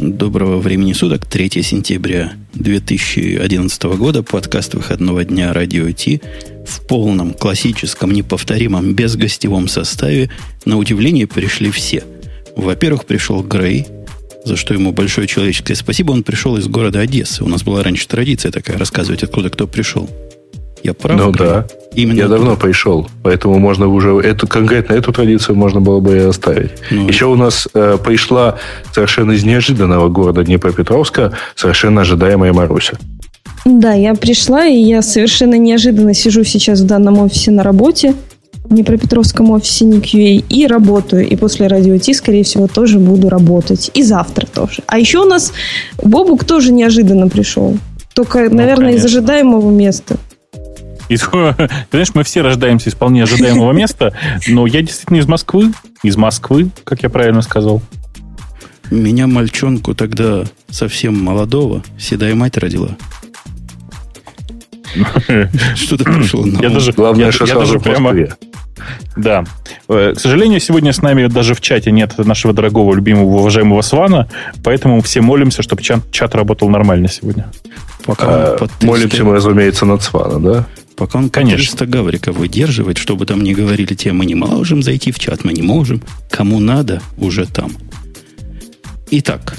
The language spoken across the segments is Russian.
Доброго времени суток, 3 сентября 2011 года, подкаст выходного дня Радио Ти в полном, классическом, неповторимом, безгостевом составе. На удивление пришли все. Во-первых, пришел Грей, за что ему большое человеческое спасибо. Он пришел из города Одессы. У нас была раньше традиция такая, рассказывать, откуда кто пришел. Я прав? Ну да. Именно я давно пришел, поэтому можно уже эту конкретно эту традицию можно было бы и оставить. Ну, Еще у нас э, пришла совершенно из неожиданного города Днепропетровска совершенно ожидаемая Маруся. Да, я пришла, и я совершенно неожиданно сижу сейчас в данном офисе на работе, в Днепропетровском офисе NQA, и работаю. И после радио Ти, скорее всего, тоже буду работать. И завтра тоже. А еще у нас Бобук тоже неожиданно пришел. Только, ну, наверное, конечно. из ожидаемого места. И, знаешь, мы все рождаемся из вполне ожидаемого места, но я действительно из Москвы. Из Москвы, как я правильно сказал. Меня мальчонку тогда совсем молодого седая мать родила. Что-то пришло на Я даже, Главное, что сразу прямо... Да. Э, к сожалению, сегодня с нами даже в чате нет нашего дорогого, любимого, уважаемого Свана, поэтому все молимся, чтобы чат, чат работал нормально сегодня. Пока а, молимся мы, разумеется, над Свана, да? Пока он Конечно. 300 гавриков выдерживает, чтобы там не говорили те, мы не можем зайти в чат, мы не можем. Кому надо, уже там. Итак,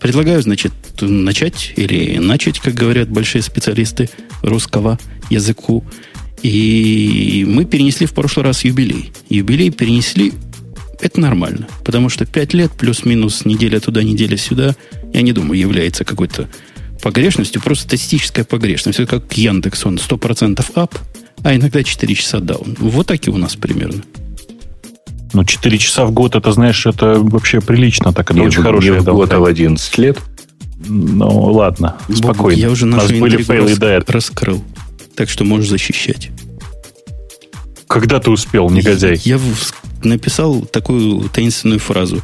предлагаю, значит, начать или начать, как говорят большие специалисты русского языку. И мы перенесли в прошлый раз юбилей. Юбилей перенесли, это нормально, потому что 5 лет плюс-минус неделя туда, неделя сюда, я не думаю, является какой-то погрешностью, просто статистическая погрешность. Это как Яндекс, он 100% ап, а иногда 4 часа даун. Вот так и у нас примерно. Ну, 4 часа в год, это, знаешь, это вообще прилично. Так, это не, очень хорошая в год, а в 11 лет. Ну, ладно, спокойно. Я уже нашу были фейлы рас... раскрыл. Так что можешь защищать. Когда ты успел, негодяй? Я, я написал такую таинственную фразу.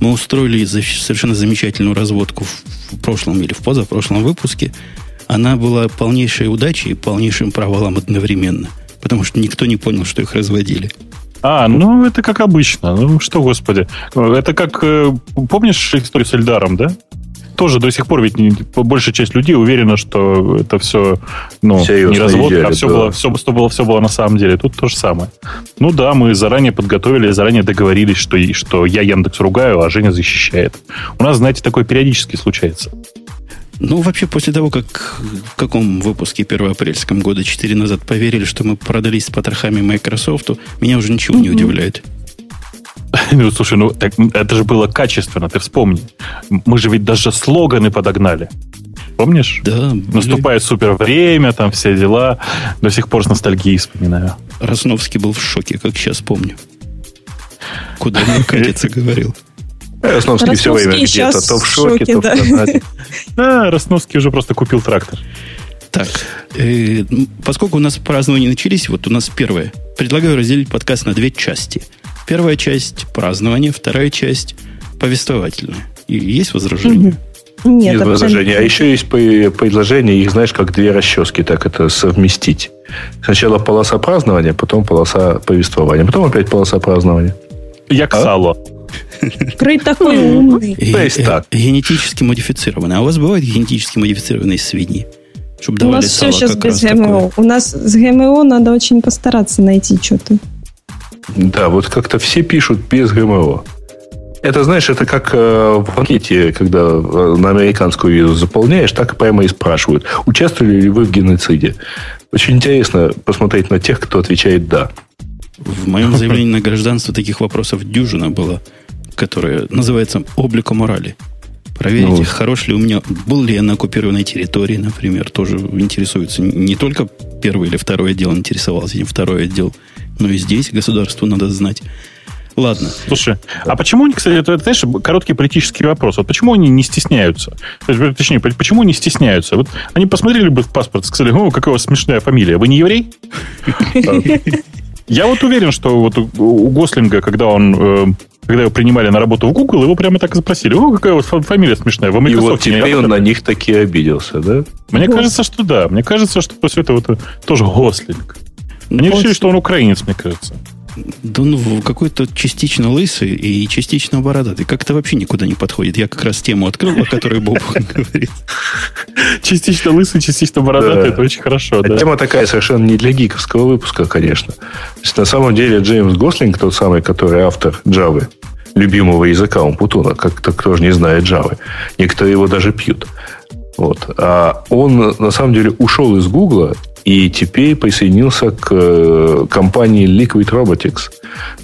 Мы устроили совершенно замечательную разводку в прошлом или в позапрошлом выпуске. Она была полнейшей удачей и полнейшим провалом одновременно. Потому что никто не понял, что их разводили. А, ну это как обычно. Ну что, господи. Это как, э, помнишь историю с Эльдаром, да? Тоже до сих пор ведь не, большая часть людей уверена, что это все ну, не разводка, идея, а все, да. было, все, все, было, все было на самом деле. Тут то же самое. Ну да, мы заранее подготовили, заранее договорились, что, что я Яндекс ругаю, а Женя защищает. У нас, знаете, такое периодически случается. Ну, вообще, после того, как в каком выпуске 1 апрельском года 4 назад поверили, что мы продались с потрохами Microsoft, меня уже ничего mm-hmm. не удивляет. Ну, слушай, ну так, это же было качественно, ты вспомни. Мы же ведь даже слоганы подогнали. Помнишь? Да. Наступает супер время, там все дела. До сих пор с ностальгией вспоминаю. Росновский был в шоке, как сейчас помню. Куда мне катится, говорил. Росновский все время где-то, то в шоке, то в Канаде. Да, Росновский уже просто купил трактор. Так, э, поскольку у нас празднования начались, вот у нас первое. Предлагаю разделить подкаст на две части – Первая часть празднование, вторая часть повествовательная. И есть возражения? Нет, Нет возражения. А еще есть предложение, их знаешь, как две расчески, так это совместить. Сначала полоса празднования, потом полоса повествования, потом опять полоса празднования. Як а? сало. Крей такой умный. То есть так. Генетически модифицированный. А у вас бывают генетически модифицированные свиньи? Чтобы у нас все сейчас без ГМО. У нас с ГМО надо очень постараться найти что-то. Да, вот как-то все пишут без ГМО. Это, знаешь, это как э, в анкете, когда э, на американскую визу заполняешь, так прямо и спрашивают, участвовали ли вы в геноциде. Очень интересно посмотреть на тех, кто отвечает «да». В моем заявлении на гражданство таких вопросов дюжина было, которое называется «облико морали». Проверите, ну, хорош ли у меня, был ли я на оккупированной территории, например, тоже интересуется. Не только первый или второй отдел интересовался, этим второй отдел но и здесь государству надо знать. Ладно. Слушай, а почему они, кстати, это, знаешь, короткий политический вопрос. Вот почему они не стесняются? Точнее, почему не стесняются? Вот они посмотрели бы в паспорт, сказали, о, какая у вас смешная фамилия. Вы не еврей? Я вот уверен, что вот у Гослинга, когда он э, когда его принимали на работу в Google, его прямо так и спросили, о, какая у вас фамилия смешная, вы Microsoft И вот теперь он на них таки обиделся, да? Мне кажется, что да. Мне кажется, что после этого это тоже Гослинг. Они решили, что он украинец, мне кажется. Да ну, какой-то частично лысый и частично бородатый. Как-то вообще никуда не подходит. Я как раз тему открыл, о которой Боб говорит. Частично лысый, частично бородатый, это очень хорошо. А тема такая совершенно не для гиковского выпуска, конечно. На самом деле Джеймс Гослинг, тот самый, который автор Java, любимого языка Умпутуна, как-то кто же не знает Java. Некоторые его даже пьют. Вот. А он, на самом деле, ушел из Гугла и теперь присоединился к э, компании Liquid Robotics.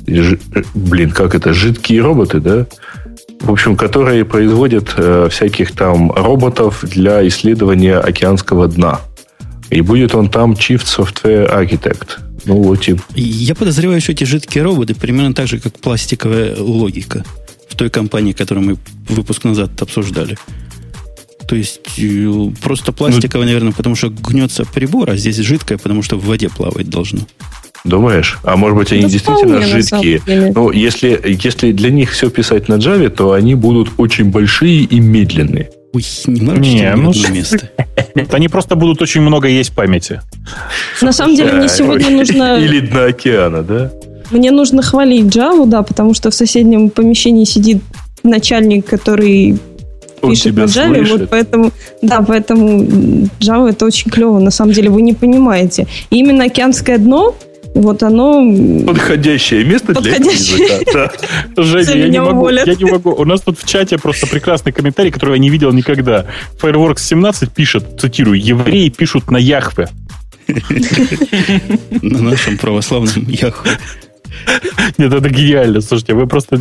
Ж, блин, как это? Жидкие роботы, да? В общем, которые производят э, всяких там роботов для исследования океанского дна. И будет он там Chief Software Architect. Ну, вот и... Я подозреваю, что эти жидкие роботы примерно так же, как пластиковая логика в той компании, которую мы выпуск назад обсуждали. То есть э, просто пластиковое, ну, наверное, потому что гнется прибор, а здесь жидкое, потому что в воде плавать должно. Думаешь? А может быть, они да действительно жидкие? Ну, если, если для них все писать на Java, то они будут очень большие и медленные. Ой, не не, ну, место. Они просто будут очень много есть памяти. На самом деле, мне сегодня нужно... Или дна океана, да? Мне нужно хвалить Java, да, потому что в соседнем помещении сидит начальник, который он пишет на Java, слышит. вот поэтому, да, поэтому Java это очень клево, на самом деле, вы не понимаете. И именно океанское дно, вот оно... Подходящее место Подходящее. для этого языка. Да. Женя, я не, могу, я не могу. У нас тут в чате просто прекрасный комментарий, который я не видел никогда. Fireworks 17 пишет, цитирую, евреи пишут на Яхве. На нашем православном Яхве. Нет, это гениально. Слушайте, вы просто...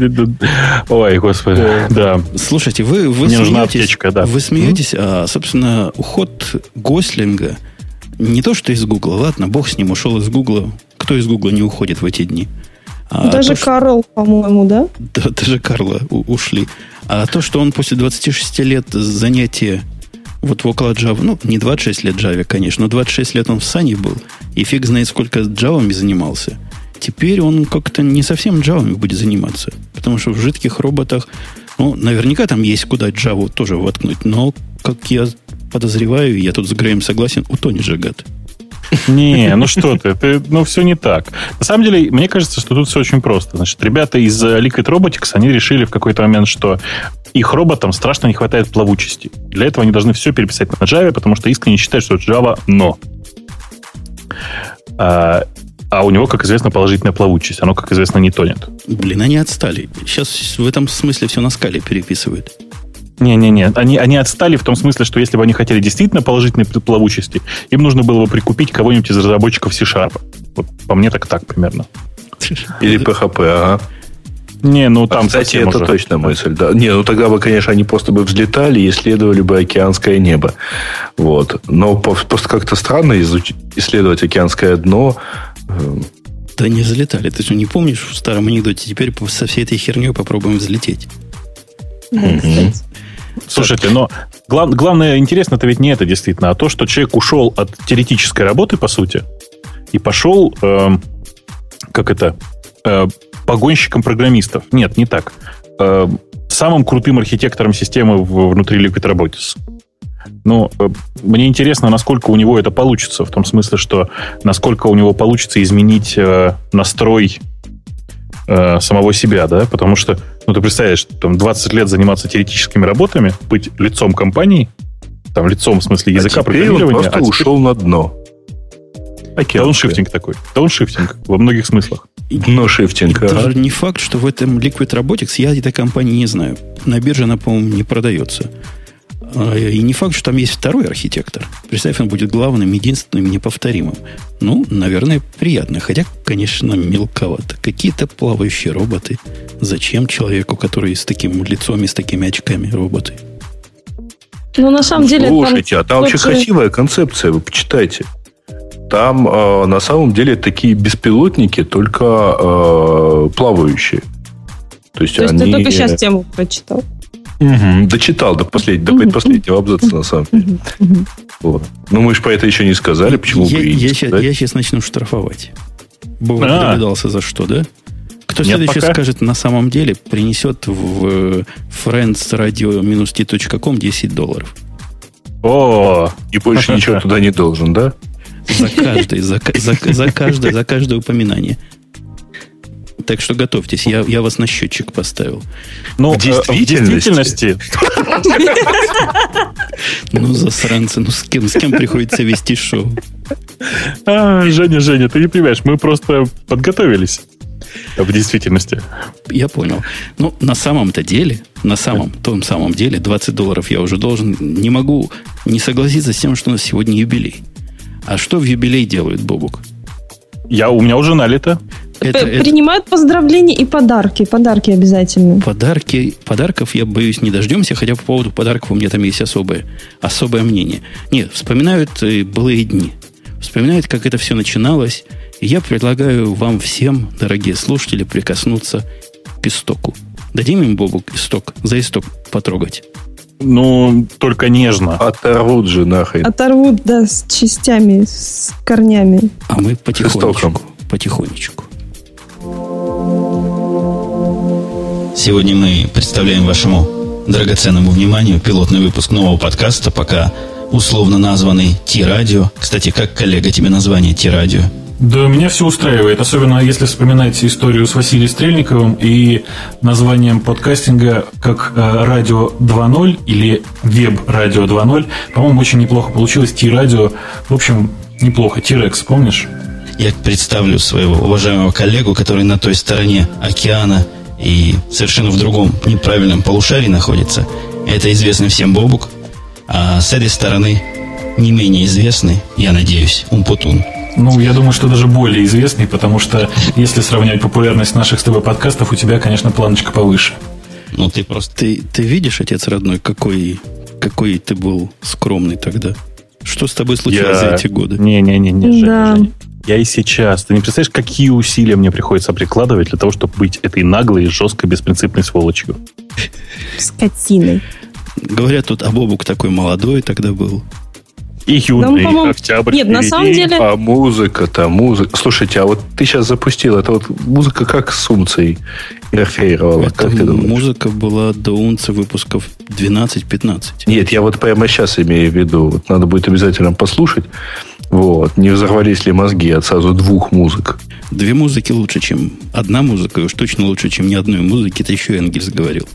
Ой, господи. Да. Слушайте, вы, вы Мне смеетесь, нужна аптечка, да. Вы смеетесь, а, собственно, уход Гослинга не то, что из Гугла. Ладно, бог с ним ушел из Гугла. Кто из Гугла не уходит в эти дни? А даже то, Карл, что... по-моему, да? да? Даже Карла ушли. А то, что он после 26 лет занятия вот в около Java, ну, не 26 лет Java, конечно, но 26 лет он в Сане был, и фиг знает, сколько Java занимался – теперь он как-то не совсем Java будет заниматься. Потому что в жидких роботах, ну, наверняка там есть куда Java тоже воткнуть, но, как я подозреваю, я тут с Греем согласен, утонет же гад. Не, ну что ты, ты, ну все не так. На самом деле, мне кажется, что тут все очень просто. Значит, ребята из Liquid Robotics, они решили в какой-то момент, что их роботам страшно не хватает плавучести. Для этого они должны все переписать на Java, потому что искренне считают, что Java но. А, а у него, как известно, положительная плавучесть. Оно, как известно, не тонет. Блин, они отстали. Сейчас в этом смысле все на скале переписывают. Не-не-не, они, они отстали в том смысле, что если бы они хотели действительно положительной плавучести, им нужно было бы прикупить кого-нибудь из разработчиков C-Sharp. Вот по мне так так примерно. Или PHP, ага. Не, ну там... А, кстати, это уже... точно мысль, да. Не, ну тогда бы, конечно, они просто бы взлетали и исследовали бы океанское небо. Вот. Но просто как-то странно изуч... исследовать океанское дно да не залетали. Ты же не помнишь в старом анекдоте? Теперь со всей этой херней попробуем взлететь. Слушайте, но глав, главное интересно-то ведь не это действительно, а то, что человек ушел от теоретической работы, по сути, и пошел, э, как это, э, погонщиком программистов. Нет, не так. Э, самым крутым архитектором системы внутри Liquid Robotics. Ну, э, мне интересно, насколько у него это получится, в том смысле, что насколько у него получится изменить э, настрой э, самого себя, да, потому что, ну, ты представляешь, там 20 лет заниматься теоретическими работами, быть лицом компании, там, лицом в смысле а языка а программирования. Он просто а ушел на дно. Дауншифтинг такой. Дауншифтинг во многих смыслах. Но шифтинг. И даже не факт, что в этом Liquid Robotics я этой компании не знаю. На бирже она, по-моему, не продается. А, и не факт, что там есть второй архитектор. Представь, он будет главным, единственным, неповторимым. Ну, наверное, приятно. Хотя, конечно, мелковато. Какие-то плавающие роботы. Зачем человеку, который с таким лицом и с такими очками роботы? Ну, на самом деле... Слушайте, там а там очень красивая концепция, вы почитайте. Там э, на самом деле такие беспилотники, только э, плавающие. То есть, То есть они... ты только сейчас тему прочитал? Угу, дочитал до, послед... до предпоследнего абзаца, на самом деле. Вот. Ну, мы же про это еще не сказали, почему я, бы я, сейчас, я сейчас начну штрафовать. Бог а. догадался, за что, да? Кто Нет, следующий пока. скажет, на самом деле принесет в friendsradio-t.com 10 долларов. О, и больше ничего туда не должен, да? За каждое, за, за, за каждое, за каждое упоминание. Так что готовьтесь, я, я вас на счетчик поставил. Ну, в действительности... Ну, засранцы, ну с кем, с кем приходится вести шоу? Женя, Женя, ты не понимаешь, мы просто подготовились. В действительности. Я понял. Ну, на самом-то деле, на самом, том самом деле, 20 долларов я уже должен. Не могу не согласиться с тем, что у нас сегодня юбилей. А что в юбилей делают, Бобук? Я, у меня уже налито. Это, это... Принимают поздравления и подарки. Подарки обязательно. Подарки, подарков, я боюсь, не дождемся, хотя по поводу подарков у меня там есть особое, особое мнение. Нет, вспоминают э, былые дни. Вспоминают, как это все начиналось. И я предлагаю вам всем, дорогие слушатели, прикоснуться к истоку. Дадим им, Бобук, исток, за исток потрогать. Ну, только нежно. Оторвут же нахрен. Оторвут, да, с частями, с корнями. А мы потихонечку. Потихонечку. Сегодня мы представляем вашему драгоценному вниманию пилотный выпуск нового подкаста, пока условно названный Ти-радио. Кстати, как, коллега, тебе название Ти-радио? Да, меня все устраивает, особенно если вспоминать историю с Василием Стрельниковым и названием подкастинга как э, «Радио 2.0» или «Веб-радио 2.0». По-моему, очень неплохо получилось. Ти-радио, в общем, неплохо. Ти-рекс, помнишь? Я представлю своего уважаемого коллегу, который на той стороне океана и совершенно в другом неправильном полушарии находится. Это известный всем Бобук. А с этой стороны не менее известный, я надеюсь, Умпутун. Ну, я думаю, что даже более известный, потому что если сравнивать популярность наших с тобой подкастов, у тебя, конечно, планочка повыше. Ну, ты просто... Ты, ты видишь, отец родной, какой, какой ты был скромный тогда? Что с тобой случилось я... за эти годы? Не-не-не, да. Я и сейчас. Ты не представляешь, какие усилия мне приходится прикладывать для того, чтобы быть этой наглой, жесткой, беспринципной сволочью. Скотиной. Говорят, тут Абобук такой молодой тогда был. И юный, да, октябрь. Нет, впереди. на самом деле... А музыка-то, музыка. Слушайте, а вот ты сейчас запустил, это вот музыка как с унцией интерферировала? Это как ты думаешь? музыка была до унции выпусков 12-15. Нет, я вот прямо сейчас имею в виду. Вот надо будет обязательно послушать. Вот. Не взорвались ли мозги от сразу двух музык? Две музыки лучше, чем одна музыка, и уж точно лучше, чем ни одной музыки. Это еще Энгельс говорил.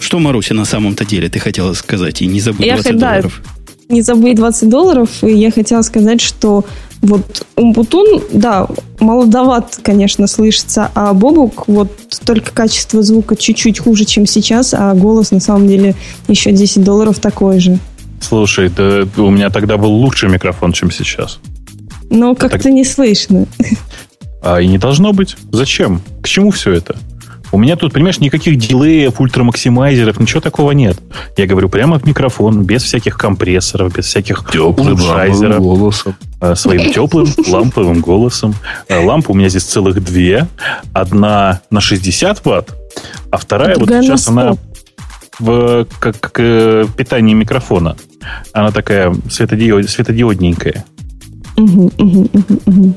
Что, Маруся, на самом-то деле ты хотела сказать? И не забудь 20 я, долларов. Да, не забыть 20 долларов, и я хотела сказать, что вот Умпутун, да, молодоват, конечно, слышится, а Бобук, вот только качество звука чуть-чуть хуже, чем сейчас, а голос на самом деле еще 10 долларов такой же. Слушай, да у меня тогда был лучший микрофон, чем сейчас. Но как-то так... не слышно. А и не должно быть. Зачем? К чему все это? У меня тут, понимаешь, никаких дилеев, ультрамаксимайзеров, ничего такого нет. Я говорю прямо в микрофон, без всяких компрессоров, без всяких теплым голосом. А, своим теплым ламповым голосом. А, лампа у меня здесь целых две. Одна на 60 ватт, а вторая вот сейчас она в как, как э, питание микрофона. Она такая светодиод, светодиодненькая. Угу, угу, угу, угу.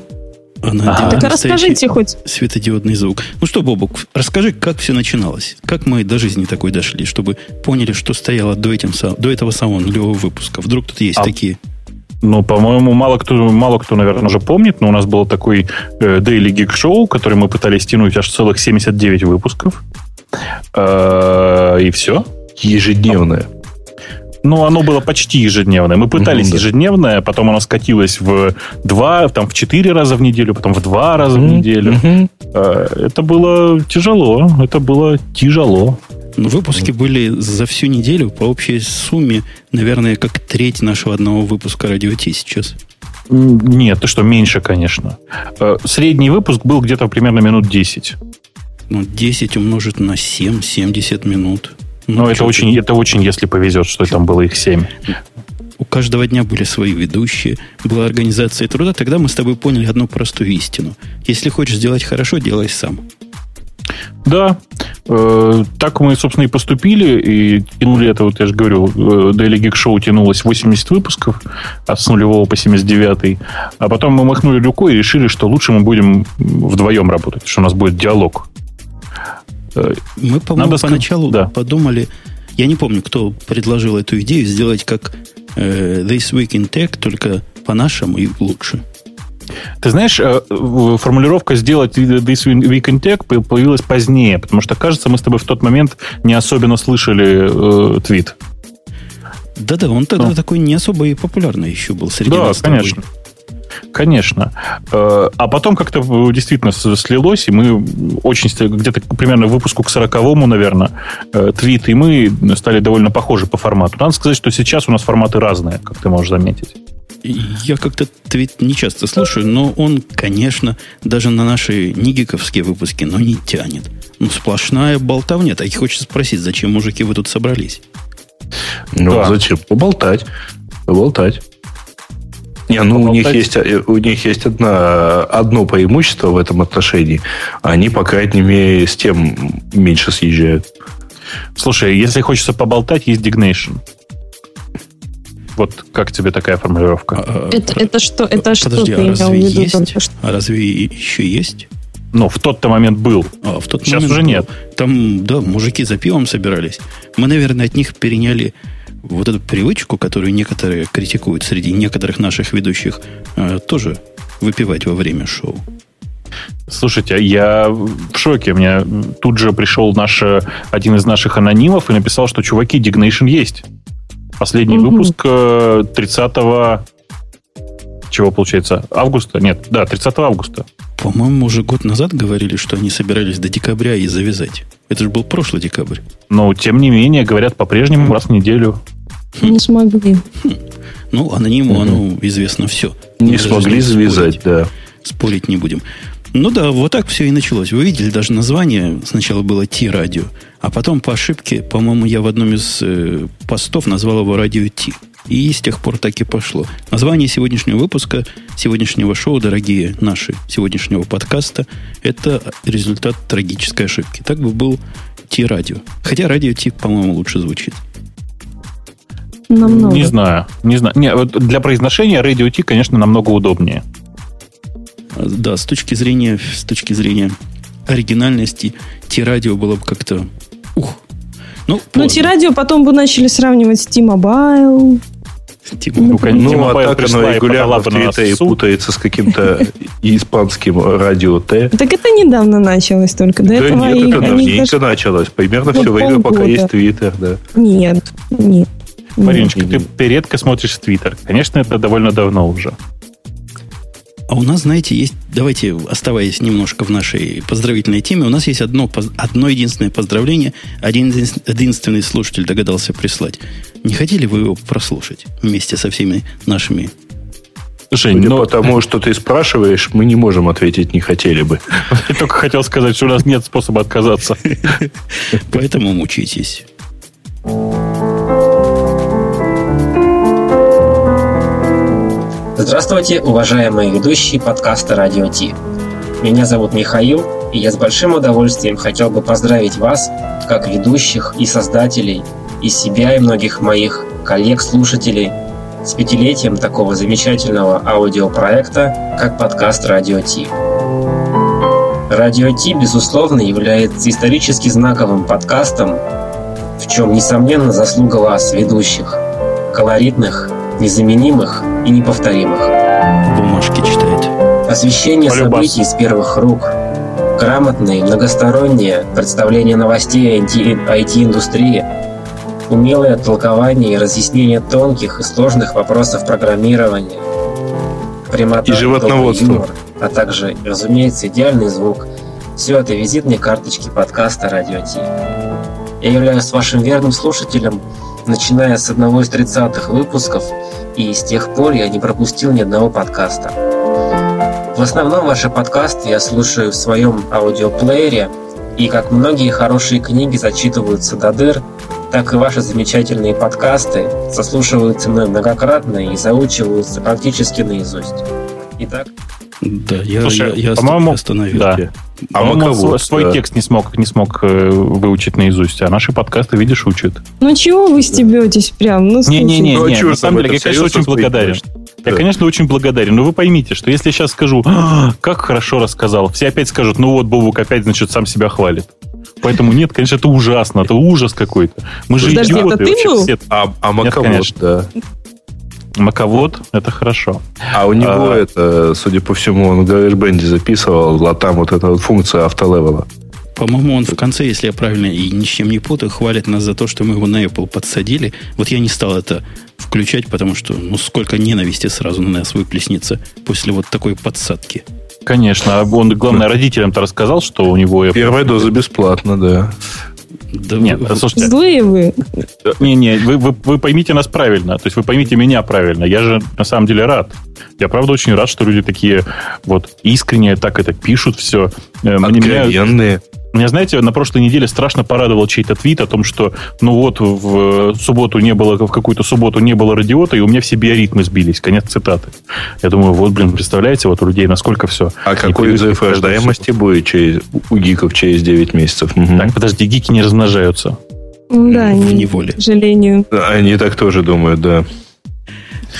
Она ага. Так расскажите хоть. Светодиодный звук. Ну что, Бобок, расскажи, как все начиналось. Как мы до жизни такой дошли, чтобы поняли, что стояло до, этим, до этого самого нулевого выпуска. Вдруг тут есть а, такие... Ну, по-моему, мало кто, мало кто, наверное, уже помнит, но у нас был такой э, Daily Geek Show, который мы пытались тянуть аж целых 79 выпусков. Э, и все. Ежедневное. Ну, оно было почти ежедневное. Мы пытались mm-hmm, ежедневное, потом оно скатилось в два, там в четыре раза в неделю, потом в два раза mm-hmm. в неделю. Mm-hmm. Это было тяжело. Это было тяжело. Выпуски были за всю неделю по общей сумме, наверное, как треть нашего одного выпуска радио Ти сейчас. Нет, ты что, меньше, конечно. Э, средний выпуск был где-то примерно минут 10. Ну, 10 умножить на 7, 70 минут. Ну, это очень, это очень, если повезет, что там было их семь. У каждого дня были свои ведущие, была организация труда. Тогда мы с тобой поняли одну простую истину. Если хочешь сделать хорошо, делай сам. Да, э, так мы, собственно, и поступили, и тянули это, вот я же говорю, э, Daily Geek Show тянулось 80 выпусков, от с нулевого по 79 а потом мы махнули рукой и решили, что лучше мы будем вдвоем работать, что у нас будет диалог. Э, Мы, по-моему, Надо поначалу да. подумали, я не помню, кто предложил эту идею, сделать как э, This Week in Tech, только по-нашему и лучше. Ты знаешь, э, формулировка «сделать this week in tech» появилась позднее, потому что, кажется, мы с тобой в тот момент не особенно слышали э, твит. Да-да, он тогда ну. такой не особо и популярный еще был среди да, нас. Да, конечно. Конечно. Э, а потом как-то действительно слилось, и мы очень где-то примерно в выпуску к 40 наверное, э, твит, и мы стали довольно похожи по формату. Надо сказать, что сейчас у нас форматы разные, как ты можешь заметить. Я как-то твит не часто слушаю, но он, конечно, даже на наши нигиковские выпуски, но не тянет. Ну, сплошная болтовня. Так и хочется спросить, зачем, мужики, вы тут собрались? Ну, да. зачем? Поболтать. Поболтать. Не, ну у них есть э, у них есть одна, одно преимущество в этом отношении. Они, по крайней мере, с тем меньше съезжают. Слушай, если хочется поболтать, есть Dignation. Вот как тебе такая формулировка? А, это, это что? Это Подожди, что а разве есть? А разве еще есть? Ну, в тот-то момент был. А, в тот Сейчас момент уже был. нет. Там, да, мужики за пивом собирались. Мы, наверное, от них переняли вот эту привычку, которую некоторые критикуют среди некоторых наших ведущих, э, тоже выпивать во время шоу. Слушайте, я в шоке. Мне тут же пришел наш, один из наших анонимов и написал, что, чуваки, Dignation есть. Последний mm выпуск 30 э, чего получается? Августа? Нет, да, 30 августа. По-моему, уже год назад говорили, что они собирались до декабря и завязать. Это же был прошлый декабрь. Но, тем не менее, говорят, по-прежнему раз в неделю. Не смогли. Ну, анониму оно известно все. Не Мы смогли завязать, да. Спорить не будем. Ну да, вот так все и началось. Вы видели даже название. Сначала было Ти-радио, а потом по ошибке, по-моему, я в одном из э, постов назвал его радио Ти. И с тех пор так и пошло. Название сегодняшнего выпуска, сегодняшнего шоу, дорогие наши, сегодняшнего подкаста, это результат трагической ошибки. Так бы был Ти-радио. Хотя радио Ти, по-моему, лучше звучит. Намного. Не знаю. Не знаю. Не, вот для произношения Radio T, конечно, намного удобнее. Да, с точки зрения, с точки зрения оригинальности, T-радио было бы как-то... Ух. Ну, Но T-радио потом бы начали сравнивать с T-Mobile. Ну, конечно, ну а так оно регулярно в Твиттере путается с каким-то испанским радио Т. Так это недавно началось только. До да этого нет, это давненько началось. Примерно все время, пока есть Твиттер, да. Нет, нет. Мариночка, ты, ты редко смотришь Твиттер. Конечно, это довольно давно уже. А у нас, знаете, есть... Давайте, оставаясь немножко в нашей поздравительной теме, у нас есть одно, одно единственное поздравление. Один единственный слушатель догадался прислать. Не хотели вы его прослушать вместе со всеми нашими Жень, ну, потому что ты спрашиваешь, мы не можем ответить, не хотели бы. Я только хотел сказать, что у нас нет способа отказаться. Поэтому мучитесь. Здравствуйте, уважаемые ведущие подкаста «Радио Ти». Меня зовут Михаил, и я с большим удовольствием хотел бы поздравить вас, как ведущих и создателей, и себя, и многих моих коллег-слушателей с пятилетием такого замечательного аудиопроекта, как подкаст «Радио Ти». «Радио Ти», безусловно, является исторически знаковым подкастом, в чем, несомненно, заслуга вас, ведущих, колоритных, незаменимых и неповторимых. Бумажки читает. Освещение событий из первых рук, грамотное, многостороннее представление новостей IT-индустрии, умелое толкование и разъяснение тонких и сложных вопросов программирования, прямота и животноводство, юмор, а также, разумеется, идеальный звук. Все это визитные карточки подкаста «Радио Ти». Я являюсь вашим верным слушателем, начиная с одного из 30-х выпусков – и с тех пор я не пропустил ни одного подкаста. В основном ваши подкасты я слушаю в своем аудиоплеере, и как многие хорошие книги зачитываются до дыр, так и ваши замечательные подкасты заслушиваются многократно и заучиваются практически наизусть. Итак, да, я, Слушай, я, я по-моему, остановил. Да. А по-моему, свой, свой да. текст не смог, не смог э, выучить наизусть, а наши подкасты, видишь, учат. Ну чего вы стебетесь прям? Ну, Не-не-не, ну, на самом деле, я, конечно, очень благодарен. Я, конечно, очень благодарен. Но вы поймите, что если я сейчас скажу, «А, как хорошо рассказал, все опять скажут, ну вот Бобук опять, значит, сам себя хвалит. Поэтому нет, конечно, это ужасно, это ужас какой-то. Мы же Подожди, идиоты. Это ты был? Все... А, а Маковод, да. Маковод – это хорошо. А у него а, это, судя по всему, он в GarageBand записывал, а там вот эта вот функция автолевела. По-моему, он в конце, если я правильно и ни с чем не путаю, хвалит нас за то, что мы его на Apple подсадили. Вот я не стал это включать, потому что ну сколько ненависти сразу на нас выплеснется после вот такой подсадки. Конечно. А он, главное, родителям-то рассказал, что у него... Apple... Первая доза бесплатно, да. Да Нет, вы, слушайте. Злые вы. Не-не, вы, вы, вы поймите нас правильно. То есть вы поймите меня правильно. Я же на самом деле рад. Я правда очень рад, что люди такие вот искренне так это пишут все. Откровенные. Меня, меня, знаете, на прошлой неделе страшно порадовал чей-то твит о том, что ну вот в субботу не было, в какую-то субботу не было радиота, и у меня все биоритмы сбились. Конец цитаты. Я думаю, вот, блин, представляете, вот у людей насколько все. А какой взрыв рождаемости будет через, у гиков через 9 месяцев? Угу. Так, подожди, гики не размножаются. Да, в неволе. К сожалению. Они так тоже думают, да.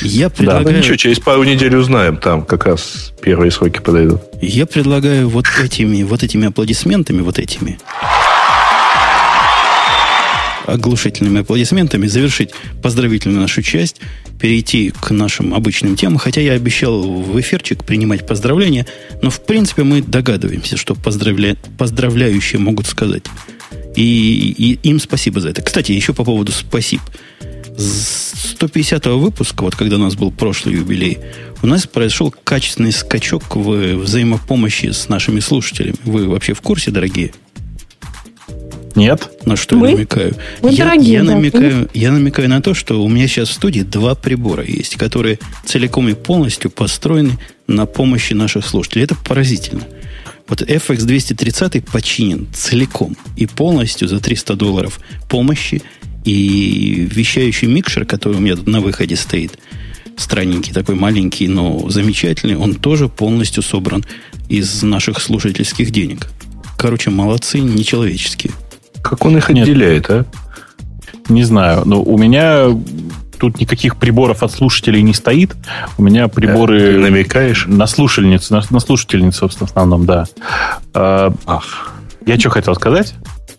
Я предлагаю... Да, ну ничего, через пару недель узнаем. Там как раз первые сроки подойдут. Я предлагаю вот этими, вот этими аплодисментами, вот этими оглушительными аплодисментами завершить поздравительную нашу часть, перейти к нашим обычным темам. Хотя я обещал в эфирчик принимать поздравления, но в принципе мы догадываемся, что поздравля... поздравляющие могут сказать. И, и им спасибо за это. Кстати, еще по поводу спасибо. 150 выпуска, вот когда у нас был прошлый юбилей, у нас произошел качественный скачок в взаимопомощи с нашими слушателями. Вы вообще в курсе, дорогие? Нет. На что Мы? я намекаю? Мы я, дорогие, я, да. намекаю я намекаю на то, что у меня сейчас в студии два прибора есть, которые целиком и полностью построены на помощи наших слушателей. Это поразительно. Вот FX230 починен целиком и полностью за 300 долларов помощи – и вещающий микшер, который у меня тут на выходе стоит, странненький, такой маленький, но замечательный, он тоже полностью собран из наших слушательских денег. Короче, молодцы, нечеловеческие. Как он их отделяет, а? Не знаю. Но у меня тут никаких приборов от слушателей не стоит. У меня приборы... Ты намекаешь? На слушательницу, на, на слушательницу, собственно, в основном, да. А, Ах. Я что хотел сказать?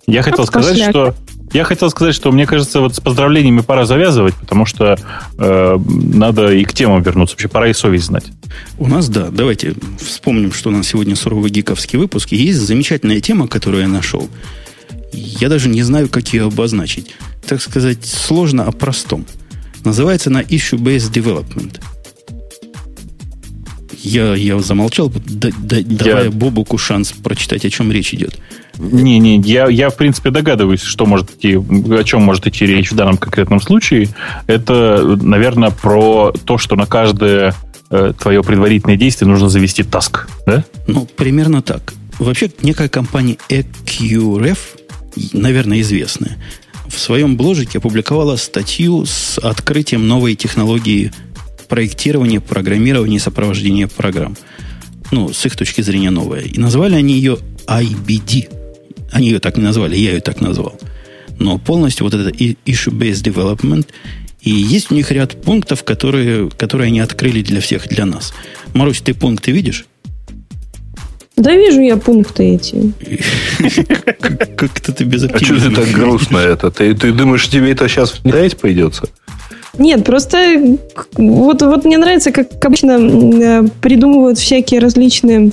Я хотел сказать, что я хотел сказать, что мне кажется, вот с поздравлениями пора завязывать, потому что э, надо и к темам вернуться. Вообще пора и совесть знать. У нас, да, давайте вспомним, что у нас сегодня суровый гиковский выпуск. И есть замечательная тема, которую я нашел. Я даже не знаю, как ее обозначить. Так сказать, сложно о простом. Называется она Issue-Based Development. Я, я замолчал, да, да, я... давая Бобуку шанс прочитать, о чем речь идет. Не-не, я, я, в принципе, догадываюсь, что может идти, о чем может идти речь в данном конкретном случае. Это, наверное, про то, что на каждое э, твое предварительное действие нужно завести таск, да? Ну, примерно так. Вообще, некая компания EQRF, наверное, известная, в своем бложике опубликовала статью с открытием новой технологии проектирования, программирования и сопровождения программ. Ну, с их точки зрения новая. И назвали они ее IBD они ее так не назвали, я ее так назвал. Но полностью вот это issue-based development, и есть у них ряд пунктов, которые, которые они открыли для всех, для нас. Марусь, ты пункты видишь? Да вижу я пункты эти. Как-то ты без. А что ты так грустно это? Ты, ты думаешь, тебе это сейчас внедрять придется? Нет, просто вот, вот мне нравится, как обычно э, придумывают всякие различные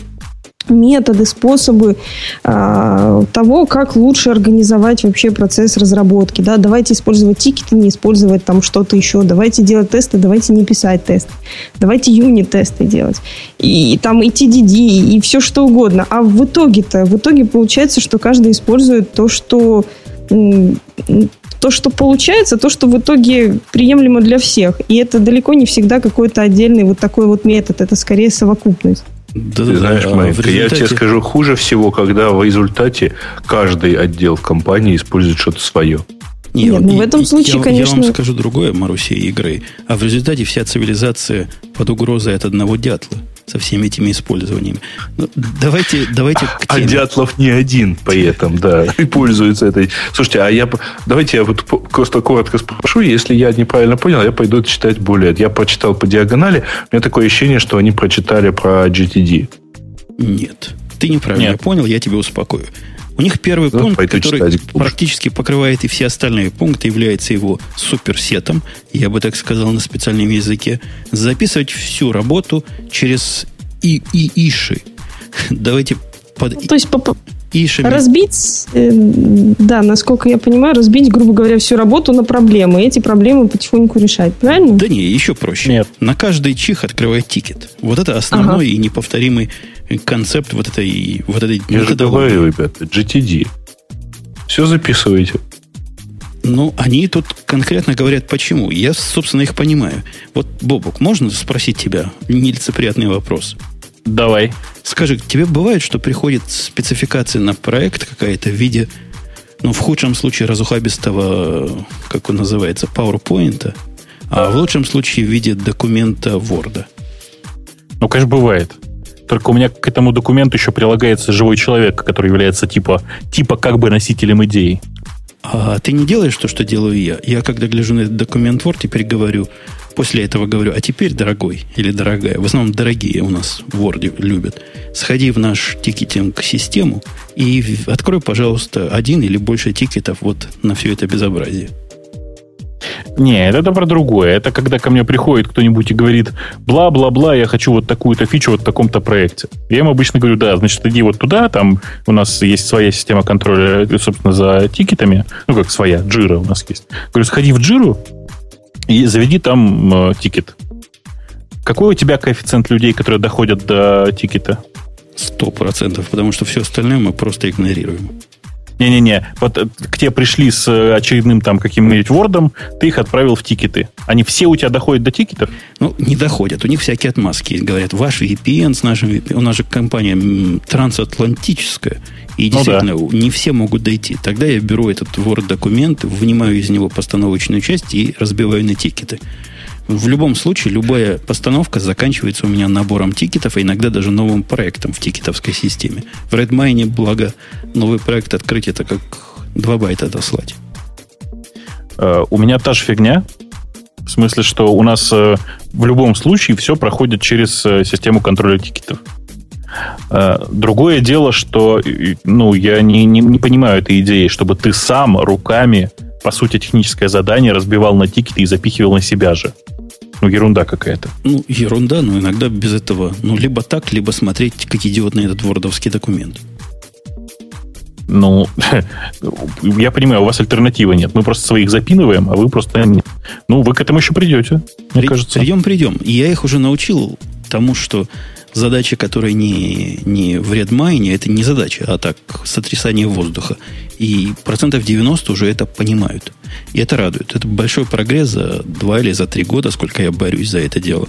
методы, способы э, того, как лучше организовать вообще процесс разработки. Да? Давайте использовать тикеты, не использовать там что-то еще. Давайте делать тесты, давайте не писать тесты. Давайте юнит-тесты делать. И, и там и TDD, и, и все что угодно. А в итоге-то, в итоге получается, что каждый использует то, что то, что получается, то, что в итоге приемлемо для всех. И это далеко не всегда какой-то отдельный вот такой вот метод. Это скорее совокупность. Да, Ты да, знаешь, да, Майк, результате... я тебе скажу, хуже всего, когда в результате каждый отдел в компании использует что-то свое. Нет, Нет ну в этом случае, я, конечно... Я вам скажу другое, Маруси, игры. А в результате вся цивилизация под угрозой от одного дятла со всеми этими использованиями. Ну, давайте, давайте к теме. А Дятлов не один при этом, да, и пользуется этой. Слушайте, а я давайте я вот просто коротко спрошу, если я неправильно понял, я пойду это читать более. Я прочитал по диагонали, у меня такое ощущение, что они прочитали про GTD. Нет. Ты неправильно Нет. понял, я тебя успокою. У них первый ну, пункт, который практически покрывает и все остальные пункты, является его суперсетом, я бы так сказал на специальном языке, записывать всю работу через и, и иши. Давайте под... То есть по, ишами. Разбить, э, да, насколько я понимаю, разбить, грубо говоря, всю работу на проблемы. И эти проблемы потихоньку решать, правильно? Да не, еще проще. Нет. На каждый чих открывает тикет. Вот это основной ага. и неповторимый концепт вот этой... Вот этой я же говорю, ребята, GTD. Все записывайте. Ну, они тут конкретно говорят, почему. Я, собственно, их понимаю. Вот, Бобок, можно спросить тебя нелицеприятный вопрос? Давай. Скажи, тебе бывает, что приходит спецификация на проект какая-то в виде, ну, в худшем случае разухабистого, как он называется, PowerPoint, а в лучшем случае в виде документа Word? Ну, конечно, бывает. Только у меня к этому документу еще прилагается живой человек, который является типа, типа как бы носителем идеи. А ты не делаешь то, что делаю я. Я, когда гляжу на этот документ Word, теперь говорю, после этого говорю, а теперь, дорогой или дорогая, в основном дорогие у нас в Word любят, сходи в наш тикетинг-систему и открой, пожалуйста, один или больше тикетов вот на все это безобразие. Не, это про другое. Это когда ко мне приходит кто-нибудь и говорит, бла-бла-бла, я хочу вот такую-то фичу вот в таком-то проекте. Я ему обычно говорю, да, значит, иди вот туда, там у нас есть своя система контроля, собственно, за тикетами. Ну, как своя, джира у нас есть. Говорю, сходи в джиру, и заведи там э, тикет. Какой у тебя коэффициент людей, которые доходят до тикета? Сто процентов, потому что все остальное мы просто игнорируем. Не-не-не, вот э, к тебе пришли с э, очередным там каким-нибудь вордом, ты их отправил в тикеты. Они все у тебя доходят до тикетов? Ну, не доходят. У них всякие отмазки есть. Говорят, ваш VPN с нашим VPN. У нас же компания трансатлантическая. И действительно, ну, да. не все могут дойти. Тогда я беру этот Word-документ, вынимаю из него постановочную часть и разбиваю на тикеты. В любом случае, любая постановка заканчивается у меня набором тикетов, а иногда даже новым проектом в тикетовской системе. В Redmine, благо, новый проект открыть, это как 2 байта дослать. Uh, у меня та же фигня. В смысле, что у нас uh, в любом случае все проходит через uh, систему контроля тикетов. Другое дело, что ну, я не, не, не понимаю этой идеи, чтобы ты сам руками, по сути, техническое задание разбивал на тикеты и запихивал на себя же. Ну, ерунда какая-то. Ну, ерунда, но иногда без этого. Ну, либо так, либо смотреть, как идиот на этот вордовский документ. Ну, я понимаю, у вас альтернативы нет. Мы просто своих запинываем, а вы просто. Ну, вы к этому еще придете, мне При, кажется. Придем, придем. И я их уже научил тому, что задача, которая не, не в Redmine, это не задача, а так сотрясание воздуха. И процентов 90 уже это понимают. И это радует. Это большой прогресс за два или за три года, сколько я борюсь за это дело.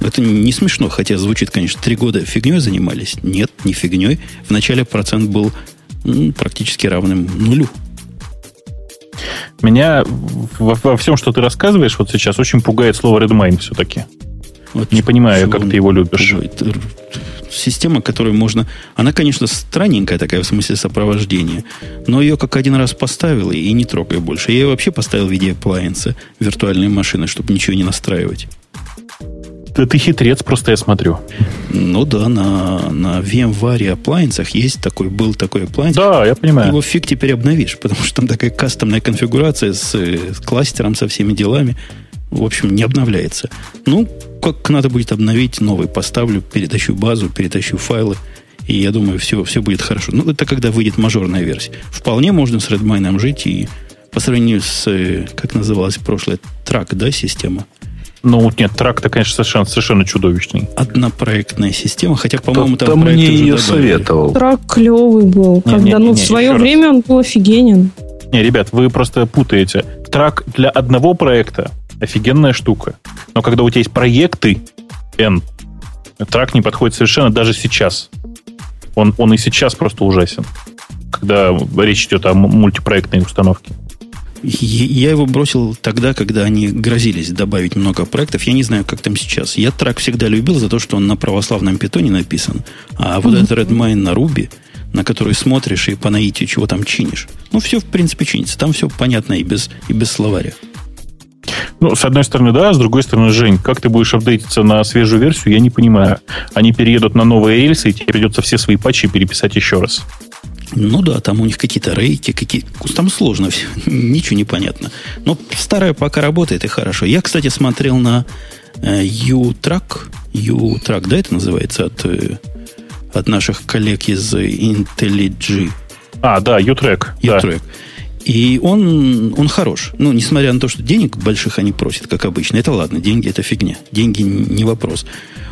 Это не смешно, хотя звучит, конечно, три года фигней занимались. Нет, не фигней. Вначале процент был ну, практически равным нулю. Меня во, во всем, что ты рассказываешь вот сейчас, очень пугает слово Redmine все-таки. Вот не понимаю, как ты его любишь. Пугает система, которую можно... Она, конечно, странненькая такая в смысле сопровождения, но ее как один раз поставил и не трогай больше. Я ее вообще поставил в виде appliance виртуальной машины, чтобы ничего не настраивать. Да ты хитрец, просто я смотрю. Ну да, на, на VMware appliance есть такой, был такой appliance. Да, я понимаю. Его фиг теперь обновишь, потому что там такая кастомная конфигурация с, с кластером, со всеми делами. В общем, не обновляется. Ну, как надо будет обновить, новый поставлю, перетащу базу, перетащу файлы, и я думаю, все, все будет хорошо. Ну, это когда выйдет мажорная версия. Вполне можно с Redmine жить, и по сравнению с, э, как называлась прошлая, трак, да, система? Ну, нет, трак-то, конечно, совершенно, совершенно чудовищный. Однопроектная система, хотя, по-моему, там проект мне ее советовал. Трак клевый был. Не, когда, не, не, ну, в свое время раз. он был офигенен. Не, ребят, вы просто путаете. Трак для одного проекта офигенная штука. Но когда у тебя есть проекты N, трак не подходит совершенно даже сейчас. Он, он и сейчас просто ужасен, когда речь идет о мультипроектной установке. Я его бросил тогда, когда они грозились добавить много проектов. Я не знаю, как там сейчас. Я трак всегда любил за то, что он на православном питоне написан. А вот этот Redmine на Ruby, на который смотришь и по наитию чего там чинишь. Ну, все, в принципе, чинится. Там все понятно и без, и без словаря. Ну, с одной стороны, да, с другой стороны, Жень, как ты будешь апдейтиться на свежую версию, я не понимаю. Они переедут на новые рельсы, и тебе придется все свои патчи переписать еще раз. Ну да, там у них какие-то рейки, какие там сложно все, ничего не понятно. Но старая пока работает и хорошо. Я, кстати, смотрел на э, U-Track, U-Track, да, это называется, от, э, от наших коллег из IntelliJ. А, да, U-Track. U-Track. Да. И он, он хорош. Ну, несмотря на то, что денег больших они просят, как обычно. Это ладно, деньги это фигня. Деньги не вопрос.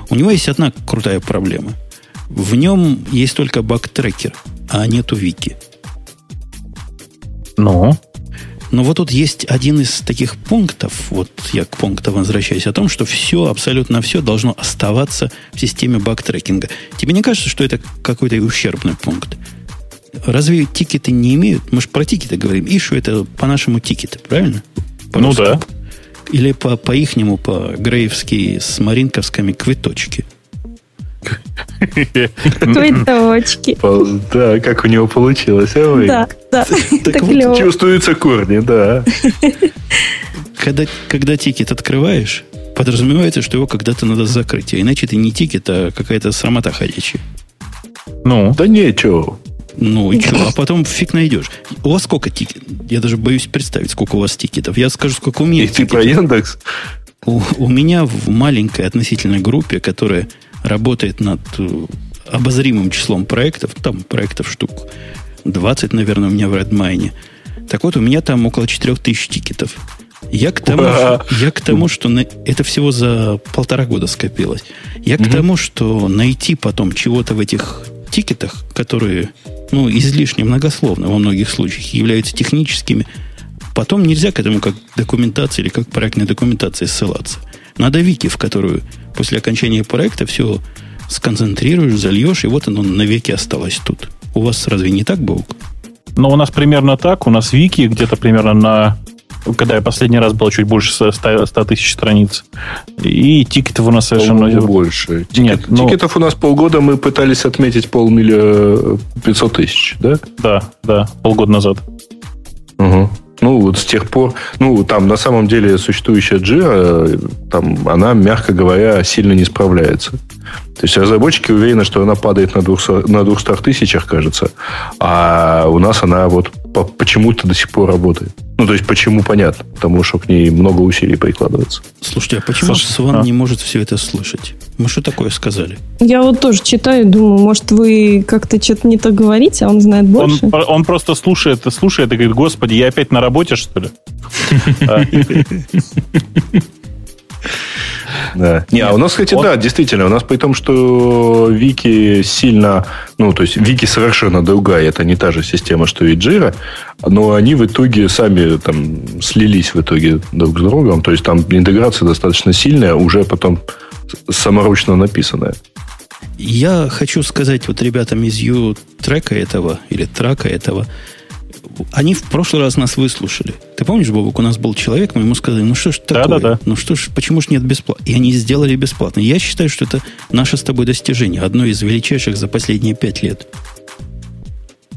У него есть одна крутая проблема. В нем есть только баг-трекер, а нету вики. Ну? Но вот тут есть один из таких пунктов, вот я к пункту возвращаюсь, о том, что все, абсолютно все должно оставаться в системе баг-трекинга. Тебе не кажется, что это какой-то ущербный пункт? Разве тикеты не имеют? Мы же про тикеты говорим. Ишу это по-нашему тикеты, правильно? По ну да. Или по, по ихнему, по грейвски с маринковскими квиточки. Квиточки. Да, как у него получилось, а вы? Да, да. Так вот, чувствуются корни, да. Когда, когда тикет открываешь, подразумевается, что его когда-то надо закрыть. А иначе это не тикет, а какая-то срамота ходячая. Ну? Да нечего. Ну и что? А потом фиг найдешь. У вас сколько тикетов? Я даже боюсь представить, сколько у вас тикетов. Я скажу, сколько у меня. И ты про Яндекс? У, у меня в маленькой относительной группе, которая работает над э, обозримым числом проектов, там проектов штук 20, наверное, у меня в Redmine. Так вот, у меня там около 4000 тикетов. Я к тому, что, я к тому, что на, это всего за полтора года скопилось. Я к тому, что найти потом чего-то в этих тикетах, которые ну, излишне многословно во многих случаях являются техническими, потом нельзя к этому как документации или как проектной документации ссылаться. Надо вики, в которую после окончания проекта все сконцентрируешь, зальешь, и вот оно навеки осталось тут. У вас разве не так, Баук? Ну, у нас примерно так. У нас вики где-то примерно на когда я последний раз был чуть больше 100, 100 тысяч страниц. И тикетов у нас совершенно... по больше. Тикет, Нет, но... Тикетов у нас полгода мы пытались отметить полмиллиона 500 тысяч, да? Да, да, полгода назад. Угу. Ну, вот с тех пор, ну, там на самом деле существующая Jira, там, она, мягко говоря, сильно не справляется. То есть разработчики уверены, что она падает на 200, на 200 тысячах, кажется, а у нас она вот почему-то до сих пор работает. Ну, то есть, почему, понятно. Потому что к ней много усилий прикладывается. Слушайте, а почему Слушай, Сван а? не может все это слышать? Мы что такое сказали? Я вот тоже читаю, думаю, может, вы как-то что-то не так говорите, а он знает больше. Он, он просто слушает, слушает и говорит, господи, я опять на работе, что ли? Да. Не, а у нас, кстати, да, действительно, у нас при том, что Вики сильно, ну, то есть Вики совершенно другая, это не та же система, что и Jira, но они в итоге сами там слились в итоге друг с другом, то есть там интеграция достаточно сильная, уже потом саморучно написанная. Я хочу сказать вот ребятам из Ю-трека этого, или трака этого, они в прошлый раз нас выслушали. Ты помнишь, Бобок, у нас был человек, мы ему сказали, ну что ж такое? Да, да, да. Ну что ж, почему ж нет бесплатно? И они сделали бесплатно. Я считаю, что это наше с тобой достижение, одно из величайших за последние пять лет.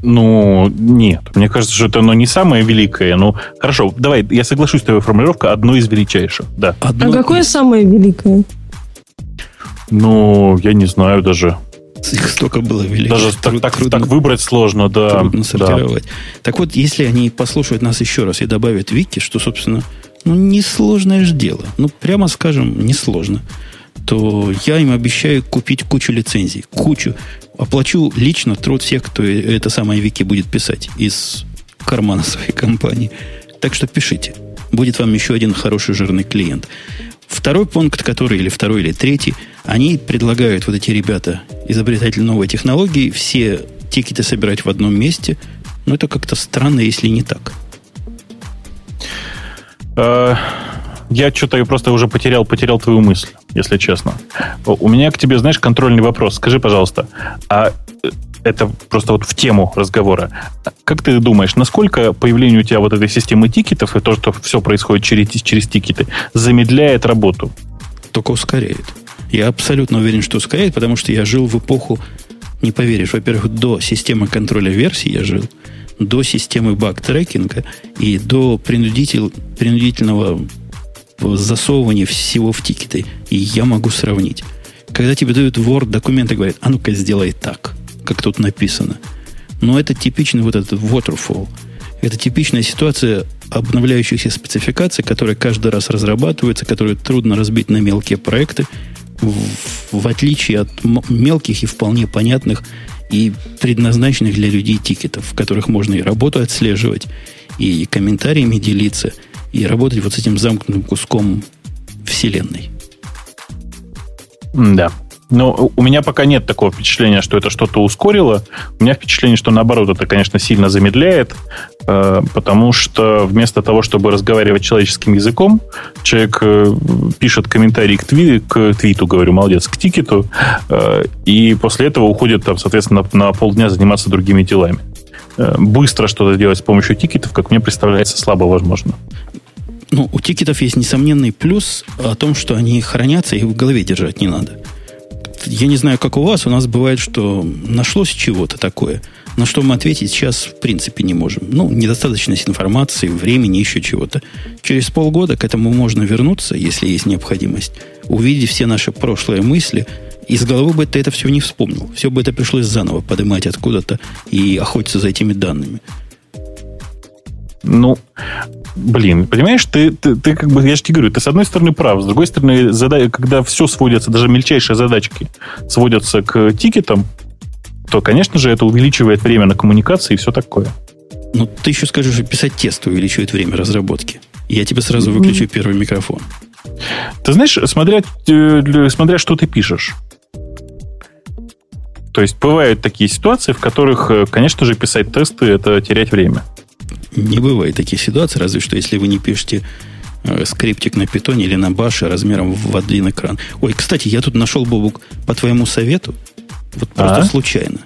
Ну, нет. Мне кажется, что это оно не самое великое. Ну, хорошо, давай, я соглашусь с твоей формулировкой, одно из величайших, да. Одно... А какое самое великое? Ну, я не знаю даже. Их столько было великих. Даже труд, так, трудно, так выбрать сложно, да. Трудно сортировать. Да. Так вот, если они послушают нас еще раз и добавят вики, что, собственно, ну, несложное же дело. Ну, прямо скажем, несложно. То я им обещаю купить кучу лицензий. Кучу. Оплачу лично труд всех, кто это самое вики будет писать из кармана своей компании. Так что пишите. Будет вам еще один хороший жирный клиент. Второй пункт, который, или второй, или третий, они предлагают, вот эти ребята, изобретатели новой технологии, все тикеты собирать в одном месте. Но это как-то странно, если не так. Э, я что-то просто уже потерял, потерял твою мысль, если честно. У меня к тебе, знаешь, контрольный вопрос. Скажи, пожалуйста, а э, это просто вот в тему разговора. Как ты думаешь, насколько появление у тебя вот этой системы тикетов и то, что все происходит через, через тикеты, замедляет работу? Только ускоряет. Я абсолютно уверен, что ускоряет, потому что я жил в эпоху, не поверишь, во-первых, до системы контроля версий я жил, до системы баг-трекинга и до принудитель, принудительного засовывания всего в тикеты. И я могу сравнить. Когда тебе дают Word документы, говорят, а ну-ка сделай так – как тут написано. Но это типичный вот этот waterfall. Это типичная ситуация обновляющихся спецификаций, которые каждый раз разрабатываются, которые трудно разбить на мелкие проекты, в, в отличие от мелких и вполне понятных и предназначенных для людей тикетов, в которых можно и работу отслеживать, и комментариями делиться, и работать вот с этим замкнутым куском вселенной. Да. Но у меня пока нет такого впечатления, что это что-то ускорило. У меня впечатление, что наоборот, это, конечно, сильно замедляет, э, потому что вместо того, чтобы разговаривать человеческим языком, человек э, пишет комментарий к, тви, к твиту, говорю, молодец, к тикету, э, и после этого уходит, там, соответственно, на, на полдня заниматься другими делами. Быстро что-то делать с помощью тикетов, как мне представляется, слабо возможно. Ну, у тикетов есть несомненный плюс о том, что они хранятся и в голове держать не надо я не знаю, как у вас, у нас бывает, что нашлось чего-то такое, на что мы ответить сейчас в принципе не можем. Ну, недостаточность информации, времени, еще чего-то. Через полгода к этому можно вернуться, если есть необходимость, увидеть все наши прошлые мысли, из головы бы ты это все не вспомнил. Все бы это пришлось заново поднимать откуда-то и охотиться за этими данными. Ну, блин, понимаешь, ты, ты, ты как бы, я же тебе говорю, ты с одной стороны прав, с другой стороны, зада... когда все сводится, даже мельчайшие задачки сводятся к тикетам, то, конечно же, это увеличивает время на коммуникации и все такое. Ну, ты еще скажешь, что писать тест увеличивает время разработки. Я тебе сразу выключу mm-hmm. первый микрофон. Ты знаешь, смотря, э, смотря что ты пишешь. То есть бывают такие ситуации, в которых, э, конечно же, писать тесты это терять время. Не бывает таких ситуаций, разве что если вы не пишете э, скриптик на питоне или на баше размером в один экран. Ой, кстати, я тут нашел, Бобук, по твоему совету, вот просто а? случайно.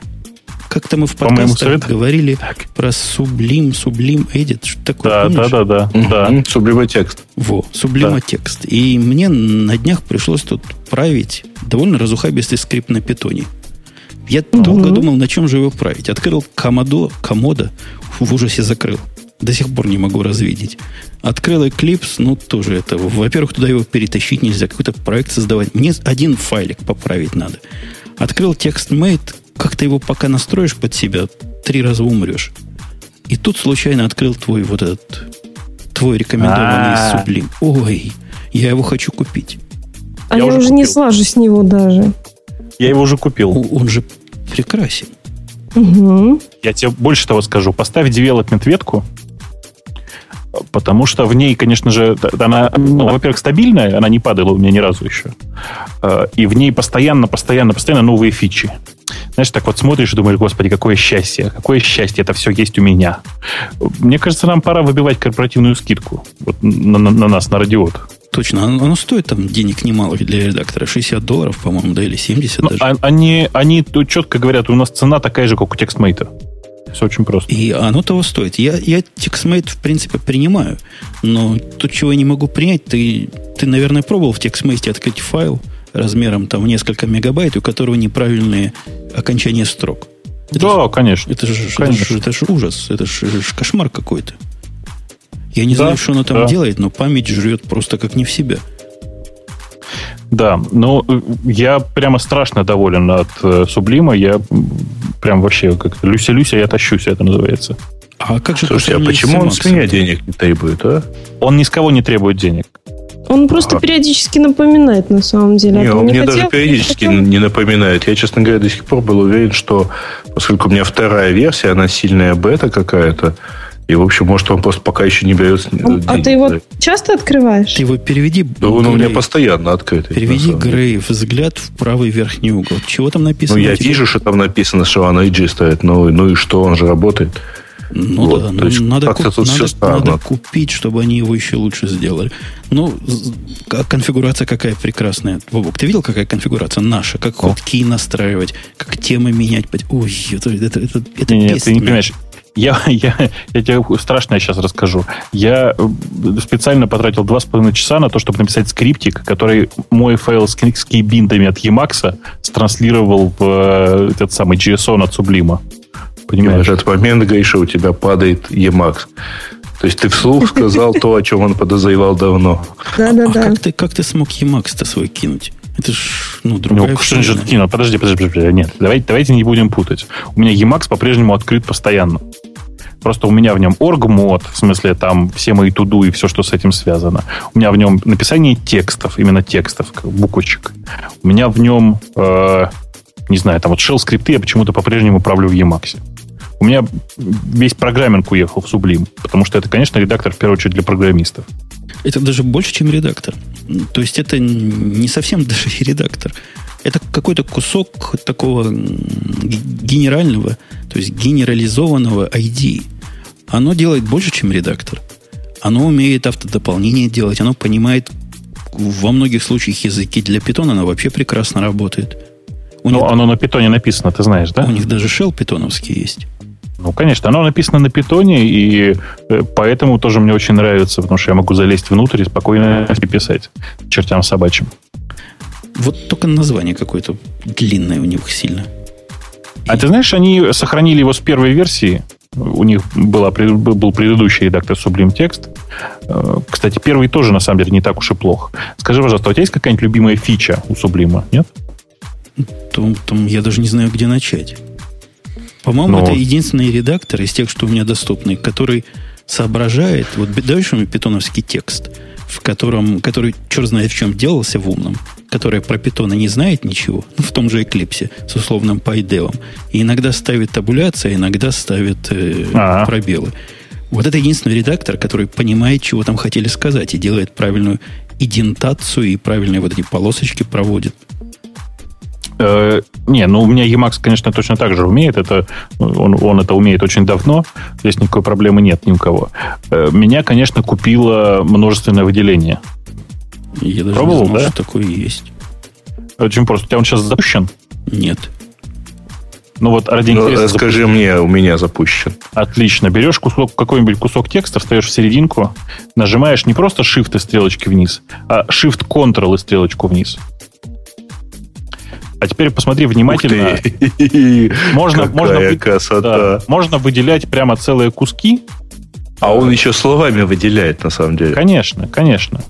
Как-то мы в подкастах говорили так. про Sublime, Sublime Edit, что такое. Да, да, да, да, да. Sublime текст. Во, Sublime текст. И мне на днях пришлось тут править довольно разухабистый скрипт на питоне. Я угу. долго думал, на чем же его править. Открыл комодо, комода, в ужасе закрыл. До сих пор не могу развидеть. Открыл Eclipse, ну, тоже это. Во-первых, туда его перетащить нельзя, какой-то проект создавать. Мне один файлик поправить надо. Открыл TextMate, как-то его пока настроишь под себя, три раза умрешь. И тут случайно открыл твой вот этот, твой рекомендованный сублим. Ой, я его хочу купить. А я, я уже не слажу с него даже. Я его уже купил. Он же прекрасен. Угу. Я тебе больше того скажу. Поставь development ветку, потому что в ней, конечно же, она, ну, во-первых, стабильная, она не падала у меня ни разу еще. Э, и в ней постоянно, постоянно, постоянно новые фичи. Знаешь, так вот смотришь и думаешь, господи, какое счастье, какое счастье, это все есть у меня. Мне кажется, нам пора выбивать корпоративную скидку вот, на, на, на нас, на радиот. Точно, оно, оно стоит там денег немалых для редактора, 60 долларов, по-моему, да, или 70 ну, даже. А, они, они тут четко говорят, у нас цена такая же, как у текстмейта. Все очень просто. И оно того стоит. Я, я TextMate, в принципе, принимаю, но тут чего я не могу принять, ты, ты наверное, пробовал в TextMate открыть файл размером там в несколько мегабайт, у которого неправильные окончания строк. Это да, ж, конечно. Это же, конечно. Это, же, это же ужас, это же кошмар какой-то. Я не да, знаю, что оно там да. делает, но память жрет просто как не в себя. Да, но э, я прямо страшно доволен от э, Сублима. Я прям вообще как Люся-Люся, я тащусь, это называется. А как же Слушайте, а почему он с меня денег не требует, а? Он ни с кого не требует денег. Он просто а. периодически напоминает, на самом деле. Не, а он не мне хотел, даже периодически не, не напоминает. Я, честно говоря, до сих пор был уверен, что поскольку у меня вторая версия, она сильная бета какая-то, и, в общем, может, он просто пока еще не берет деньги. А ты его часто открываешь? Ты его переведи. Да он у меня постоянно открыт. Переведи, Грей, взгляд в правый верхний угол. Чего там написано? Ну, я вижу, что там написано, что оно IG стоит. Ну, ну и что, он же работает. Ну вот, да, ну, есть, надо, куп, надо, надо купить, чтобы они его еще лучше сделали. Ну, конфигурация какая прекрасная. Вовок, ты видел, какая конфигурация наша? Как ходки настраивать, как темы менять. Ой, это, это, это, это Нет, ты не понимаешь. Я, я, я тебе страшное сейчас расскажу. Я э, специально потратил два с половиной часа на то, чтобы написать скриптик, который мой файл с, с кейбиндами от Emacs транслировал в э, этот самый JSON от Sublime. Понимаешь? в этот момент, Гриша, у тебя падает Emacs. То есть ты вслух сказал то, о чем он подозревал давно. Да-да-да. А как ты, как ты смог Emacs-то свой кинуть? Это ж, ну, другая ну, что не, ну, подожди, подожди, подожди, нет, давайте, давайте не будем путать. У меня Emacs по-прежнему открыт постоянно. Просто у меня в нем орг-мод, в смысле там все мои туду и все, что с этим связано. У меня в нем написание текстов, именно текстов, буквочек. У меня в нем, э, не знаю, там вот shell скрипты я почему-то по-прежнему управлю в Emacs. У меня весь программинг уехал в Sublime, потому что это, конечно, редактор в первую очередь для программистов. Это даже больше, чем редактор. То есть это не совсем даже редактор. Это какой-то кусок такого генерального, то есть генерализованного ID. Оно делает больше, чем редактор. Оно умеет автодополнение делать, оно понимает во многих случаях языки. Для питона оно вообще прекрасно работает. У них, оно на питоне написано, ты знаешь, да? У них даже shell питоновский есть. Ну, конечно, оно написано на питоне, и э, поэтому тоже мне очень нравится, потому что я могу залезть внутрь и спокойно писать чертям собачьим. Вот только название какое-то длинное у них сильно. А и... ты знаешь, они сохранили его с первой версии. У них была, был предыдущий редактор Sublime Text. Э, кстати, первый тоже, на самом деле, не так уж и плох. Скажи, пожалуйста, у тебя есть какая-нибудь любимая фича у Sublime, нет? Там, там я даже не знаю, где начать. По-моему, Но... это единственный редактор из тех, что у меня доступны, который соображает, вот даешь ему питоновский текст, в котором, который черт знает в чем делался в умном, который про питона не знает ничего, ну, в том же Эклипсе с условным PyDev, и иногда ставит табуляция, иногда ставит э, а. пробелы. Вот это единственный редактор, который понимает, чего там хотели сказать, и делает правильную идентацию, и правильные вот эти полосочки проводит. Э, не, ну у меня Emacs, конечно, точно так же умеет. Это, он, он это умеет очень давно. Здесь никакой проблемы нет ни у кого. Э, меня, конечно, купило множественное выделение. Я даже Пробовал, не знал, да? что такое есть. Очень просто. У тебя он сейчас запущен? Нет. Ну вот ради ну, интереса... Скажи запущен. мне, у меня запущен. Отлично. Берешь кусок, какой-нибудь кусок текста, встаешь в серединку, нажимаешь не просто Shift и стрелочки вниз, а Shift-Ctrl и стрелочку вниз. А теперь посмотри внимательно. Можно, можно, красота. Да, можно выделять прямо целые куски. А он еще словами выделяет, на самом деле. Конечно, конечно.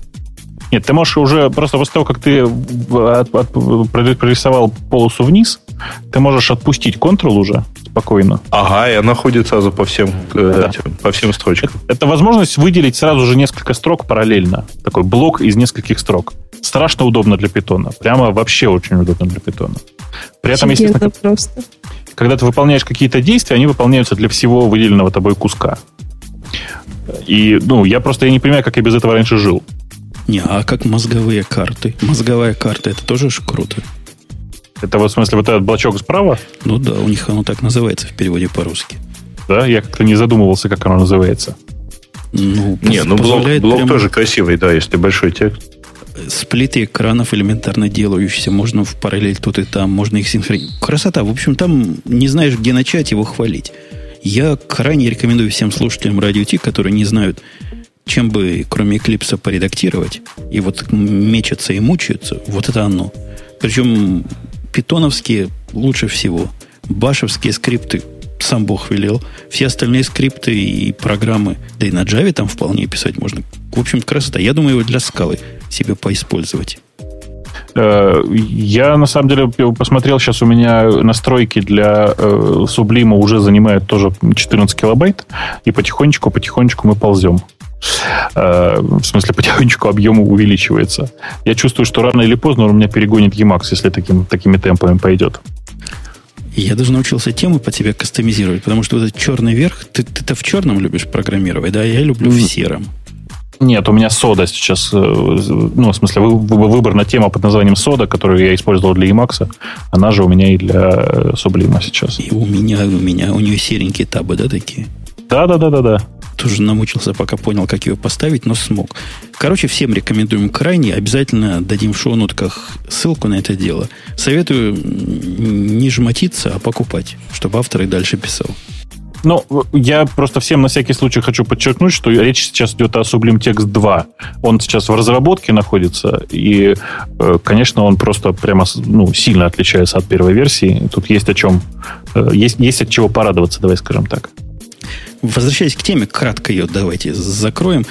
Нет, ты можешь уже просто после того, как ты от, от, прорисовал полосу вниз, ты можешь отпустить Ctrl уже спокойно. Ага, и она ходит сразу по всем, э, да. этим, по всем строчкам. Это, это возможность выделить сразу же несколько строк параллельно. Такой блок из нескольких строк. Страшно удобно для питона. Прямо вообще очень удобно для питона. При этом, естественно, просто. когда ты выполняешь какие-то действия, они выполняются для всего выделенного тобой куска. И, ну, я просто я не понимаю, как я без этого раньше жил. Не, а как мозговые карты? Мозговая карта, это тоже ж круто. Это вот в смысле вот этот блочок справа? Ну да, у них оно так называется в переводе по-русски. Да, я как-то не задумывался, как оно называется. Ну, не, ну блок, блок прямо... тоже красивый, да, если большой текст. Сплиты экранов элементарно делающиеся. Можно в параллель тут и там, можно их синхронизировать. Красота. В общем, там не знаешь, где начать его хвалить. Я крайне рекомендую всем слушателям радио Ти, которые не знают, чем бы, кроме Эклипса, поредактировать, и вот мечется и мучаются, вот это оно. Причем питоновские лучше всего. Башевские скрипты сам Бог велел. Все остальные скрипты и программы, да и на Java там вполне писать можно. В общем, красота. Я думаю, его для скалы себе поиспользовать. Э, я, на самом деле, посмотрел, сейчас у меня настройки для э, Сублима уже занимают тоже 14 килобайт, и потихонечку-потихонечку мы ползем. Э, в смысле, потихонечку объем увеличивается. Я чувствую, что рано или поздно он у меня перегонит Emacs, если таким, такими темпами пойдет. Я даже научился тему по тебе кастомизировать, потому что вот этот черный верх, ты, ты-то в черном любишь программировать, да? Я люблю в сером. Нет, у меня сода сейчас, э, ну, в смысле, выбрана тема под названием сода, которую я использовал для Emacs, она же у меня и для Sublime сейчас. И у меня, у меня, у нее серенькие табы, да, такие? Да-да-да-да-да тоже намучился, пока понял, как ее поставить, но смог. Короче, всем рекомендуем крайне. Обязательно дадим в шоу-нотках ссылку на это дело. Советую не жмотиться, а покупать, чтобы автор и дальше писал. Ну, я просто всем на всякий случай хочу подчеркнуть, что речь сейчас идет о Sublime Text 2. Он сейчас в разработке находится, и, э, конечно, он просто прямо ну, сильно отличается от первой версии. Тут есть о чем, э, есть, есть от чего порадоваться, давай скажем так. Возвращаясь к теме, кратко ее давайте закроем.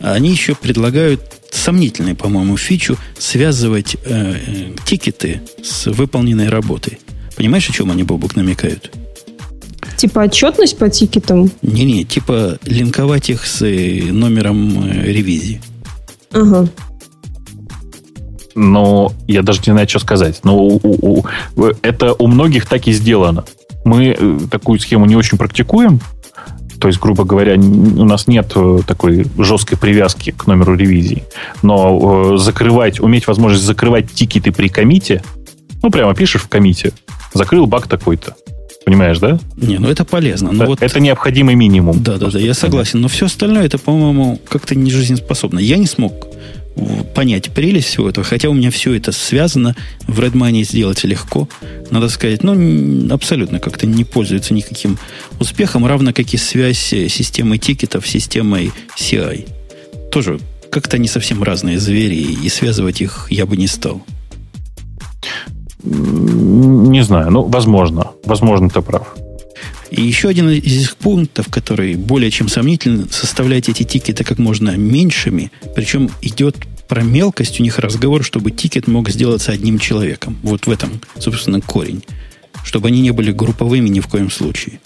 Они еще предлагают сомнительную, по-моему, фичу связывать э, э, тикеты с выполненной работой. Понимаешь, о чем они, Бобук, намекают? Типа отчетность по тикетам? Не-не, типа линковать их с э, номером э, ревизии. Ага. Но я даже не знаю, что сказать. Но у, у, у, это у многих так и сделано. Мы такую схему не очень практикуем. То есть, грубо говоря, у нас нет э, такой жесткой привязки к номеру ревизии. Но э, закрывать, уметь возможность закрывать тикеты при комите, ну, прямо пишешь в комите, закрыл баг такой-то. Понимаешь, да? Не, ну это полезно. Но это, вот... это необходимый минимум. Да, да, да, я согласен. Но все остальное, это, по-моему, как-то не жизнеспособно. Я не смог понять прелесть всего этого, хотя у меня все это связано, в Redmine сделать легко, надо сказать, ну, абсолютно как-то не пользуется никаким успехом, равно как и связь системы тикетов с системой CI. Тоже как-то не совсем разные звери, и связывать их я бы не стал. Не знаю, ну, возможно. Возможно, ты прав. И еще один из этих пунктов, который более чем сомнительный, составлять эти тикеты как можно меньшими, причем идет про мелкость у них разговор, чтобы тикет мог сделаться одним человеком. Вот в этом, собственно, корень. Чтобы они не были групповыми ни в коем случае.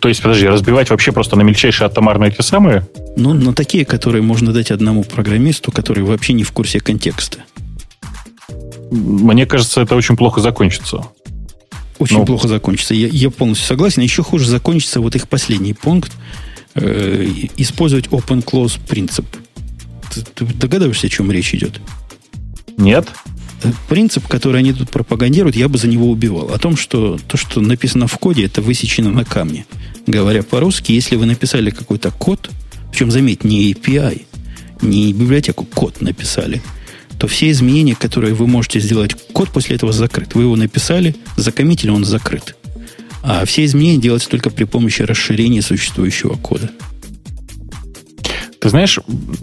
То есть, подожди, разбивать вообще просто на мельчайшие атомарные те самые? Ну, на такие, которые можно дать одному программисту, который вообще не в курсе контекста. Мне кажется, это очень плохо закончится. Очень ну, плохо закончится. Я, я полностью согласен. Еще хуже закончится вот их последний пункт. Э, использовать open-close принцип. Ты, ты догадываешься, о чем речь идет? Нет. Принцип, который они тут пропагандируют, я бы за него убивал. О том, что то, что написано в коде, это высечено на камне. Говоря по-русски, если вы написали какой-то код, причем, заметь, не API, не библиотеку, код написали – то все изменения, которые вы можете сделать, код после этого закрыт. Вы его написали, закоммитили, он закрыт. А все изменения делаются только при помощи расширения существующего кода. Ты знаешь,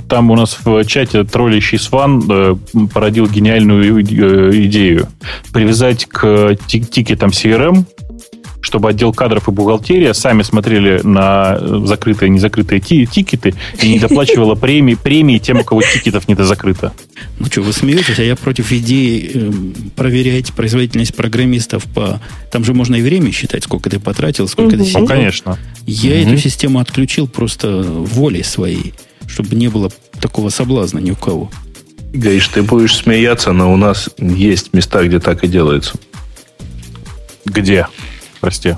там у нас в чате троллящий сван э, породил гениальную э, идею. Привязать к тикетам CRM чтобы отдел кадров и бухгалтерия сами смотрели на закрытые и незакрытые тикеты и не доплачивала премии, премии тем, у кого тикетов не закрыто. Ну что, вы смеетесь, а я против идеи э, проверять производительность программистов по... Там же можно и время считать, сколько ты потратил, сколько угу. ты сидел. Ну, конечно. Я угу. эту систему отключил просто волей своей, чтобы не было такого соблазна ни у кого. Гаиш, ты будешь смеяться, но у нас есть места, где так и делается. Где? Прости.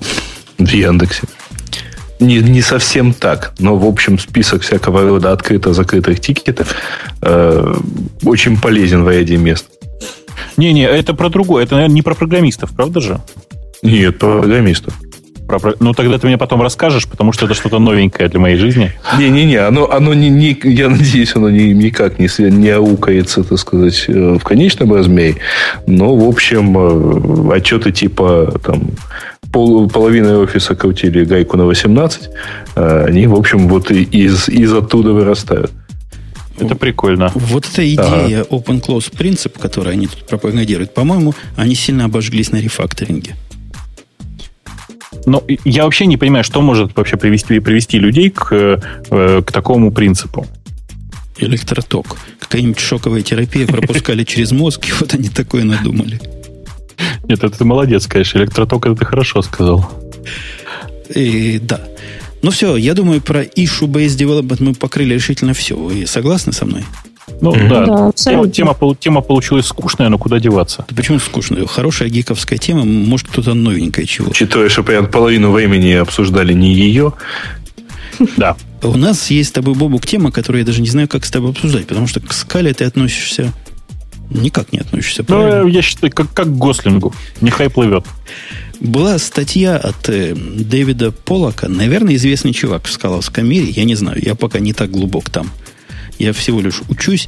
В Яндексе. Не, не совсем так, но, в общем, список всякого рода открыто-закрытых тикетов э, очень полезен в ряде мест. Не-не, это про другое. Это, наверное, не про программистов, правда же? Нет, про программистов. Про, ну, тогда ты мне потом расскажешь, потому что это что-то новенькое для моей жизни. Не-не-не, оно, оно не, не, я надеюсь, оно не, никак не, не аукается, так сказать, э, в конечном размере. Но, в общем, э, отчеты типа там пол, половина офиса крутили гайку на 18, э, они, в общем, вот из, из оттуда вырастают. Это прикольно. Вот эта идея ага. open close принцип, который они тут пропагандируют, по-моему, они сильно обожглись на рефакторинге. Но я вообще не понимаю, что может вообще привести, привести людей к, э, к такому принципу. Электроток. Какая-нибудь шоковая терапия пропускали через мозг, и вот они такое надумали. Нет, это ты молодец, конечно. Электроток это ты хорошо сказал. И, да. Ну все, я думаю, про issue-based development мы покрыли решительно все. Вы согласны со мной? Ну mm-hmm. да, да тема, тема, тема получилась скучная, но куда деваться? Да почему скучная? Хорошая гиковская тема, может кто-то новенькое чего. Учитывая, что прям половину времени обсуждали не ее. Да. У нас есть с тобой, Бобук, тема, которую я даже не знаю, как с тобой обсуждать, потому что к скале ты относишься никак не относишься. Ну, я считаю, как, как к Гослингу. Нехай плывет. Была статья от э, Дэвида Полока, наверное, известный чувак в скаловском мире. Я не знаю, я пока не так глубок там. Я всего лишь учусь.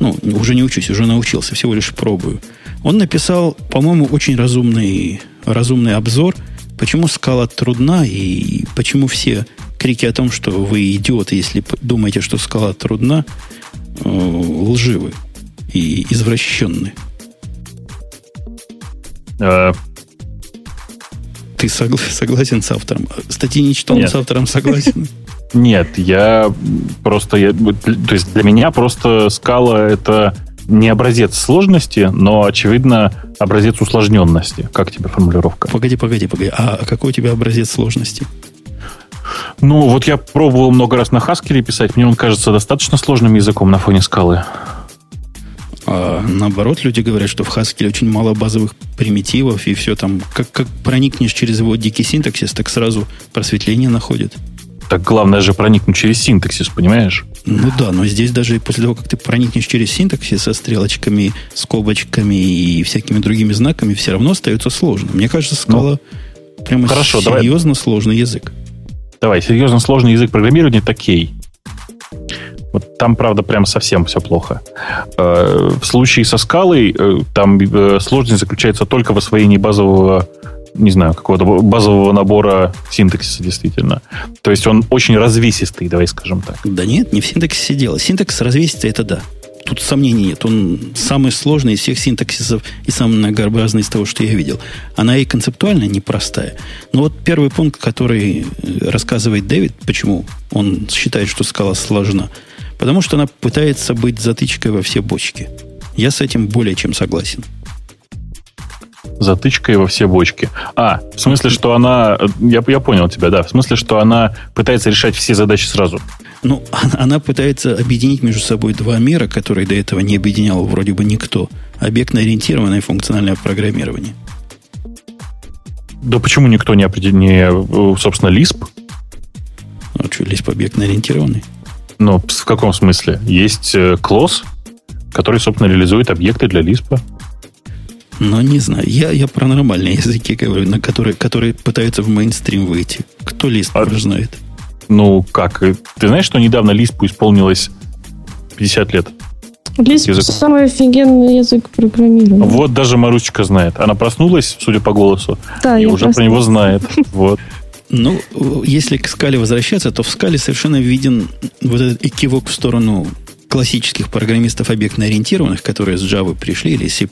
Ну, уже не учусь, уже научился, всего лишь пробую. Он написал, по-моему, очень разумный, разумный обзор, почему скала трудна и почему все крики о том, что вы идиоты, если думаете, что скала трудна, э, лживы и извращенны. А... Ты согла- согласен с автором? Статьи не читал, Нет. с автором согласен? Нет, я просто... Я, то есть для меня просто скала это не образец сложности, но, очевидно, образец усложненности. Как тебе формулировка? Погоди, погоди, погоди. А какой у тебя образец сложности? Ну, вот я пробовал много раз на Haskell писать. Мне он кажется достаточно сложным языком на фоне скалы. А наоборот, люди говорят, что в Haskell очень мало базовых примитивов, и все там, как, как проникнешь через его дикий синтаксис, так сразу просветление находит. Так главное же проникнуть через синтаксис, понимаешь? Ну да, но здесь даже после того, как ты проникнешь через синтаксис со стрелочками, скобочками и всякими другими знаками, все равно остается сложно. Мне кажется, скала ну, прямо хорошо, серьезно давай. сложный язык. Давай, серьезно сложный язык программирования – такей. Вот там, правда, прям совсем все плохо. Э, в случае со скалой э, там э, сложность заключается только в освоении базового не знаю, какого-то базового набора синтаксиса, действительно. То есть он очень развесистый, давай скажем так. Да нет, не в синтаксисе дело. Синтаксис развесистый, это да. Тут сомнений нет. Он самый сложный из всех синтаксисов и самый многообразный из того, что я видел. Она и концептуально непростая. Но вот первый пункт, который э, рассказывает Дэвид, почему он считает, что скала сложна. Потому что она пытается быть затычкой во все бочки. Я с этим более чем согласен затычкой во все бочки. А, в смысле, что она... Я, я понял тебя, да. В смысле, что она пытается решать все задачи сразу. Ну, она пытается объединить между собой два мира, которые до этого не объединял вроде бы никто. Объектно-ориентированное и функциональное программирование. Да почему никто не определил, собственно, Lisp? А что, Lisp объектно-ориентированный? Ну, в каком смысле? Есть класс, э, который, собственно, реализует объекты для Lisp. Но не знаю. Я, я про нормальные языки говорю, на которые, которые пытаются в мейнстрим выйти. Кто лист а, знает? Ну, как? Ты знаешь, что недавно Лиспу исполнилось 50 лет? Лисп язык. самый офигенный язык программирования. Вот даже Марусечка знает. Она проснулась, судя по голосу, да, и уже проснулась. про него знает. Вот. Ну, если к скале возвращаться, то в скале совершенно виден вот этот экивок в сторону классических программистов объектно-ориентированных, которые с Java пришли или C++,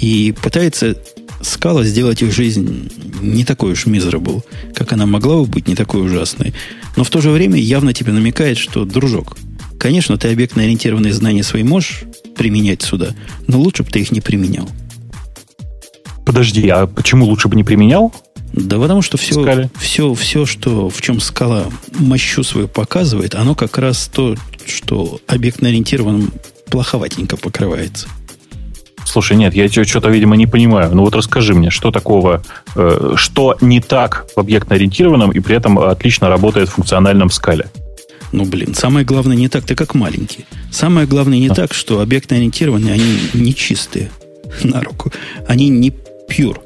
и пытается скала сделать их жизнь не такой уж miserable, как она могла бы быть, не такой ужасной. Но в то же время явно тебе намекает, что, дружок, конечно, ты объектно-ориентированные знания свои можешь применять сюда, но лучше бы ты их не применял. Подожди, а почему лучше бы не применял? Да потому что все, все, все, что, в чем скала мощу свою показывает, оно как раз то, что объектно-ориентированным плоховатенько покрывается. Слушай, нет, я что-то, видимо, не понимаю. Ну вот расскажи мне, что такого, э, что не так в объектно-ориентированном и при этом отлично работает в функциональном скале? Ну, блин, самое главное не так, ты как маленький. Самое главное не а. так, что объектно-ориентированные, они не чистые на руку. Они не pure.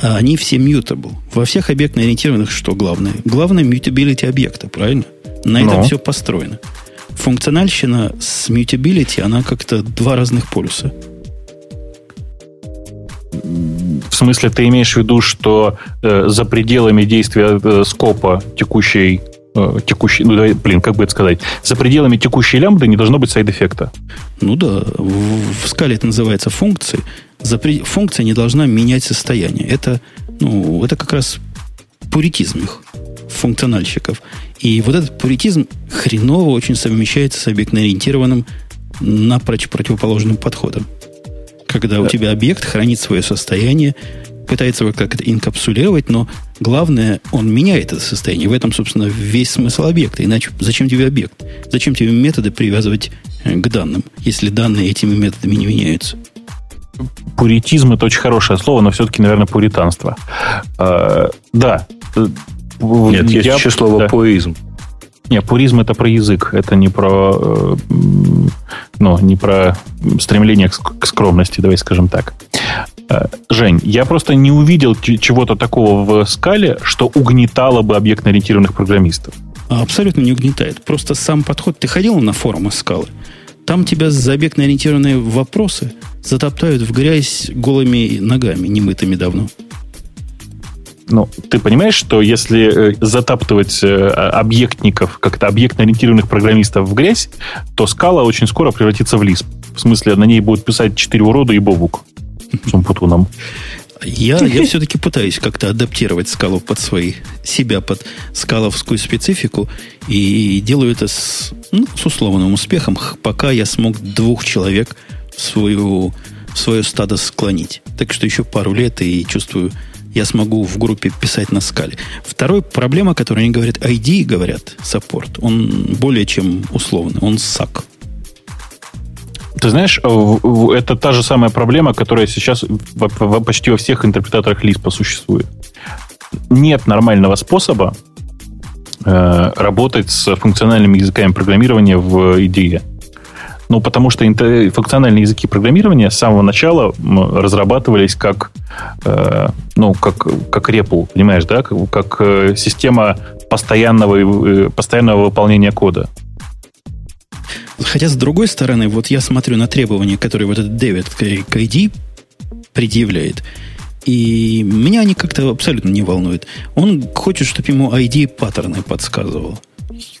А они все mutable. Во всех объектно-ориентированных что главное? Главное mutability объекта, правильно? На этом Но. все построено. Функциональщина с mutability, она как-то два разных полюса. В смысле, ты имеешь в виду, что э, за пределами действия э, скопа текущей э, текущей, ну, давай, блин, как бы это сказать, за пределами текущей лямбды не должно быть сайд-эффекта. Ну да, в, в скале это называется функции. За, функция не должна менять состояние. Это, ну, это как раз пуритизм их, функциональщиков. И вот этот пуритизм хреново очень совмещается с объектно-ориентированным напрочь противоположным подходом. Когда у тебя объект хранит свое состояние, пытается его как-то инкапсулировать, но главное, он меняет это состояние. В этом, собственно, весь смысл объекта. Иначе зачем тебе объект? Зачем тебе методы привязывать э, к данным, если данные этими методами не меняются? Пуритизм это очень хорошее слово, но все-таки, наверное, пуританство. А, да, нет, есть я, еще слово да. пуризм. Не, пуризм это про язык, это не про, э, ну, не про стремление к скромности, давай скажем так. Э, Жень, я просто не увидел чего-то такого в скале, что угнетало бы объектно-ориентированных программистов. Абсолютно не угнетает. Просто сам подход. Ты ходил на форумы скалы? Там тебя за объектно-ориентированные вопросы затоптают в грязь голыми ногами, немытыми давно. Ну, ты понимаешь, что если э, затаптывать э, объектников, как-то объектно-ориентированных программистов в грязь, то скала очень скоро превратится в лисп. В смысле, на ней будут писать четыре урода и бобук с умпутуном. Я, я все-таки пытаюсь как-то адаптировать скалу под свои, себя под скаловскую специфику и делаю это с, ну, с условным успехом, пока я смог двух человек в, свою, в свое стадо склонить. Так что еще пару лет и чувствую, я смогу в группе писать на скале. Второй проблема, которую они говорят, ID, говорят, саппорт, он более чем условный, он сак. Ты знаешь, это та же самая проблема, которая сейчас почти во всех интерпретаторах Lisp существует. Нет нормального способа э, работать с функциональными языками программирования в IDE. Ну, потому что функциональные языки программирования с самого начала разрабатывались как, э, ну, как, как REPL, понимаешь, да? Как, как э, система постоянного, постоянного выполнения кода. Хотя, с другой стороны, вот я смотрю на требования, которые вот этот Дэвид к ID предъявляет, и меня они как-то абсолютно не волнуют. Он хочет, чтобы ему ID паттерны подсказывал.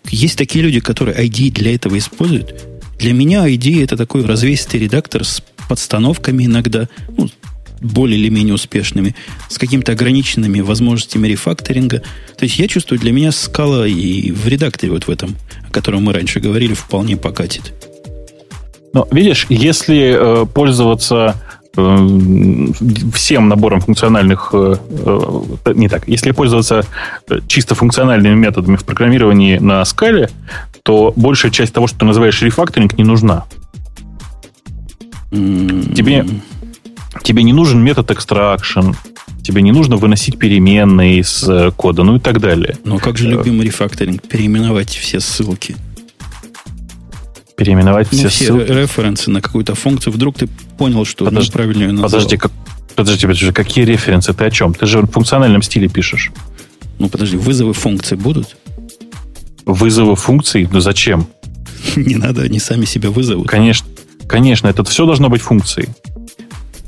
Есть такие люди, которые ID для этого используют. Для меня ID это такой развесистый редактор с подстановками иногда, ну, более или менее успешными, с какими-то ограниченными возможностями рефакторинга. То есть я чувствую, для меня скала и в редакторе вот в этом, о котором мы раньше говорили, вполне покатит. Но видишь, если э, пользоваться э, всем набором функциональных... Э, э, не так. Если пользоваться чисто функциональными методами в программировании на скале, то большая часть того, что ты называешь рефакторинг, не нужна. Mm-hmm. Тебе тебе не нужен метод extraction, тебе не нужно выносить переменные из э, кода, ну и так далее. Но как же э, любимый рефакторинг? Переименовать все ссылки. Переименовать ну, все, все ссылки? референсы на какую-то функцию. Вдруг ты понял, что Подож... неправильно ее назвал. Подожди, как... подожди, подожди, какие референсы? Ты о чем? Ты же в функциональном стиле пишешь. Ну, подожди, вызовы функций будут? Вызовы функций? Ну, зачем? Не надо, они сами себя вызовут. Конечно, конечно, это все должно быть функцией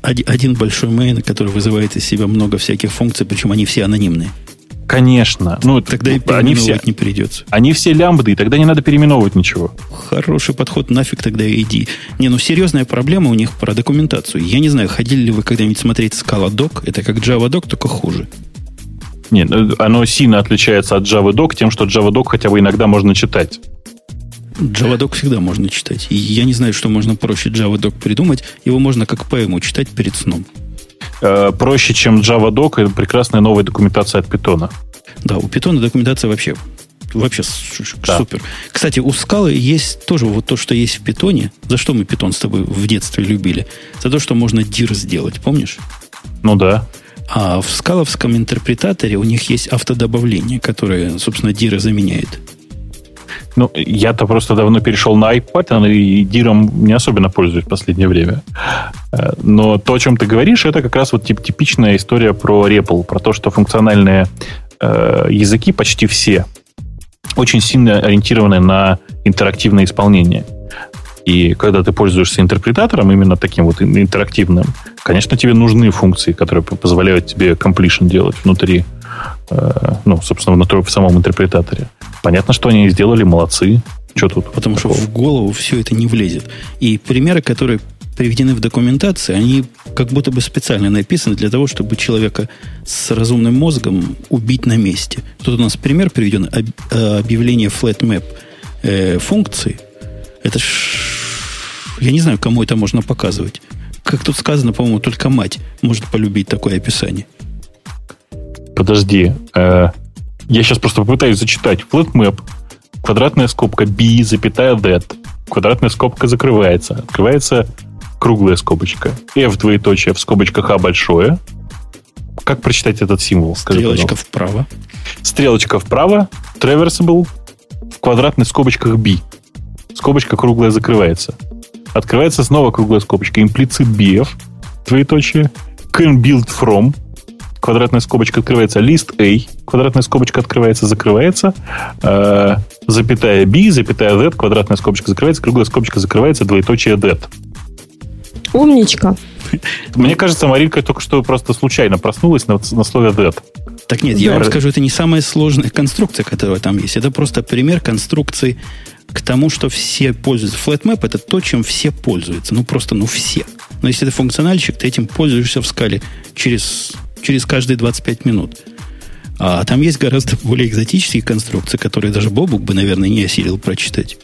один большой мейн, который вызывает из себя много всяких функций, причем они все анонимные. Конечно. Ну, тогда и они все, не придется. Они все лямбды, и тогда не надо переименовывать ничего. Хороший подход, нафиг тогда иди. Не, ну серьезная проблема у них про документацию. Я не знаю, ходили ли вы когда-нибудь смотреть Scala Doc? Это как Java Doc, только хуже. Нет, ну, оно сильно отличается от Java Doc тем, что Java Doc хотя бы иногда можно читать. JavaDoc всегда можно читать. И я не знаю, что можно проще JavaDoc придумать. Его можно как поэму читать перед сном. Э, проще, чем JavaDoc, это прекрасная новая документация от Python. Да, у Python документация вообще вообще да. супер. Кстати, у скалы есть тоже вот то, что есть в питоне. За что мы питон с тобой в детстве любили? За то, что можно dir сделать, помнишь? Ну да. А в скаловском интерпретаторе у них есть автодобавление, которое, собственно, dir заменяет. Ну, я-то просто давно перешел на iPad, и диром не особенно пользуюсь в последнее время. Э, но то, о чем ты говоришь, это как раз вот тип, типичная история про REPL, про то, что функциональные э, языки почти все очень сильно ориентированы на интерактивное исполнение. И когда ты пользуешься интерпретатором, именно таким вот интерактивным, конечно, тебе нужны функции, которые позволяют тебе completion делать внутри, э, ну, собственно, внутри, в самом интерпретаторе. Понятно, что они сделали, молодцы. Что тут? Потому такого? что в голову все это не влезет. И примеры, которые приведены в документации, они как будто бы специально написаны для того, чтобы человека с разумным мозгом убить на месте. Тут у нас пример приведен э, объявление flatmap э, функции. Это ж... Я не знаю, кому это можно показывать. Как тут сказано, по-моему, только мать может полюбить такое описание. Подожди. Э, я сейчас просто попытаюсь зачитать. Flatmap, квадратная скобка b, запятая that. Квадратная скобка закрывается. Открывается круглая скобочка. F двоеточие в скобочках А большое. Как прочитать этот символ? Скажи, Стрелочка пожалуйста. вправо. Стрелочка вправо. Traversable в квадратных скобочках B. Скобочка круглая закрывается. Открывается снова круглая скобочка. Имплицит BF. Двоеточие. Can build from квадратная скобочка открывается, лист A, квадратная скобочка открывается, закрывается, э, запятая B, запятая Z, квадратная скобочка закрывается, круглая скобочка закрывается, двоеточие that. Умничка. Мне кажется, Маринка только что просто случайно проснулась на, на слове that. Так нет, я вам скажу, это не самая сложная конструкция, которая там есть. Это просто пример конструкции к тому, что все пользуются. FlatMap это то, чем все пользуются. Ну, просто, ну, все. Но если ты функциональщик, ты этим пользуешься в скале через, через каждые 25 минут. А там есть гораздо более экзотические конструкции, которые даже Бобук бы, наверное, не осилил прочитать.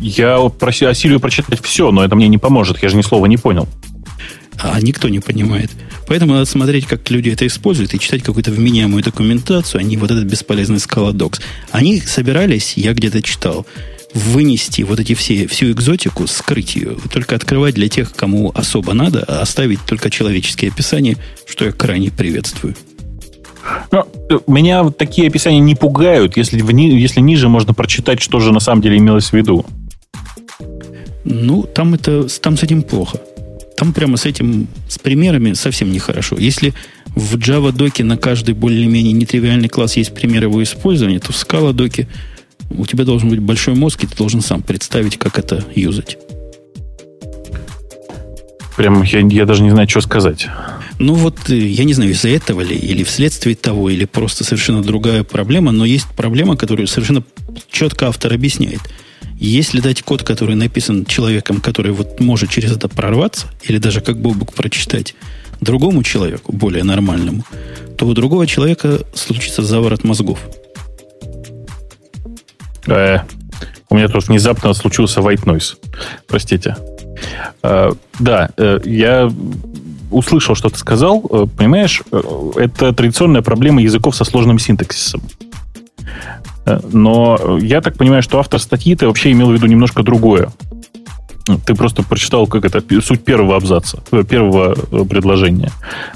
Я проси, осилию прочитать все, но это мне не поможет. Я же ни слова не понял. А никто не понимает. Поэтому надо смотреть, как люди это используют, и читать какую-то вменяемую документацию, а не вот этот бесполезный скалодокс. Они собирались, я где-то читал, вынести вот эти все, всю экзотику, скрыть ее, только открывать для тех, кому особо надо, а оставить только человеческие описания, что я крайне приветствую. Но ну, меня вот такие описания не пугают, если, вни, если ниже можно прочитать, что же на самом деле имелось в виду. Ну, там, это, там с этим плохо. Там прямо с этим, с примерами совсем нехорошо. Если в Java доке на каждый более-менее нетривиальный класс есть пример его использования, то в Scala доке у тебя должен быть большой мозг, и ты должен сам представить, как это юзать. Прям я, я даже не знаю, что сказать. Ну вот, э, я не знаю, из-за этого ли, или вследствие того, или просто совершенно другая проблема, но есть проблема, которую совершенно четко автор объясняет. Если дать код, который написан человеком, который вот может через это прорваться, или даже как Бобук прочитать другому человеку, более нормальному, то у другого человека случится заворот мозгов. Э, у меня тут внезапно случился white noise. Простите. Э, да, э, я услышал, что ты сказал. Э, понимаешь, э, это традиционная проблема языков со сложным синтаксисом. Э, но я так понимаю, что автор статьи-то вообще имел в виду немножко другое. Ты просто прочитал, как это суть первого абзаца, первого предложения.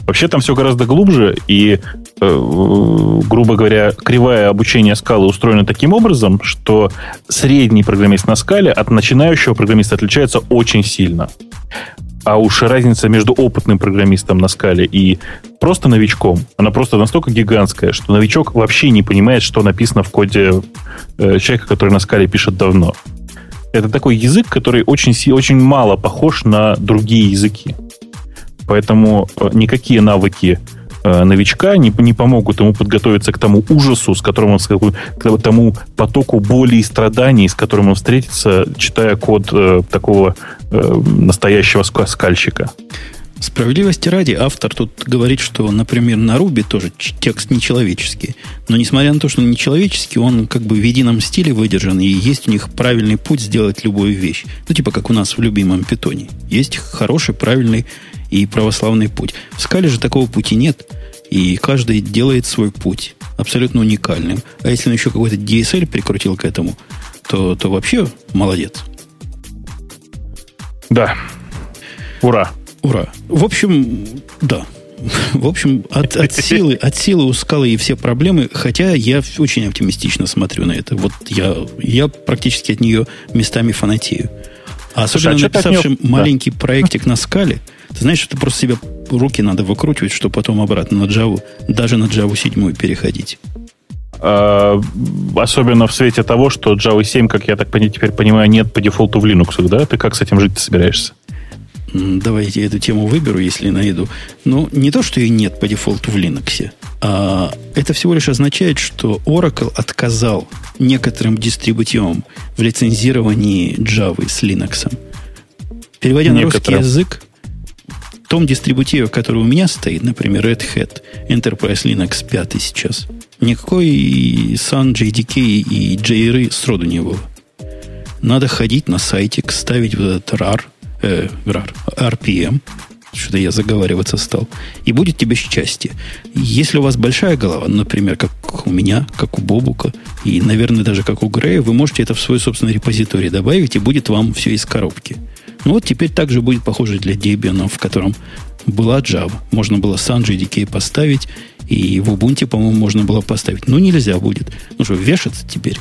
Вообще там все гораздо глубже, и, грубо говоря, кривая обучения скалы устроена таким образом, что средний программист на скале от начинающего программиста отличается очень сильно. А уж разница между опытным программистом на скале и просто новичком, она просто настолько гигантская, что новичок вообще не понимает, что написано в коде э, человека, который на скале пишет давно. Это такой язык, который очень, очень мало похож на другие языки. Поэтому э, никакие навыки новичка не, не помогут ему подготовиться к тому ужасу, с которым он, к тому потоку боли и страданий, с которым он встретится, читая код э, такого э, настоящего скальщика. Справедливости ради, автор тут говорит, что, например, на Руби тоже текст нечеловеческий. Но несмотря на то, что он нечеловеческий, он как бы в едином стиле выдержан, и есть у них правильный путь сделать любую вещь. Ну, типа как у нас в любимом питоне. Есть хороший, правильный и православный путь. В скале же такого пути нет, и каждый делает свой путь абсолютно уникальным. А если он еще какой-то DSL прикрутил к этому, то, то вообще молодец. Да. Ура. Ура. В общем, да. В общем, от, от, силы, от силы у скалы и все проблемы, хотя я очень оптимистично смотрю на это. Вот я, я практически от нее местами фанатею. А особенно Слушай, а написавшим нее... маленький да. проектик на скале, ты знаешь, что просто себе руки надо выкручивать, чтобы потом обратно на Java, даже на Java 7 переходить. А, особенно в свете того, что Java 7, как я так теперь понимаю, нет по дефолту в Linux, да? Ты как с этим жить собираешься? Давайте я эту тему выберу, если найду. Ну, не то, что ее нет по дефолту в Linux, а это всего лишь означает, что Oracle отказал некоторым дистрибутивам в лицензировании Java с Linux. Переводя на русский язык, том дистрибутиве, который у меня стоит, например, Red Hat, Enterprise Linux 5 сейчас, никакой Sun, JDK и JRE сроду не было. Надо ходить на сайтик, ставить вот этот RAR – э, RAR, RPM, что-то я заговариваться стал, и будет тебе счастье. Если у вас большая голова, например, как у меня, как у Бобука, и, наверное, даже как у Грея, вы можете это в свой собственный репозиторий добавить, и будет вам все из коробки. Ну вот теперь также будет похоже для Debian, в котором была Java. Можно было Sun JDK поставить, и в Ubuntu, по-моему, можно было поставить. Ну, нельзя будет. Ну что, вешаться теперь?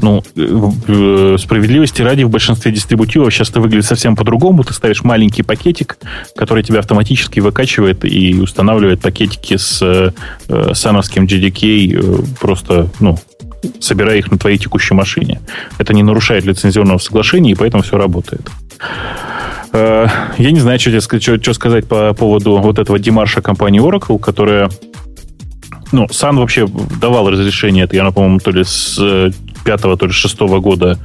ну, э, справедливости ради, в большинстве дистрибутивов сейчас это выглядит совсем по-другому. Ты ставишь маленький пакетик, который тебя автоматически выкачивает и устанавливает пакетики с э, сановским GDK, э, просто, ну, собирая их на твоей текущей машине. Это не нарушает лицензионного соглашения, и поэтому все работает. Э, я не знаю, что, что, что сказать по поводу вот этого демарша компании Oracle, которая ну, Сан вообще давал разрешение, это я, по-моему, то ли с пятого, то ли шестого года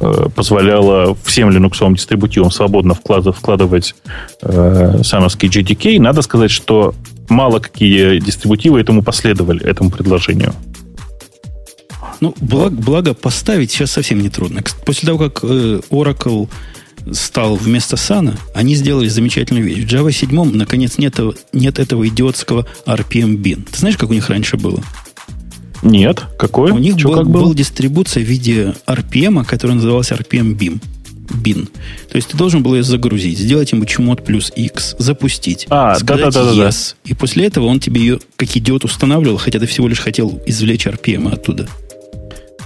э, позволяла всем линуксовым дистрибутивам свободно вклад, вкладывать э, самовский JDK, надо сказать, что мало какие дистрибутивы этому последовали, этому предложению. Ну, благо, благо поставить сейчас совсем не трудно. После того, как э, Oracle стал вместо Сана, они сделали замечательную вещь. В Java 7 наконец нет, нет этого идиотского RPM bin. Ты знаешь, как у них раньше было? Нет. Какое? У них был, как был дистрибуция в виде RPM, который назывался RPM bin. bin. То есть ты должен был ее загрузить, сделать ему чмот плюс X, запустить, а, сказать да, да, да, yes. Да. И после этого он тебе ее как идиот устанавливал, хотя ты всего лишь хотел извлечь RPM оттуда.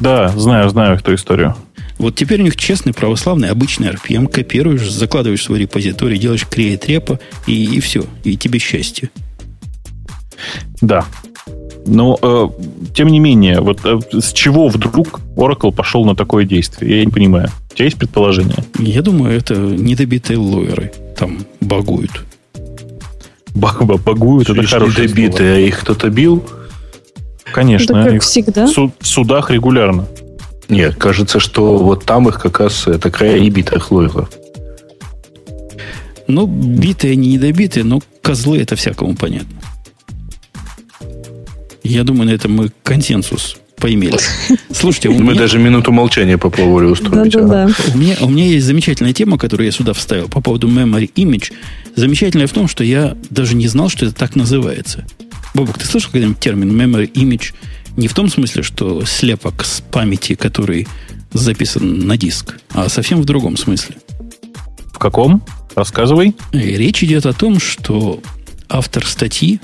Да, знаю, знаю эту историю. Вот теперь у них честный, православный, обычный RPM. Копируешь, закладываешь свой репозиторий, делаешь create репо, и, и все. И тебе счастье. Да. Но, э, тем не менее, вот э, с чего вдруг Oracle пошел на такое действие? Я не понимаю. У тебя есть предположение? Я думаю, это недобитые лоеры там багуют. Багуют, это хорошее Недобитые, а их кто-то бил? Конечно. Да, как всегда. В судах регулярно. Нет, кажется, что вот там их как раз это края и битых лоеров. Ну, битые, не недобитые, но козлы это всякому понятно. Я думаю, на этом мы консенсус поимели. Слушайте, мы меня... даже минуту молчания попробовали устроить. Да, да, да. У, меня, у меня есть замечательная тема, которую я сюда вставил по поводу memory image. Замечательная в том, что я даже не знал, что это так называется. Бобок, ты слышал когда-нибудь термин memory image? Не в том смысле, что слепок с памяти, который записан на диск, а совсем в другом смысле. В каком? Рассказывай. Речь идет о том, что автор статьи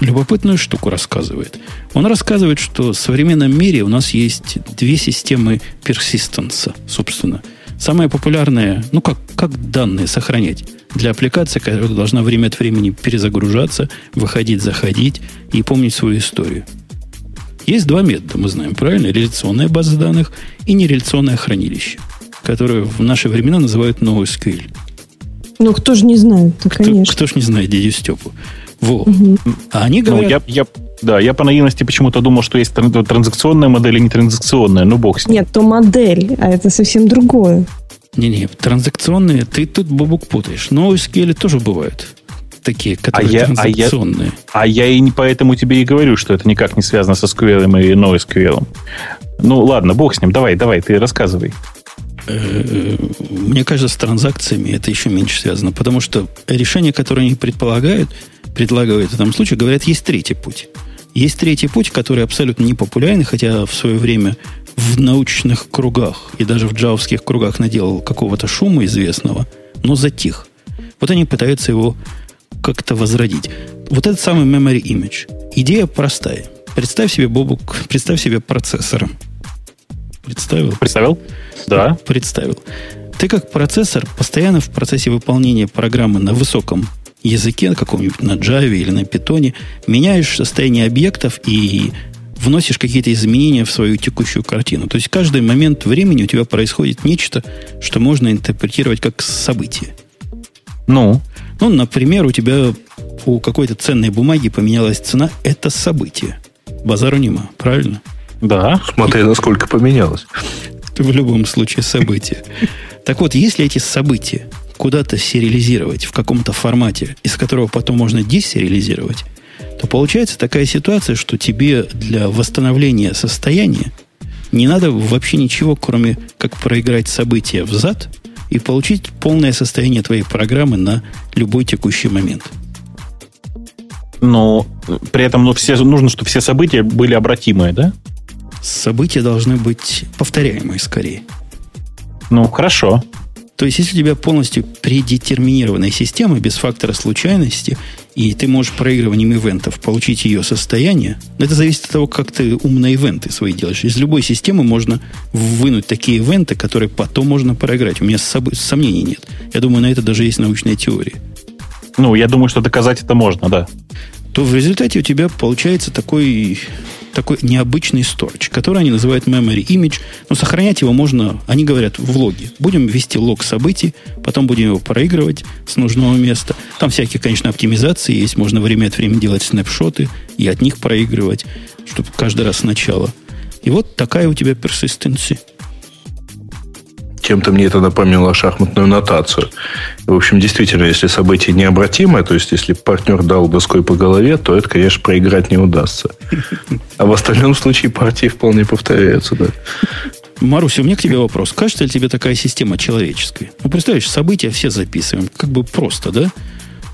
любопытную штуку рассказывает. Он рассказывает, что в современном мире у нас есть две системы персистенса, собственно. Самая популярная, ну как, как данные сохранять для аппликации, которая должна время от времени перезагружаться, выходить, заходить и помнить свою историю. Есть два метода, мы знаем, правильно? Реляционная база данных и нереляционное хранилище, которое в наши времена называют NoSQL. Ну, кто же не знает, кто, конечно. Кто ж не знает дядю Степу? Во. Угу. А они ну, говорят... Ну, я, я, да, я по наивности почему-то думал, что есть транзакционная модель и не транзакционная. Ну, бог с ним. Нет, то модель, а это совсем другое. Не-не, транзакционные, ты тут бабук путаешь. Но SQL тоже бывают такие, которые а я, транзакционные. А я, а я и не поэтому тебе и говорю, что это никак не связано со SQL и NoSQL. Ну, ладно, бог с ним. Давай, давай, ты рассказывай. Э, мне кажется, с транзакциями это еще меньше связано, потому что решения, которые они предполагают, предлагают в этом случае, говорят, есть третий путь. Есть третий путь, который абсолютно не популярен, хотя в свое время в научных кругах и даже в джавских кругах наделал какого-то шума известного, но затих. Вот они пытаются его как-то возродить. Вот этот самый memory image. Идея простая. Представь себе, Бобук, представь себе процессором. Представил? Представил? Да. Представил. Ты как процессор постоянно в процессе выполнения программы на высоком языке, на каком-нибудь на Java или на Python, меняешь состояние объектов и вносишь какие-то изменения в свою текущую картину. То есть каждый момент времени у тебя происходит нечто, что можно интерпретировать как событие. Ну? Ну, например, у тебя у какой-то ценной бумаги поменялась цена. Это событие. Базару нема, правильно? Да. Смотри, насколько поменялось. В любом случае событие. Так вот, если эти события куда-то сериализировать в каком-то формате, из которого потом можно десериализировать, то получается такая ситуация, что тебе для восстановления состояния не надо вообще ничего, кроме как проиграть события взад и получить полное состояние твоей программы на любой текущий момент. Но при этом ну, все, нужно, чтобы все события были обратимые, да? События должны быть повторяемые скорее. Ну, хорошо. То есть, если у тебя полностью предетерминированная система без фактора случайности, и ты можешь проигрыванием ивентов получить ее состояние, это зависит от того, как ты умные ивенты свои делаешь. Из любой системы можно вынуть такие ивенты, которые потом можно проиграть. У меня с собой сомнений нет. Я думаю, на это даже есть научная теория. Ну, я думаю, что доказать это можно, да. То в результате у тебя получается такой такой необычный storage, который они называют memory image, но сохранять его можно, они говорят, в логе. Будем вести лог событий, потом будем его проигрывать с нужного места. Там всякие, конечно, оптимизации есть, можно время от времени делать снапшоты и от них проигрывать, чтобы каждый раз сначала. И вот такая у тебя персистенция. Чем-то мне это напомнило шахматную нотацию. В общем, действительно, если событие необратимое, то есть если партнер дал доской по голове, то это, конечно, проиграть не удастся. А в остальном случае партии вполне повторяются, да. Маруся, у меня к тебе вопрос. Кажется ли тебе такая система человеческая? Ну, представляешь, события все записываем. Как бы просто, да?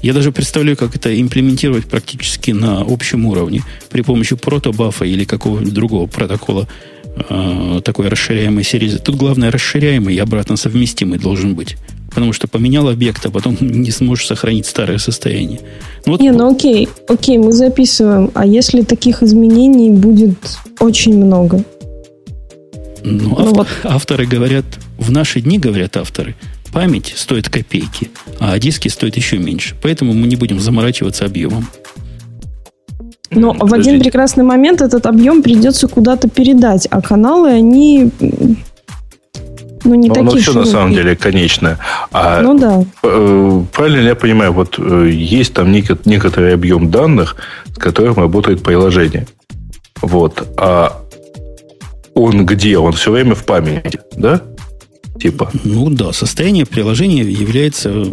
Я даже представляю, как это имплементировать практически на общем уровне при помощи протобафа или какого-нибудь другого протокола э, такой расширяемой серии. Тут главное расширяемый и обратно совместимый должен быть. Потому что поменял объект, а потом не сможешь сохранить старое состояние. Ну, вот... Не, ну окей, окей, мы записываем. А если таких изменений будет очень много? Ну, ну ав... вот. авторы говорят, в наши дни говорят авторы, память стоит копейки, а диски стоят еще меньше. Поэтому мы не будем заморачиваться объемом. Но в один прекрасный момент этот объем придется куда-то передать, а каналы, они ну, не Но такие оно все на самом деле конечное. А, ну да. Э, правильно ли я понимаю, вот э, есть там некоторый объем данных, с которым работает приложение. Вот. А он где? Он все время в памяти, да? Типа. Ну да, состояние приложения является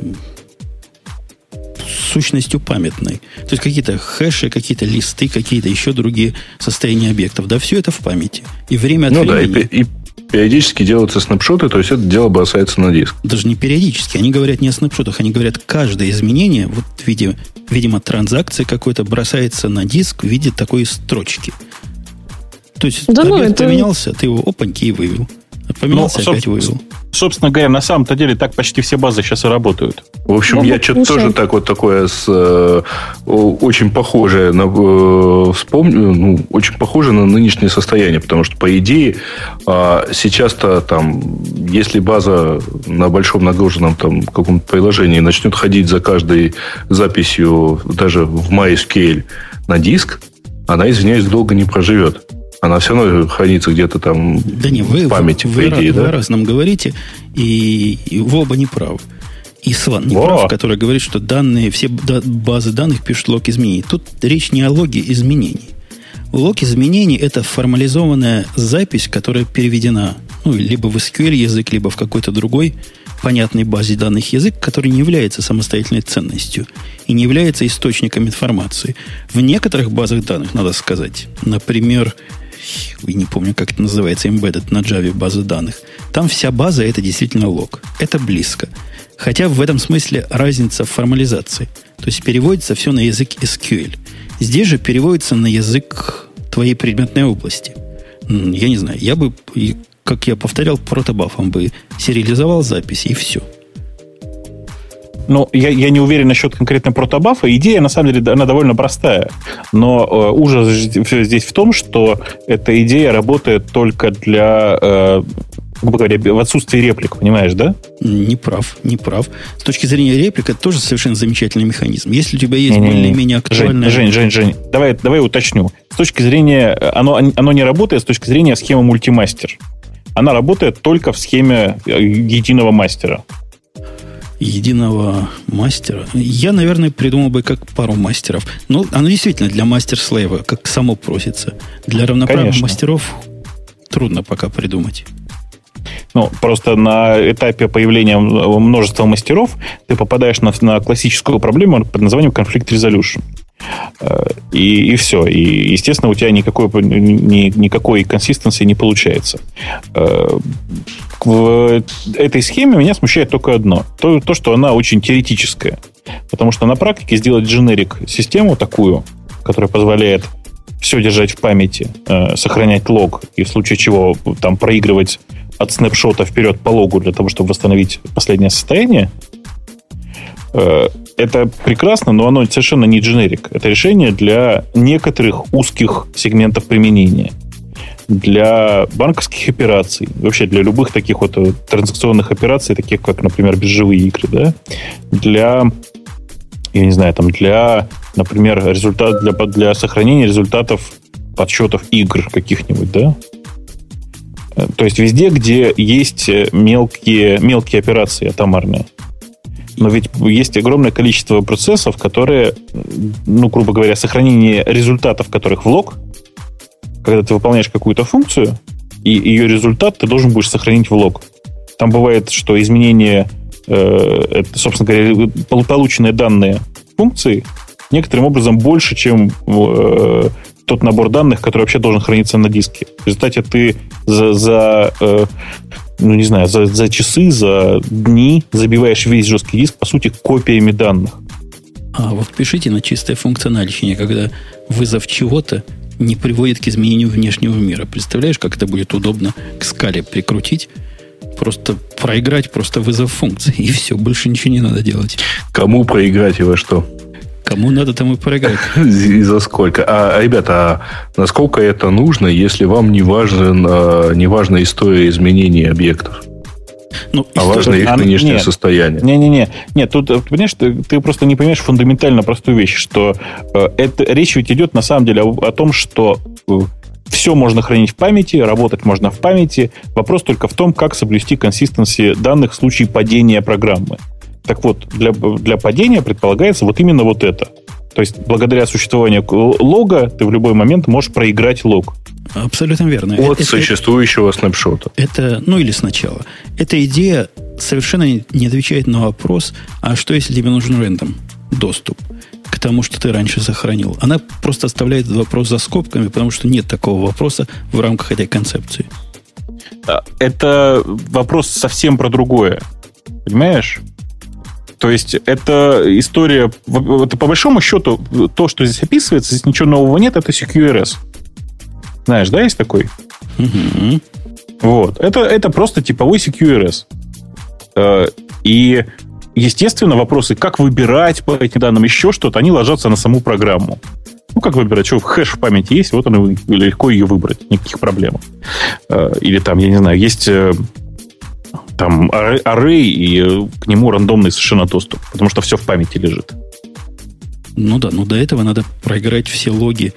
сущностью памятной. То есть какие-то хэши, какие-то листы, какие-то еще другие состояния объектов. Да, все это в памяти. И время от ну, времени... Да, и, и периодически делаются снапшоты, то есть это дело бросается на диск. Даже не периодически. Они говорят не о снапшотах, они говорят, каждое изменение, вот в виде, видимо, транзакции какой-то бросается на диск в виде такой строчки. То есть да ну, объект это... поменялся, ты его опаньки и вывел. Поменялся, ну, опять вывел. Собственно говоря, на самом-то деле так почти все базы сейчас и работают. В общем, ну, я что-то тоже так вот такое с, э, очень похожее на э, вспомню, ну, очень похоже на нынешнее состояние, потому что по идее э, сейчас-то там, если база на большом нагруженном там каком-то приложении начнет ходить за каждой записью даже в MySQL на диск, она, извиняюсь, долго не проживет она все равно хранится где-то там да не, вы, в памяти, вы, по идее, вы, да? Вы раз нам говорите, и, и вы оба не правы. И Сван не прав, который говорит, что данные, все базы данных пишут лог изменений. Тут речь не о логе изменений. Лог изменений – это формализованная запись, которая переведена ну, либо в SQL язык, либо в какой-то другой понятной базе данных язык, который не является самостоятельной ценностью и не является источником информации. В некоторых базах данных, надо сказать, например, я не помню, как это называется, embedded на Java база данных. Там вся база это действительно лог. Это близко. Хотя в этом смысле разница в формализации. То есть переводится все на язык SQL. Здесь же переводится на язык твоей предметной области. Я не знаю, я бы, как я повторял, протобафом бы сериализовал запись и все. Ну, я, я не уверен насчет конкретно протобафа. Идея, на самом деле, она довольно простая. Но э, ужас здесь в том, что эта идея работает только для э, грубо говоря, в отсутствии реплик, понимаешь, да? Не прав, не прав. С точки зрения реплик, это тоже совершенно замечательный механизм. Если у тебя есть более-менее актуальная... Жень, Жень, Жень, давай, давай уточню. С точки зрения... Оно, оно не работает с точки зрения схемы мультимастер. Она работает только в схеме э, единого мастера единого мастера. Я, наверное, придумал бы как пару мастеров. Ну, оно действительно для мастер-слейва, как само просится. Для равноправных Конечно. мастеров трудно пока придумать. Ну, просто на этапе появления множества мастеров ты попадаешь на, на классическую проблему под названием конфликт resolution. Э, и, и все. И, естественно, у тебя никакой, ни, никакой консистенции не получается. Э, в этой схеме меня смущает только одно. То, то, что она очень теоретическая. Потому что на практике сделать дженерик систему такую, которая позволяет все держать в памяти, э, сохранять лог и в случае чего там проигрывать от снапшота вперед по логу для того, чтобы восстановить последнее состояние, это прекрасно, но оно совершенно не дженерик. Это решение для некоторых узких сегментов применения – для банковских операций, вообще для любых таких вот э, транзакционных операций, таких как, например, биржевые игры, да, для, я не знаю, там, для, например, результат, для, для сохранения результатов подсчетов игр каких-нибудь, да, э, то есть везде, где есть э, мелкие, мелкие операции атомарные. Но ведь есть огромное количество процессов, которые, ну, грубо говоря, сохранение результатов которых в лог – когда ты выполняешь какую-то функцию, и ее результат ты должен будешь сохранить в лог. Там бывает, что изменение, э, это, собственно говоря, полученные данные функции некоторым образом больше, чем э, тот набор данных, который вообще должен храниться на диске. В результате ты за, за э, ну не знаю, за, за часы, за дни забиваешь весь жесткий диск, по сути, копиями данных. А вот пишите на чистое функциональщине, когда вызов чего-то не приводит к изменению внешнего мира. Представляешь, как это будет удобно к скале прикрутить? Просто проиграть просто вызов функции, и все, больше ничего не надо делать. Кому проиграть и во что? Кому надо, тому и проиграть. И за сколько? А, ребята, а насколько это нужно, если вам не, важен, а, не важна история изменения объектов? Ну, а важно их нынешнее нет, состояние. Не-не-не. Нет, тут, понимаешь, ты, ты просто не понимаешь фундаментально простую вещь, что э, это, речь ведь идет на самом деле о, о том, что э, все можно хранить в памяти, работать можно в памяти. Вопрос только в том, как соблюсти консистенции данных в случае падения программы. Так вот, для, для падения предполагается вот именно вот это. То есть, благодаря существованию лога, ты в любой момент можешь проиграть лог. Абсолютно верно. От это, существующего это, снапшота. Это, ну или сначала. Эта идея совершенно не отвечает на вопрос, а что если тебе нужен рендом доступ к тому, что ты раньше сохранил? Она просто оставляет вопрос за скобками, потому что нет такого вопроса в рамках этой концепции. А, это вопрос совсем про другое. Понимаешь? То есть это история, это по большому счету, то, что здесь описывается, здесь ничего нового нет, это CQRS. Знаешь, да, есть такой? Угу. Вот. Это, это просто типовой CQRS. Э, и, естественно, вопросы, как выбирать по этим данным еще что-то, они ложатся на саму программу. Ну, как выбирать? Что, хэш в памяти есть, вот он легко ее выбрать, никаких проблем. Э, или там, я не знаю, есть э, там array, и э, к нему рандомный совершенно доступ, потому что все в памяти лежит. Ну да, но до этого надо проиграть все логи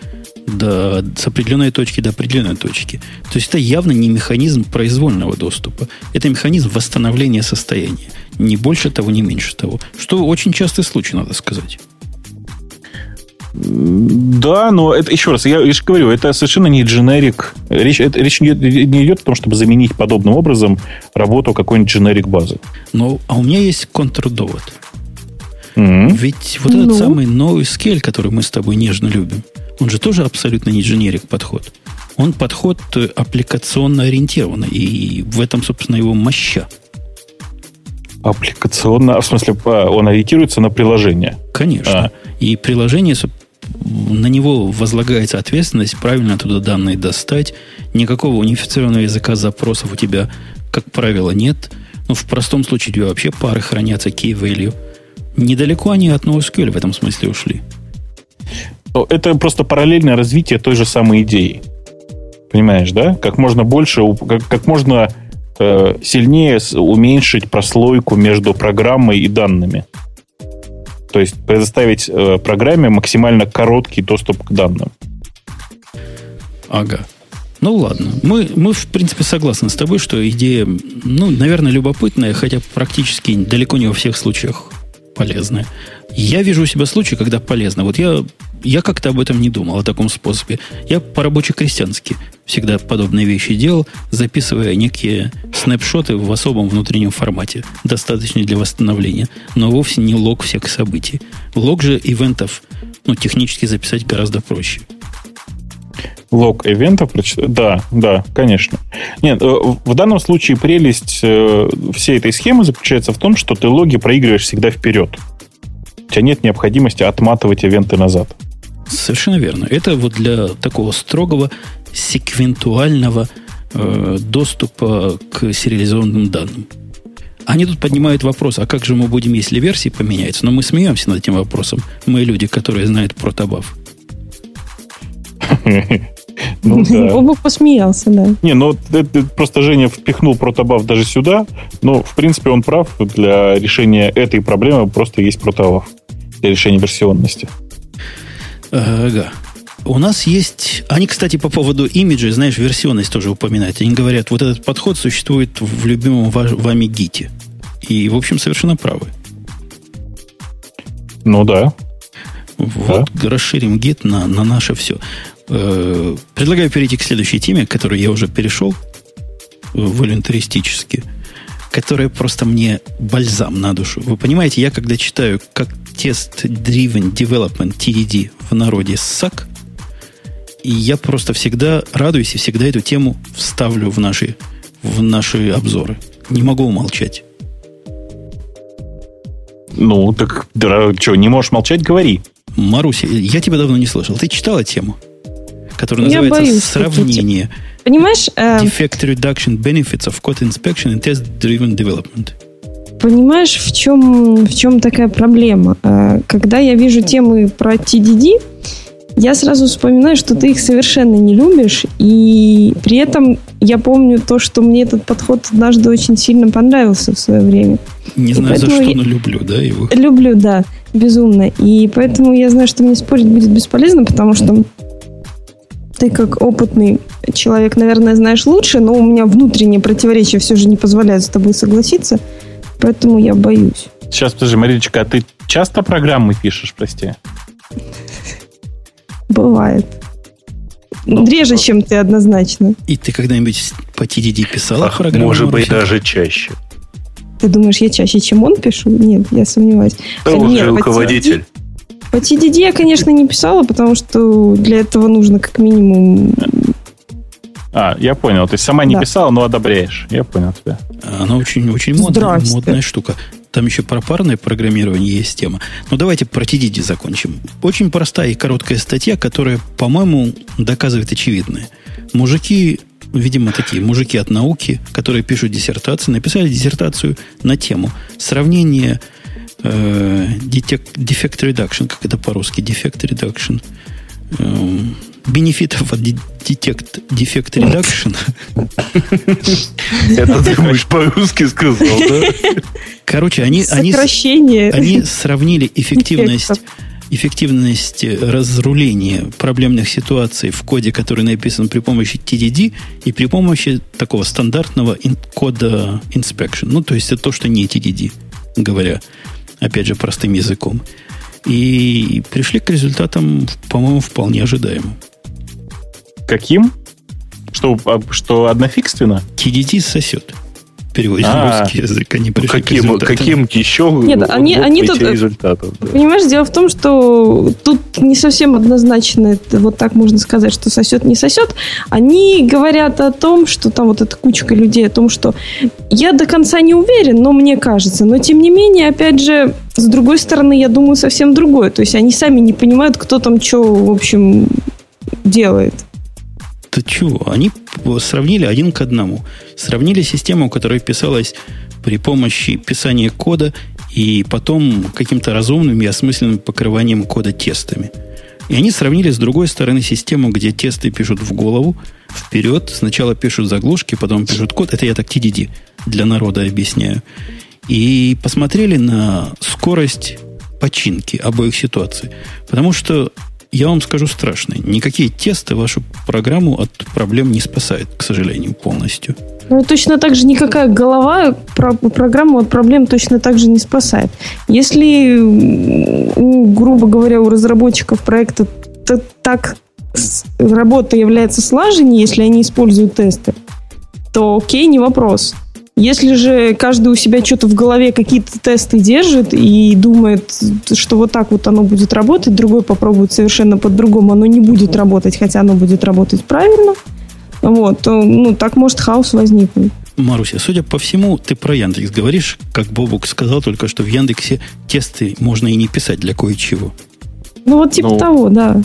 до, с определенной точки до определенной точки. То есть это явно не механизм произвольного доступа. Это механизм восстановления состояния. Не больше того, не меньше того. Что очень частый случай, надо сказать. Да, но это еще раз, я лишь говорю, это совершенно не дженерик. Речь, это, речь не, не идет о том, чтобы заменить подобным образом работу какой-нибудь дженерик базы. Ну, а у меня есть контрдовод. Mm-hmm. Ведь вот ну? этот самый новый скель, который мы с тобой нежно любим, он же тоже абсолютно не дженерик подход. Он подход аппликационно ориентированный, и в этом, собственно, его моща. Аппликационно, в смысле, а, он ориентируется на приложение. Конечно. А. И приложение на него возлагается ответственность правильно туда данные достать. Никакого унифицированного языка запросов у тебя, как правило, нет. Ну, в простом случае у тебя вообще пары хранятся key value. Недалеко они от NoSQL в этом смысле ушли. Это просто параллельное развитие той же самой идеи. Понимаешь, да? Как можно больше, как, как можно э, сильнее уменьшить прослойку между программой и данными. То есть предоставить э, программе максимально короткий доступ к данным. Ага. Ну ладно. Мы, мы, в принципе, согласны с тобой, что идея, ну, наверное, любопытная, хотя практически далеко не во всех случаях полезная. Я вижу у себя случаи, когда полезно. Вот я, я как-то об этом не думал, о таком способе. Я по-рабоче-крестьянски всегда подобные вещи делал, записывая некие снапшоты в особом внутреннем формате, достаточно для восстановления, но вовсе не лог всех событий. Лог же ивентов ну, технически записать гораздо проще. Лог ивентов, да, да, конечно. Нет, э, в данном случае прелесть э, всей этой схемы заключается в том, что ты логи проигрываешь всегда вперед у тебя нет необходимости отматывать ивенты назад. Совершенно верно. Это вот для такого строгого секвентуального э, доступа к сериализованным данным. Они тут поднимают вопрос, а как же мы будем, если версии поменяются? Но мы смеемся над этим вопросом. Мы люди, которые знают про табаф. Ну, да. Оба посмеялся, да. Не, ну это, просто Женя впихнул протобаф даже сюда, но в принципе он прав. Для решения этой проблемы просто есть протобаф для решения версионности. Ага. У нас есть... Они, кстати, по поводу имиджа, знаешь, версионность тоже упоминают. Они говорят, вот этот подход существует в любимом вами гите. И, в общем, совершенно правы. Ну да. Вот, да. расширим гит на, на наше все. Э, предлагаю перейти к следующей теме, к которой я уже перешел волюнтаристически, которая просто мне бальзам на душу. Вы понимаете, я когда читаю, как тест Driven Development TDD в народе САК, и я просто всегда радуюсь и всегда эту тему вставлю в наши, в наши обзоры. Не могу умолчать. Ну, так да, что, не можешь молчать, говори. Маруся, я тебя давно не слышал. Ты читала тему? Которая я называется боюсь, «Сравнение». Понимаешь? Э... Defect Reduction Benefits of Code Inspection and Test Driven Development. Понимаешь, в чем, в чем такая проблема? Э, когда я вижу темы про TDD, я сразу вспоминаю, что ты их совершенно не любишь, и при этом я помню то, что мне этот подход однажды очень сильно понравился в свое время. Не знаю за что, я... но люблю, да, его? Люблю, да, безумно. И поэтому я знаю, что мне спорить будет бесполезно, потому что ты как опытный человек, наверное, знаешь лучше, но у меня внутреннее противоречие все же не позволяет с тобой согласиться, поэтому я боюсь. Сейчас, подожди, Мариночка, а ты часто программы пишешь, прости? Бывает. Ну, Реже, чем ты однозначно. И ты когда-нибудь по TDD писала Ах, программу? Может быть, даже чаще. Ты думаешь, я чаще, чем он пишу? Нет, я сомневаюсь. Да, он же руководитель. По TDD я, конечно, не писала, потому что для этого нужно как минимум... А, я понял. Ты сама не да. писала, но одобряешь. Я понял тебя. Она очень, очень модная, модная штука. Там еще про парное программирование есть тема. Но давайте про TDD закончим. Очень простая и короткая статья, которая, по-моему, доказывает очевидное. Мужики, видимо, такие мужики от науки, которые пишут диссертации, написали диссертацию на тему сравнения э, defect reduction, как это по-русски, defect reduction, э, бенефитов от Detect Defect Reduction. Это ты думаешь по-русски сказал, да? Короче, они, они, они сравнили эффективность эффективность разруления проблемных ситуаций в коде, который написан при помощи TDD и при помощи такого стандартного кода inspection. Ну, то есть это то, что не TDD, говоря, опять же, простым языком. И пришли к результатам, по-моему, вполне ожидаемым. Каким? Что, а, что однофигственно? TDD сосет. Переводит а, на русский язык. Они пришли каким, к каким еще Нет, они, они тут, результатов? Да. Понимаешь, дело в том, что тут не совсем однозначно это, вот так можно сказать, что сосет, не сосет. Они говорят о том, что там вот эта кучка людей, о том, что я до конца не уверен, но мне кажется. Но тем не менее, опять же, с другой стороны, я думаю совсем другое. То есть они сами не понимают, кто там что, в общем, делает. Да чего? Они сравнили один к одному. Сравнили систему, которая писалась при помощи писания кода и потом каким-то разумным и осмысленным покрыванием кода тестами. И они сравнили с другой стороны систему, где тесты пишут в голову, вперед, сначала пишут заглушки, потом пишут код. Это я так TDD для народа объясняю. И посмотрели на скорость починки обоих ситуаций. Потому что я вам скажу страшное. Никакие тесты вашу программу от проблем не спасают, к сожалению, полностью. Ну, точно так же никакая голова про программу от проблем точно так же не спасает. Если, грубо говоря, у разработчиков проекта так работа является слаженнее, если они используют тесты, то окей, не вопрос. Если же каждый у себя что-то в голове какие-то тесты держит и думает, что вот так вот оно будет работать, другой попробует совершенно по-другому, оно не будет работать, хотя оно будет работать правильно, вот, то, ну, так может хаос возникнуть. Маруся, судя по всему, ты про Яндекс говоришь, как Бобук сказал только, что в Яндексе тесты можно и не писать для кое-чего. Ну, вот типа ну, того, да.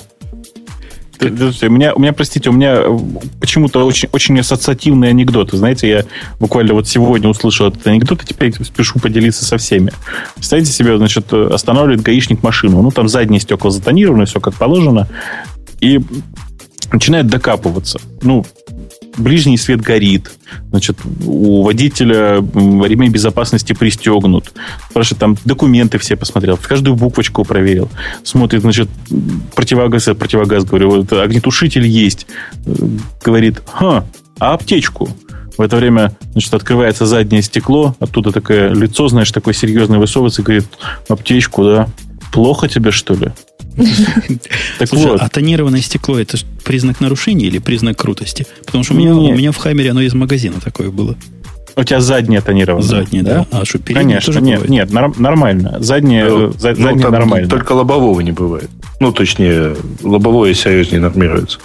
У меня, у меня, простите, у меня э, почему-то очень, очень ассоциативный анекдот. Знаете, я буквально вот сегодня услышал этот анекдот, и теперь спешу поделиться со всеми. Представьте себе, значит, останавливает гаишник машину. Ну, там задние стекла затонированы, все как положено. И начинает докапываться. Ну, ближний свет горит, значит, у водителя ремень безопасности пристегнут, спрашивает, там документы все посмотрел, каждую буквочку проверил, смотрит, значит, противогаз, противогаз, говорю, вот огнетушитель есть, говорит, ха, а аптечку? В это время, значит, открывается заднее стекло, оттуда такое лицо, знаешь, такое серьезное высовывается говорит, аптечку, да? Плохо тебе, что ли? Так Слушай, а тонированное стекло это признак нарушения или признак крутости? Потому что у меня, у меня в Хаммере оно из магазина такое было. У тебя заднее тонирование. Заднее, да? А что, Конечно, тоже нет, нет, нормально. Заднее, ну, заднее ну, нормально. Только лобового не бывает. Ну, точнее, лобовое серьезнее нормируется.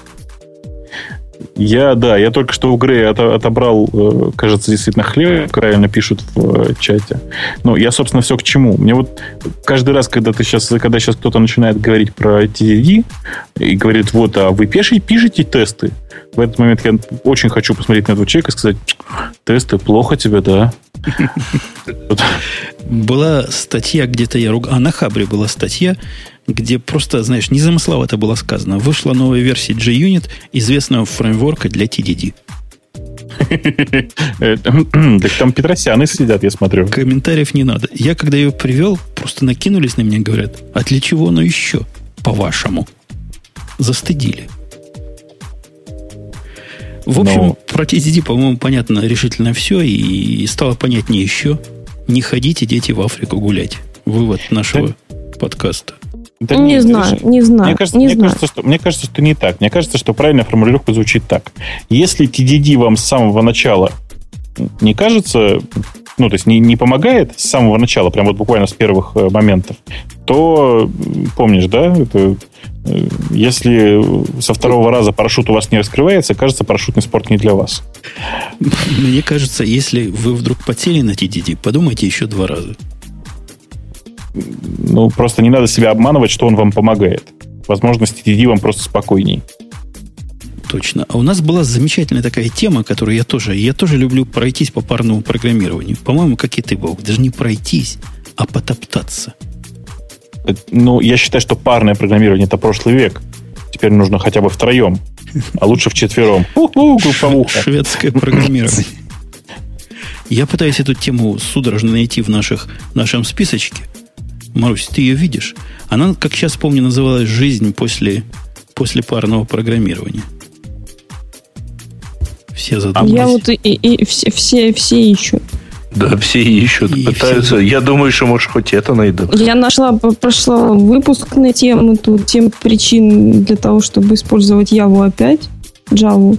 Я, да, я только что у Грея отобрал, э, кажется, действительно хлеб, правильно пишут в э, чате. Ну, я, собственно, все к чему. Мне вот каждый раз, когда ты сейчас, когда сейчас кто-то начинает говорить про TDD и говорит, вот, а вы пишете, пишете тесты, в этот момент я очень хочу посмотреть на этого человека и сказать, тесты, плохо тебе, да? Была статья, где-то я ругал, а на Хабре была статья, где просто, знаешь, незамысловато было сказано. Вышла новая версия JUnit, известного фреймворка для TDD. Так там Петросяны сидят, я смотрю. Комментариев не надо. Я, когда ее привел, просто накинулись на меня, говорят, а для чего оно еще, по-вашему? Застыдили. В общем, Но... про TDD, по-моему, понятно решительно все, и стало понятнее еще. Не ходите, дети, в Африку гулять. Вывод нашего подкаста. Да не нет, знаю, не знаю. Мне кажется, не мне, знаю. Кажется, что, мне кажется, что не так. Мне кажется, что правильная формулировка звучит так. Если TDD вам с самого начала не кажется, ну, то есть не, не помогает с самого начала, прям вот буквально с первых э, моментов, то помнишь, да, это, э, если со второго раза парашют у вас не раскрывается, кажется, парашютный спорт не для вас. Мне кажется, если вы вдруг потели на TDD, подумайте еще два раза ну, просто не надо себя обманывать, что он вам помогает. Возможно, TDD вам просто спокойней. Точно. А у нас была замечательная такая тема, которую я тоже, я тоже люблю пройтись по парному программированию. По-моему, как и ты, Бог. Даже не пройтись, а потоптаться. Ну, я считаю, что парное программирование это прошлый век. Теперь нужно хотя бы втроем, а лучше вчетвером. Шведское программирование. Я пытаюсь эту тему судорожно найти в, наших, в нашем списочке. Марусь, ты ее видишь? Она, как сейчас помню, называлась «Жизнь после, после парного программирования». Все задумались. Я вот и, и, все, все, все ищут. Да, все ищут, и пытаются. Все... Я думаю, что, может, хоть это найду. Я нашла, прошла выпуск на тему, тут тем причин для того, чтобы использовать Яву опять, Java.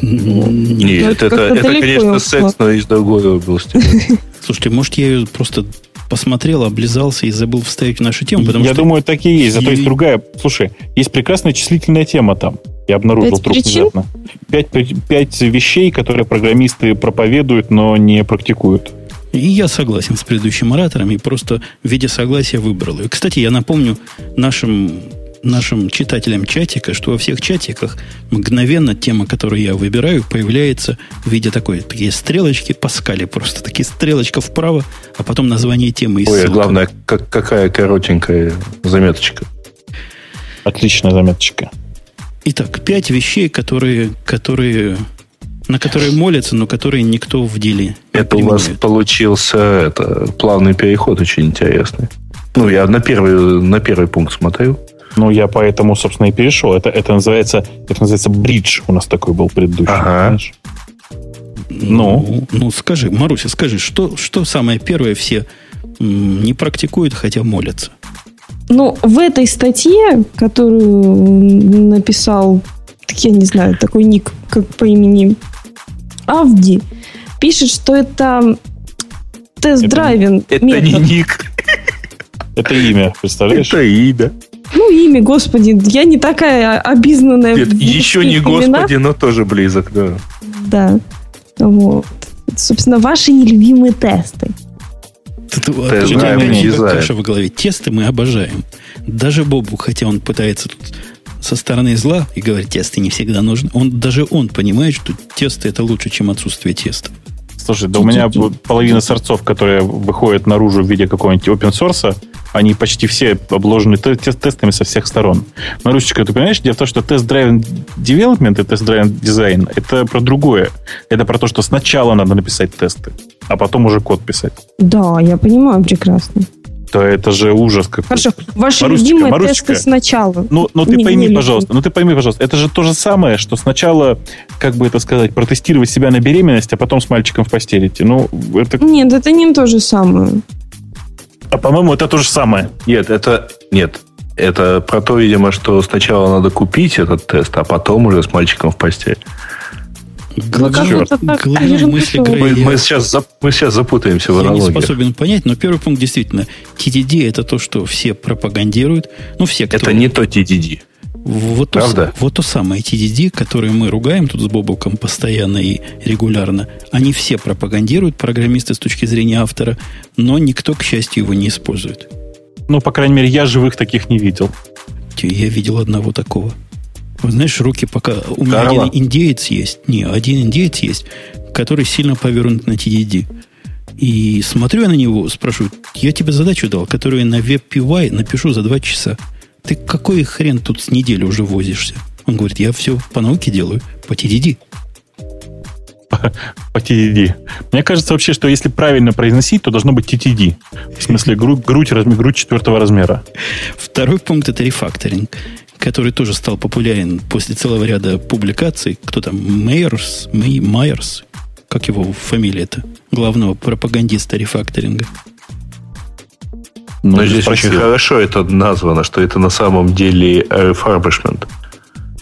Нет, это, это, это конечно, секс, но из другой области. Слушайте, может, я ее просто посмотрел, облизался и забыл вставить в нашу тему. Потому Я что... думаю, такие есть. Зато есть другая. Слушай, есть прекрасная числительная тема там. Я обнаружил пять вдруг причин? внезапно. Пять, пять вещей, которые программисты проповедуют, но не практикуют. И я согласен с предыдущим оратором, и просто в виде согласия выбрал ее. Кстати, я напомню нашим нашим читателям чатика, что во всех чатиках мгновенно тема, которую я выбираю, появляется в виде такой, такие стрелочки по скале, просто такие стрелочка вправо, а потом название темы. И Ой, а главное, как, какая коротенькая заметочка. Отличная заметочка. Итак, пять вещей, которые, которые на которые молятся, но которые никто в деле Это у вас получился это, плавный переход очень интересный. Ну, я на первый, на первый пункт смотрю. Ну, я поэтому, собственно, и перешел. Это, это называется, это называется бридж. У нас такой был предыдущий. Ага. Ну, ну, ну, скажи, Маруся, скажи, что, что самое первое все не практикуют, хотя молятся? Ну, в этой статье, которую написал, я не знаю, такой ник, как по имени Авди, пишет, что это тест-драйвинг. Это, это не ник. Это имя, представляешь? Это имя. Ну, имя, господи, я не такая обизнанная. Нет, еще не господи, но тоже близок, да. Да. Вот. Собственно, ваши нелюбимые тесты. Да, каша в голове. Тесты мы обожаем. Даже Бобу, хотя он пытается тут со стороны зла и говорит, тесты не всегда нужны. Он, даже он понимает, что тесты это лучше, чем отсутствие тестов. Слушай, да у меня половина сорцов, которые выходят наружу в виде какого-нибудь open source, они почти все обложены тестами со всех сторон. Марусечка, ты понимаешь, дело в том, что тест-драйвен development и тест-драйвен дизайн это про другое. Это про то, что сначала надо написать тесты, а потом уже код писать. Да, я понимаю прекрасно. Да это же ужас какой Хорошо, ваши Марусечка, любимые Марусечка, тесты сначала. Ну, ну ты не, пойми, не пожалуйста, ну ты пойми, пожалуйста, это же то же самое, что сначала, как бы это сказать, протестировать себя на беременность, а потом с мальчиком в постели. Ну, это... Нет, это не то же самое. А по-моему, это то же самое. Нет, это... Нет. Это про то, видимо, что сначала надо купить этот тест, а потом уже с мальчиком в постель. Главное, главная мысль мы, мы, сейчас, мы сейчас запутаемся в аналогии. Я не способен понять, но первый пункт действительно. TDD это то, что все пропагандируют. Ну, все, кто... Это не то TDD. Вот Правда? То, вот то самое TDD, которое мы ругаем тут с Бобуком постоянно и регулярно, они все пропагандируют, программисты с точки зрения автора, но никто, к счастью, его не использует. Ну, по крайней мере, я живых таких не видел. Я видел одного такого. Вы знаешь, руки пока... У меня Карла. один индеец есть. Не, один индеец есть, который сильно повернут на TDD. И смотрю я на него, спрашиваю, я тебе задачу дал, которую я на WebPY напишу за два часа. Ты какой хрен тут с недели уже возишься? Он говорит, я все по науке делаю, по TDD. По, TDD. Мне кажется вообще, что если правильно произносить, то должно быть TTD. В смысле грудь, грудь, грудь четвертого размера. Второй пункт это рефакторинг, который тоже стал популярен после целого ряда публикаций. Кто там? Мейерс? Мей, Майерс? Как его фамилия-то? Главного пропагандиста рефакторинга. Ну, Но здесь спросил. очень хорошо это названо, что это на самом деле refurbishment.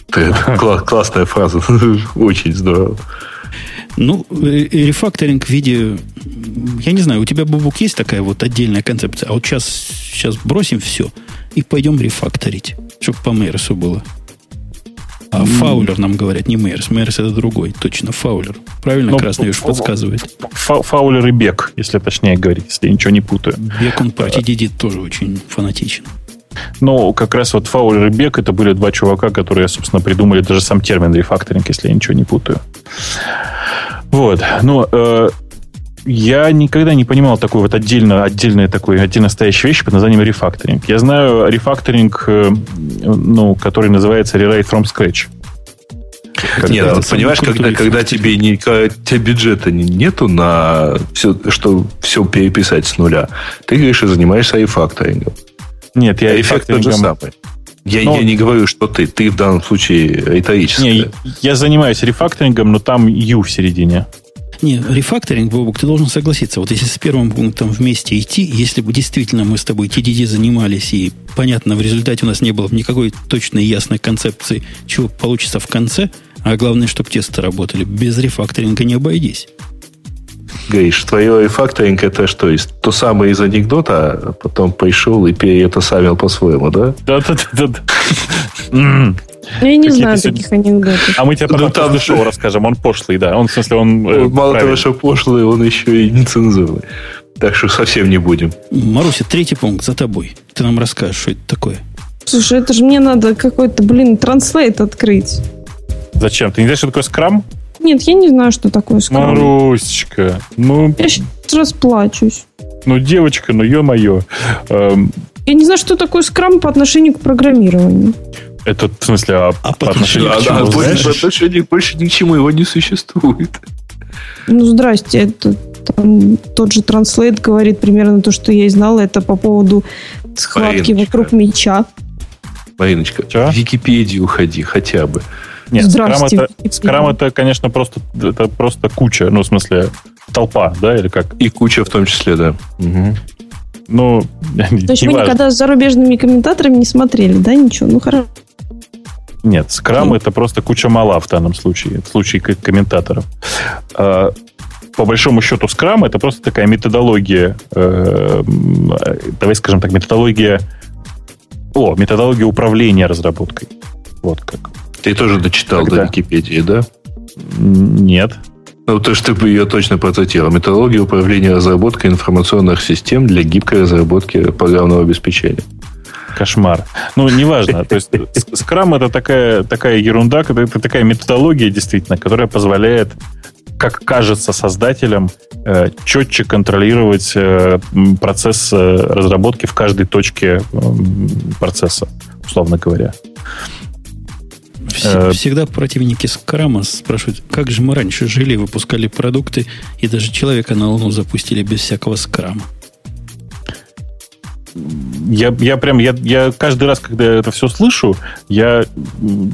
Это классная фраза. Очень здорово. Ну, рефакторинг в виде... Я не знаю, у тебя, Бубук, есть такая вот отдельная концепция? А вот сейчас, сейчас бросим все и пойдем рефакторить, чтобы по Мейерсу было. А Фаулер нам говорят, не Мейерс. Мейерс это другой, точно, Фаулер. Правильно, ну, Красный уж подсказывает. Фа фаулер и Бек, если точнее говорить, если я ничего не путаю. Бек, он по TDD тоже очень фанатичен. Ну, как раз вот Фаулер и Бек это были два чувака, которые, собственно, придумали даже сам термин рефакторинг, если я ничего не путаю. Вот. Ну, э, я никогда не понимал такой вот отдельно, отдельной такой, отдельно стоящей вещи под названием рефакторинг. Я знаю рефакторинг, э, ну, который называется Rewrite from Scratch. Как Нет, вот, понимаешь, когда, когда тебе не, когда тебе бюджета нету на все, что все переписать с нуля, ты говоришь, и занимаешься рефакторингом. Нет, я а эффект тот же самый. Я, но... я не говорю, что ты. Ты в данном случае риторически. Не, я занимаюсь рефакторингом, но там U в середине. Не, рефакторинг, Бобок, ты должен согласиться. Вот если с первым пунктом вместе идти, если бы действительно мы с тобой TDD занимались, и, понятно, в результате у нас не было никакой точной ясной концепции, чего получится в конце, а главное, чтобы тесты работали, без рефакторинга не обойдись. Гриш, твое рефакторинг это что, из, то самое из анекдота, а потом пришел и переэтосавил по-своему, да? Да-да-да. Ну, я не знаю таких анекдотов. А мы тебе потом ну, там шоу расскажем. Он пошлый, да. Он, в смысле, он... Э, мало того, что пошлый, он еще и нецензурный. Так что совсем не будем. Маруся, третий пункт за тобой. Ты нам расскажешь, что это такое. Слушай, это же мне надо какой-то, блин, транслейт открыть. Зачем? Ты не знаешь, что такое скрам? Нет, я не знаю, что такое скрам. Марусечка, ну... Я сейчас расплачусь. Ну, девочка, ну, ё-моё. Эм... Я не знаю, что такое скрам по отношению к программированию. Это в смысле, а, а по отношению к чему? А, по отношению больше ни к чему его не существует. Ну, здрасте, это там, тот же транслейт говорит примерно то, что я и знала. Это по поводу схватки Мариночка. вокруг меча. Мариночка, Че? в Википедию уходи хотя бы. Нет, скрам это, скрам это, конечно, просто, это просто куча, ну, в смысле, толпа, да, или как? И куча в том числе, да. Угу. Ну, То есть вы никогда с зарубежными комментаторами не смотрели, да, ничего? Ну, хорошо. Нет, скрам это просто куча мала в данном случае, в случае комментаторов. А, по большому счету, скрам это просто такая методология, э, давай скажем так, методология, о, методология управления разработкой. Вот как. Ты тоже дочитал Когда? до Википедии, да? Нет. Ну, то, что ты ее точно процитировал. Методология управления разработкой информационных систем для гибкой разработки программного обеспечения. Кошмар. Ну, неважно. То есть, скрам это такая, такая ерунда, это такая методология, действительно, которая позволяет как кажется создателям, э, четче контролировать э, процесс э, разработки в каждой точке процесса, условно говоря. Всегда противники скрама спрашивают, как же мы раньше жили, выпускали продукты, и даже человека на Луну запустили без всякого скрама я, я прям, я, я каждый раз, когда я это все слышу, я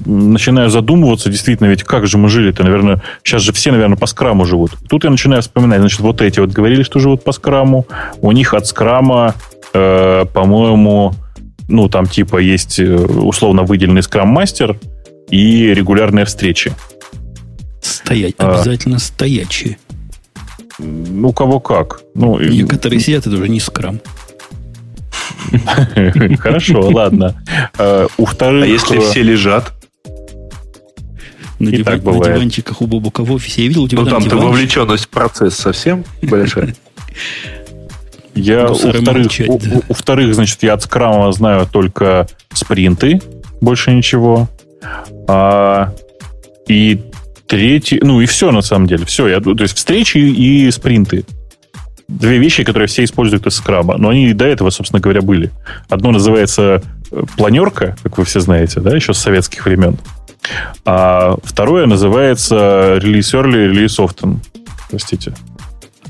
начинаю задумываться, действительно, ведь как же мы жили-то, наверное, сейчас же все, наверное, по скраму живут. Тут я начинаю вспоминать, значит, вот эти вот говорили, что живут по скраму, у них от скрама, э, по-моему, ну, там типа есть э, условно выделенный скрам-мастер и регулярные встречи. Стоять, а, обязательно стоячие. Ну, кого как. Ну, Некоторые сидят, это уже не скрам. Хорошо, ладно. А, у вторых... А если все лежат? На, див... на диванчиках у Бобука в офисе. Я видел у тебя ну, там, там вовлеченность в процесс совсем большая. Я у вторых, у, у вторых, значит, я от скрама знаю только спринты, больше ничего. А, и третий, ну и все на самом деле, все. Я, то есть встречи и спринты. Две вещи, которые все используют из скрама. Но они и до этого, собственно говоря, были. Одно называется э, планерка, как вы все знаете, да, еще с советских времен. А второе называется релиз early, релиз often. Простите.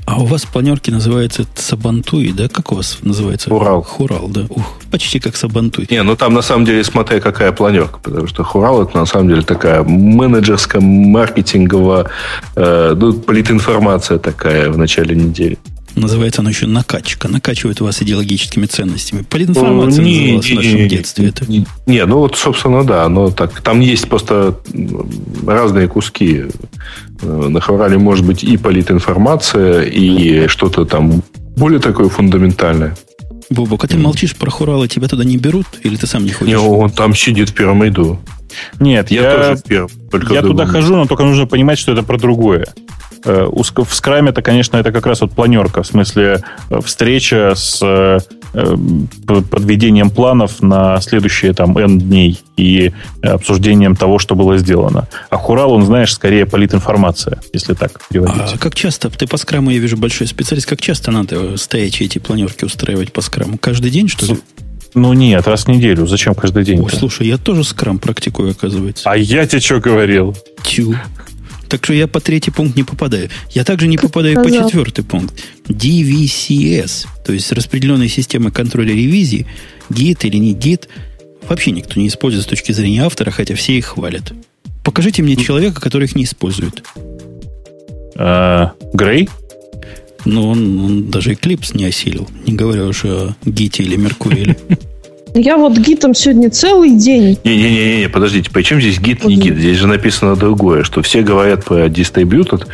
А у вас планерки называются Сабантуи, да? Как у вас называется? Хурал. Хурал, да. Ух, почти как Сабантуй. Не, ну там на самом деле смотря какая планерка, потому что Хурал это на самом деле такая менеджерская, маркетинговая, э, ну, политинформация такая в начале недели. Называется она еще накачка. Накачивает вас идеологическими ценностями. Политинформация не, называлась не, в нашем не, детстве. Не, это. Не, не, ну вот, собственно, да. Но так, там есть просто разные куски. На Хаврале может быть и политинформация, и что-то там более такое фундаментальное. Бобок, а ты молчишь про Хурала, тебя туда не берут? Или ты сам не ходишь? Не, он там сидит в первом ряду. Нет, я, я тоже в первом. Я туда хожу, но только нужно понимать, что это про другое. Э, в скраме это, конечно, это как раз вот планерка, в смысле э, встреча с э, подведением планов на следующие там N дней и обсуждением того, что было сделано. А Хурал, он, знаешь, скорее политинформация, если так переводить. А как часто, ты по скраму, я вижу большой специалист, как часто надо стоячие эти планерки устраивать по скраму? Каждый день, что ли? Ну нет, раз в неделю. Зачем каждый день? Ой, слушай, я тоже скрам практикую, оказывается. А я тебе что говорил? Тю. Так что я по третий пункт не попадаю. Я также не попадаю сказал. по четвертый пункт. DVCS, то есть распределенная система контроля ревизии, гид или не гид, вообще никто не использует с точки зрения автора, хотя все их хвалят. Покажите мне человека, который их не использует. А, Грей? Ну, он, он даже Eclipse не осилил, не говоря уже о Гите или Меркурии. Я вот гитом сегодня целый день. Не-не-не, подождите, почему здесь гид не гид? Здесь же написано другое, что все говорят про distributed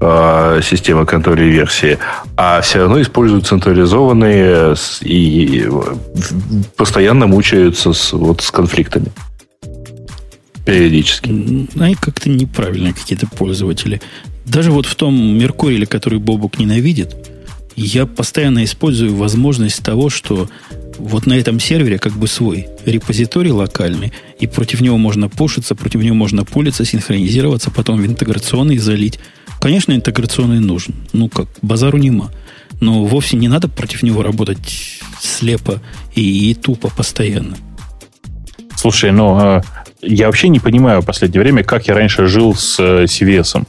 э, системы контроля версии, а все равно используют централизованные и постоянно мучаются с, вот, с конфликтами. Периодически. Они как-то неправильные какие-то пользователи. Даже вот в том Меркурии, который Бобук ненавидит, я постоянно использую возможность того, что вот на этом сервере как бы свой репозиторий локальный, и против него можно пушиться, против него можно пулиться, синхронизироваться, потом в интеграционный залить. Конечно, интеграционный нужен. Ну как, базару нема. Но вовсе не надо против него работать слепо и, и тупо постоянно. Слушай, ну, а, я вообще не понимаю в последнее время, как я раньше жил с э, CVS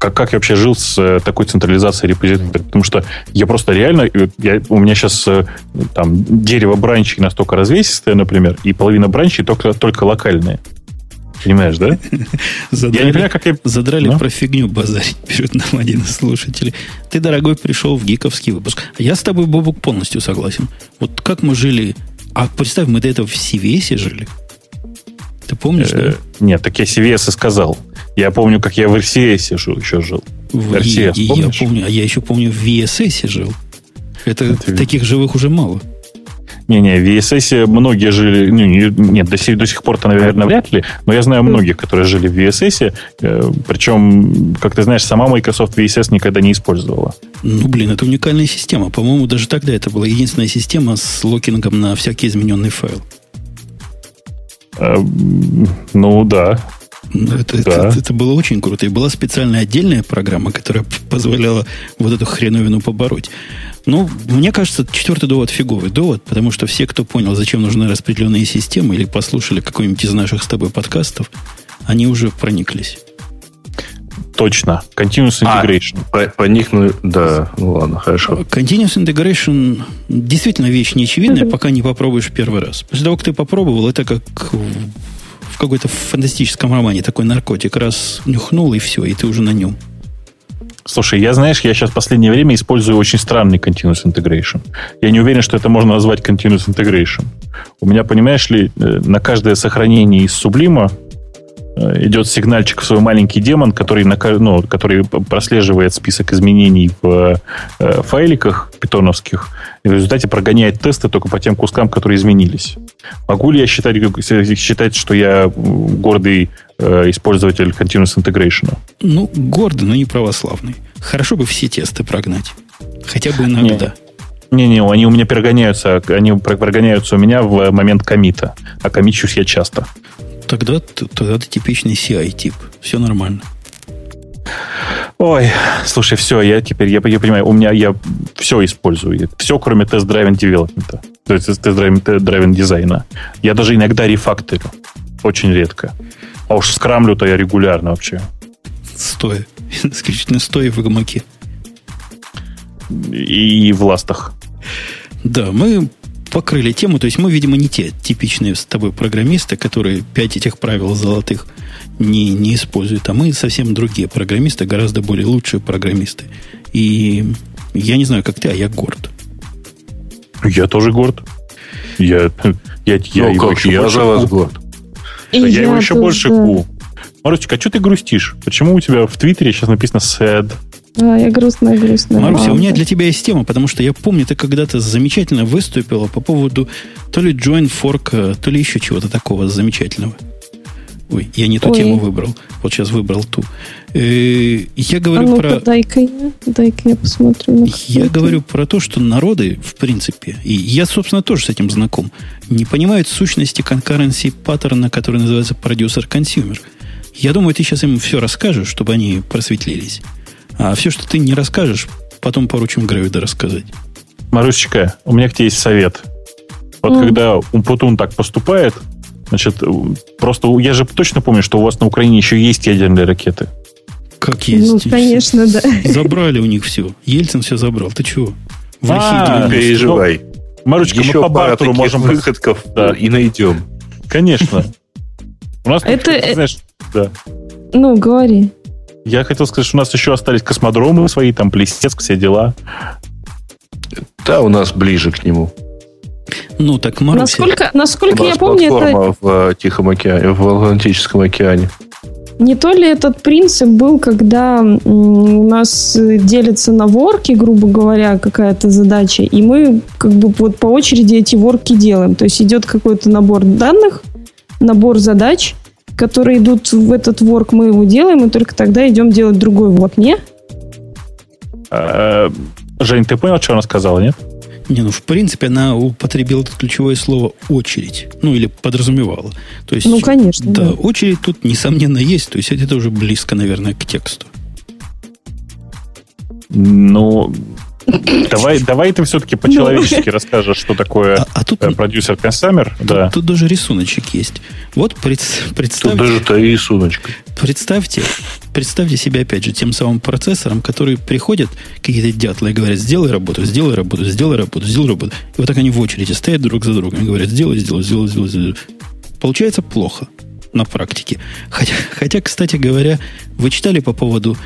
как, как я вообще жил с э, такой централизацией репозиторий? Потому что я просто реально... Я, у меня сейчас э, там дерево бранчей настолько развесистое, например, и половина бранчей только, только локальные. Понимаешь, да? Задрали, я не понимаю, как я... Задрали да? про фигню базарить, пишет нам один из слушателей. Ты, дорогой, пришел в гиковский выпуск. А я с тобой, Бобук, полностью согласен. Вот как мы жили... А представь, мы до этого в CVS жили. Ты помнишь, да? Э, нет, так я CVS и сказал. Я помню, как я в RCS жил, еще жил. В RCS, и, я помню, а я еще помню, в VSS жил. Это, Это таких живых уже мало. Не-не, в VSS многие жили... Ну, нет, до сих, до сих пор-то, наверное, вряд ли, но я знаю многих, которые жили в VSS, э, причем, как ты знаешь, сама Microsoft VSS никогда не использовала. Ну, блин, это уникальная система. По-моему, даже тогда это была единственная система с локингом на всякий измененный файл. Э, ну, да. Ну, это, да. это, это было очень круто. И была специальная отдельная программа, которая позволяла вот эту хреновину побороть. Ну, мне кажется, четвертый довод фиговый довод, потому что все, кто понял, зачем нужны распределенные системы, или послушали какой-нибудь из наших с тобой подкастов, они уже прониклись. Точно. Continuous а, Integration. А, проникну, да, ну ладно, хорошо. Continuous Integration действительно вещь неочевидная, пока не попробуешь первый раз. После того, как ты попробовал, это как какой-то фантастическом романе такой наркотик. Раз нюхнул, и все, и ты уже на нем. Слушай, я, знаешь, я сейчас в последнее время использую очень странный Continuous Integration. Я не уверен, что это можно назвать Continuous Integration. У меня, понимаешь ли, э, на каждое сохранение из сублима идет сигнальчик в свой маленький демон, который, на, ну, который прослеживает список изменений в э, файликах питоновских и в результате прогоняет тесты только по тем кускам, которые изменились. Могу ли я считать, считать что я гордый э, использователь Continuous Integration? Ну, гордый, но не православный. Хорошо бы все тесты прогнать. Хотя бы иногда. Не-не, они у меня прогоняются, они прогоняются у меня в момент комита, а комичусь я часто. Тогда, тогда ты типичный CI-тип. Все нормально. Ой, слушай, все, я теперь, я, я понимаю, у меня я все использую. Все, кроме тест-драйвен девелопмента. То есть тест-драйвен дизайна. Я даже иногда рефакторю. Очень редко. А уж скрамлю-то я регулярно вообще. Стоя. Исключительно стоя в гамаке. И в ластах. Да, мы покрыли тему. То есть мы, видимо, не те типичные с тобой программисты, которые пять этих правил золотых не, не используют, а мы совсем другие программисты, гораздо более лучшие программисты. И я не знаю, как ты, а я горд. Я тоже горд. Я, я, я ну, его как, еще я за вас горд. И я, я его еще тоже, больше ку. Марусечка, а что ты грустишь? Почему у тебя в Твиттере сейчас написано sad? А, я грустная, грустная. Маруся, у меня для тебя есть тема, потому что я помню, ты когда-то замечательно выступила по поводу то ли join fork, то ли еще чего-то такого замечательного. Ой, я не ту Ой. тему выбрал. Вот сейчас выбрал ту. Э, я говорю а про... Дай-ка я, дай-ка я посмотрю. Я говорю про то, что народы, в принципе, и я, собственно, тоже с этим знаком, не понимают сущности concurrency паттерна, который называется продюсер-консюмер. Я думаю, ты сейчас им все расскажешь, чтобы они просветлились. А все, что ты не расскажешь, потом поручим Гравида рассказать. Марусечка, у меня к тебе есть совет. Вот mm. когда Умпутун так поступает, Значит, просто я же точно помню, что у вас на Украине еще есть ядерные ракеты. Как есть? Ну, конечно, да. Забрали у них все. Ельцин все забрал. Ты чего? В а, не переживай. Маручка, еще мы по бартеру можем... выходков да. и найдем. Конечно. У нас, это, э, знаешь, да. Ну, говори. Я хотел сказать, что у нас еще остались космодромы свои, там Плесецк, все дела. Да, у нас ближе к нему. Ну, так Маруся... Насколько, насколько я помню, это... в Тихом океане, в Атлантическом океане. Не то ли этот принцип был, когда у нас делятся на ворки, грубо говоря, какая-то задача, и мы как бы вот по очереди эти ворки делаем. То есть идет какой-то набор данных, набор задач, которые идут в этот ворк, мы его делаем, и только тогда идем делать другой в окне. А, Жень, ты понял, что она сказала, нет? Не, ну, в принципе, она употребила это ключевое слово «очередь». Ну, или подразумевала. То есть, ну, конечно. Да, да, очередь тут, несомненно, есть. То есть, это уже близко, наверное, к тексту. Ну, Давай, давай ты все-таки по-человечески расскажешь, что такое а, а тут, э, продюсер консамер. Тут, да. тут даже рисуночек есть. Вот пред, представьте... Тут даже то рисуночек. Представьте, представьте себя, опять же, тем самым процессором, который приходят какие-то дятлы и говорят, сделай работу, сделай работу, сделай работу, сделай работу. И вот так они в очереди стоят друг за другом и говорят, сделай, сделай, сделай, сделай, сделай. Получается плохо на практике. Хотя, хотя, кстати говоря, вы читали по поводу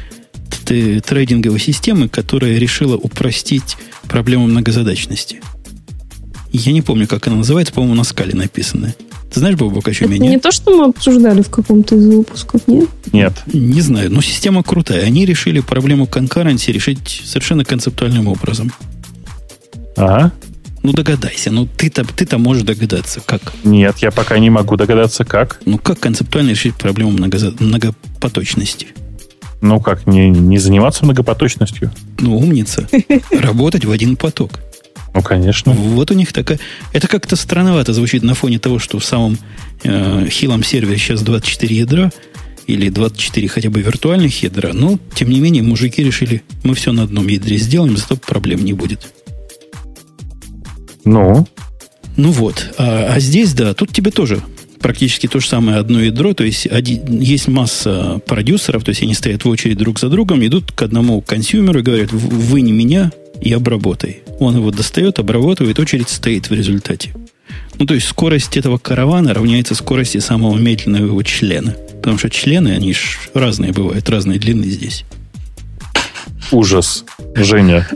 трейдинговой системы, которая решила упростить проблему многозадачности. Я не помню, как она называется, по-моему, на скале написано. Ты знаешь, Бобок, о чем Это я? не то, что мы обсуждали в каком-то из выпусков, нет? Нет. Не знаю, но система крутая. Они решили проблему конкуренции решить совершенно концептуальным образом. Ага. Ну, догадайся. Ну, ты-то, ты-то можешь догадаться, как. Нет, я пока не могу догадаться, как. Ну, как концептуально решить проблему многоза... многопоточности? Ну как, не, не заниматься многопоточностью? Ну, умница. Работать в один поток. Ну, конечно. Вот у них такая... Это как-то странновато звучит на фоне того, что в самом э, хилом сервере сейчас 24 ядра, или 24 хотя бы виртуальных ядра, но, тем не менее, мужики решили, мы все на одном ядре сделаем, зато проблем не будет. Ну? Ну вот. А, а здесь, да, тут тебе тоже практически то же самое одно ядро, то есть один, есть масса продюсеров, то есть они стоят в очередь друг за другом, идут к одному консюмеру и говорят, вы не меня, и обработай. Он его достает, обрабатывает, очередь стоит в результате. Ну, то есть скорость этого каравана равняется скорости самого медленного его члена. Потому что члены, они ж разные бывают, разной длины здесь. Ужас. Женя,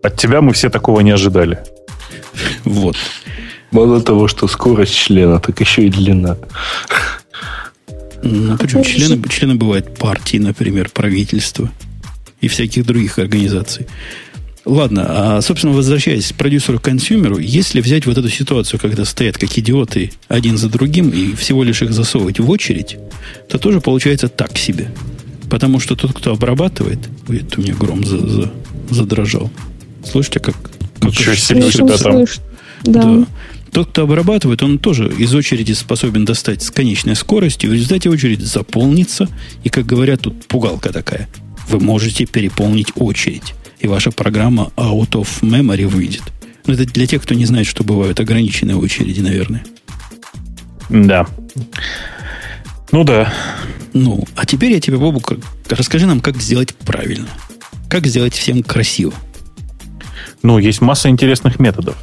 от тебя мы все такого не ожидали. Вот. Мало того, что скорость члена, так еще и длина. Ну, причем члены, члены бывают партии, например, правительства и всяких других организаций. Ладно, а, собственно, возвращаясь к продюсеру-консюмеру, если взять вот эту ситуацию, когда стоят как идиоты один за другим и всего лишь их засовывать в очередь, то тоже получается так себе. Потому что тот, кто обрабатывает... Ой, это у меня гром за, за, задрожал. Слышите, как... как Ничего себе у тебя там. Да. да. Тот, кто обрабатывает, он тоже из очереди способен достать с конечной скоростью. В результате очередь заполнится. И, как говорят, тут пугалка такая. Вы можете переполнить очередь. И ваша программа out of memory выйдет. Но это для тех, кто не знает, что бывают ограниченные очереди, наверное. Да. Ну да. Ну, а теперь я тебе, Бобу, расскажи нам, как сделать правильно. Как сделать всем красиво. Ну, есть масса интересных методов.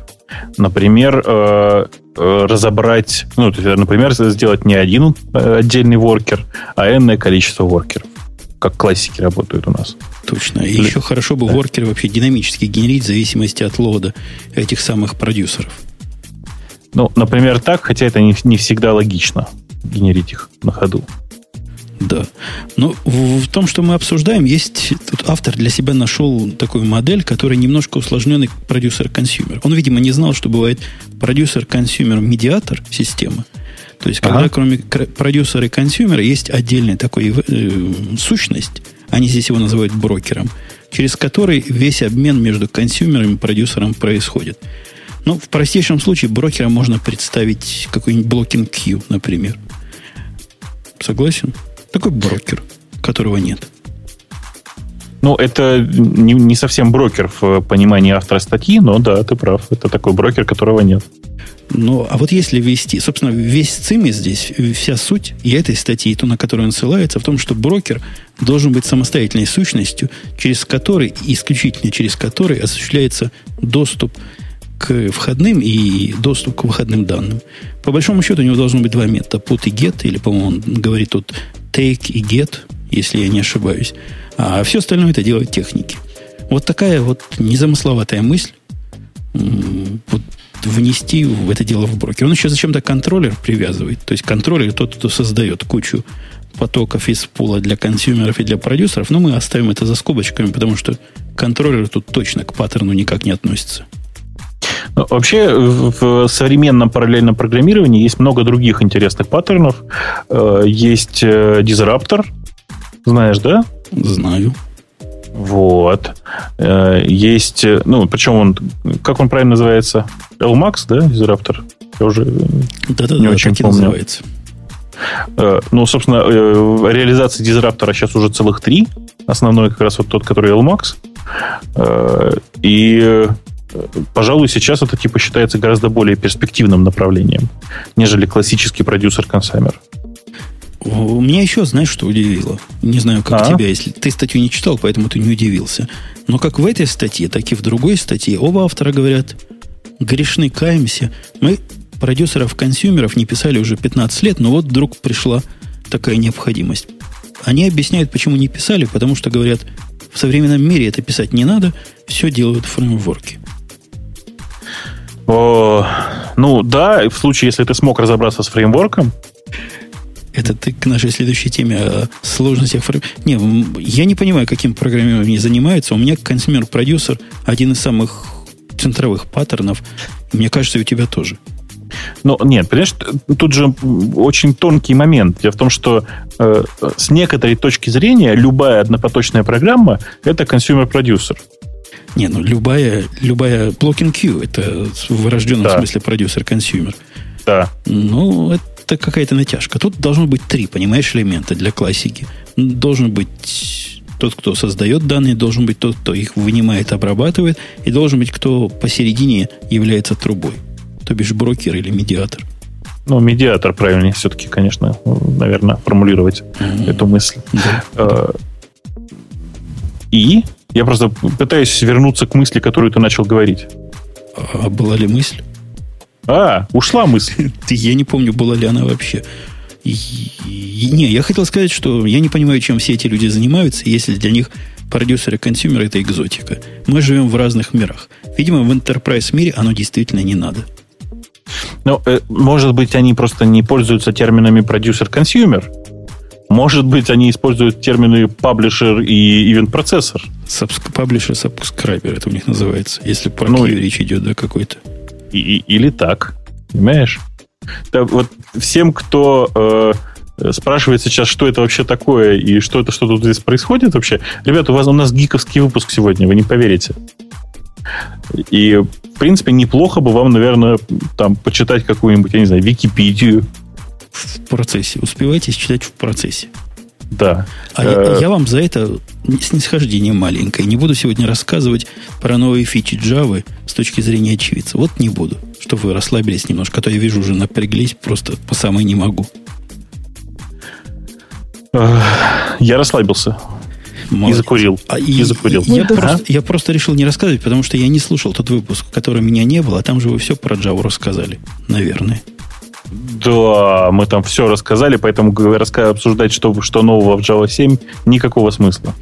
Например, э, э, разобрать, ну, например, сделать не один э, отдельный воркер, а энное количество воркеров, как классики работают у нас. Точно. И еще хорошо бы да. воркеры вообще динамически генерить в зависимости от load а этих самых продюсеров. Ну, например, так, хотя это не, не всегда логично генерить их на ходу. Да. Но в, в том, что мы обсуждаем, есть тут автор для себя нашел такую модель, которая немножко усложненный producer-consumer. Он, видимо, не знал, что бывает producer-consumer-mediator системы. То есть, когда ага. кроме продюсера и консюмера есть отдельная такая э, сущность, они здесь его называют брокером, через который весь обмен между консюмером и продюсером происходит. Ну, в простейшем случае брокера можно представить какой-нибудь blocking queue, например. Согласен? Такой брокер, которого нет. Ну, это не, не совсем брокер в понимании автора статьи, но да, ты прав. Это такой брокер, которого нет. Ну, а вот если ввести, собственно, весь ЦИМИ здесь, вся суть и этой статьи, то, на которую он ссылается, в том, что брокер должен быть самостоятельной сущностью, через которой, исключительно через которой осуществляется доступ к входным и доступ к выходным данным. По большому счету у него должно быть два метода. Put и get, или, по-моему, он говорит тут take и get, если я не ошибаюсь. А все остальное это делают техники. Вот такая вот незамысловатая мысль вот внести в это дело в брокер. Он еще зачем-то контроллер привязывает. То есть контроллер тот, кто создает кучу потоков из пула для консюмеров и для продюсеров. Но мы оставим это за скобочками, потому что контроллер тут точно к паттерну никак не относится. Ну, вообще в современном параллельном программировании есть много других интересных паттернов. Э, есть дизраптор, знаешь, да? Знаю. Вот. Э, есть, ну, причем он, как он правильно называется? LMAX, да, дизраптор? Я уже Да-да-да, не очень помню. называется. Э, ну, собственно, реализация дизраптора сейчас уже целых три. Основной как раз вот тот, который LMAX. И пожалуй, сейчас это типа считается гораздо более перспективным направлением, нежели классический продюсер-консаймер. У меня еще, знаешь, что удивило? Не знаю, как а? тебя, если ты статью не читал, поэтому ты не удивился. Но как в этой статье, так и в другой статье оба автора говорят, грешны каемся. Мы продюсеров-консюмеров не писали уже 15 лет, но вот вдруг пришла такая необходимость. Они объясняют, почему не писали, потому что говорят, в современном мире это писать не надо, все делают фреймворки. О, ну да, в случае, если ты смог разобраться с фреймворком. Это ты к нашей следующей теме о сложностях фреймворка. Не, я не понимаю, каким программированием они занимаются. У меня consumer-producer один из самых центровых паттернов. Мне кажется, и у тебя тоже. Ну, нет, понимаешь, тут же очень тонкий момент. Дело в том, что э, с некоторой точки зрения любая однопоточная программа – это consumer-producer. Не, ну любая, любая blocking queue это в вырожденном да. смысле продюсер-консюмер. Да. Ну, это какая-то натяжка. Тут должно быть три, понимаешь, элемента для классики. Должен быть тот, кто создает данные, должен быть тот, кто их вынимает, обрабатывает, и должен быть кто посередине является трубой. То бишь брокер или медиатор. Ну, медиатор правильнее все-таки, конечно, наверное, формулировать mm-hmm. эту мысль. Да. А, и я просто пытаюсь вернуться к мысли, которую ты начал говорить. А была ли мысль? А, ушла мысль. Я не помню, была ли она вообще. Не, я хотел сказать, что я не понимаю, чем все эти люди занимаются, если для них продюсеры консюмеры это экзотика. Мы живем в разных мирах. Видимо, в enterprise мире оно действительно не надо. Ну, э, может быть, они просто не пользуются терминами продюсер-консюмер. Может быть, они используют термины паблишер и ивент-процессор. Паблишер, сабскрайбер, это у них называется, если про ну, речь идет, да, какой-то. И, и, или так, понимаешь? Да, вот всем, кто э, спрашивает сейчас, что это вообще такое и что это, что тут здесь происходит вообще, ребята, у вас у нас гиковский выпуск сегодня, вы не поверите. И, в принципе, неплохо бы вам, наверное, там почитать какую-нибудь, я не знаю, Википедию. В процессе. Успевайте читать в процессе. Да. А я, э, я вам за это снисхождение маленькое. Не буду сегодня рассказывать про новые фичи Java с точки зрения очевидца. Вот не буду, чтобы вы расслабились немножко. А то я вижу, уже напряглись, просто по самой не могу. Я расслабился. Молодец. И закурил. А, и, и закурил. Я, да. просто, я просто решил не рассказывать, потому что я не слушал тот выпуск, в котором меня не было, а там же вы все про Java рассказали, наверное. Да, мы там все рассказали, поэтому обсуждать, что, что нового в Java 7, никакого смысла.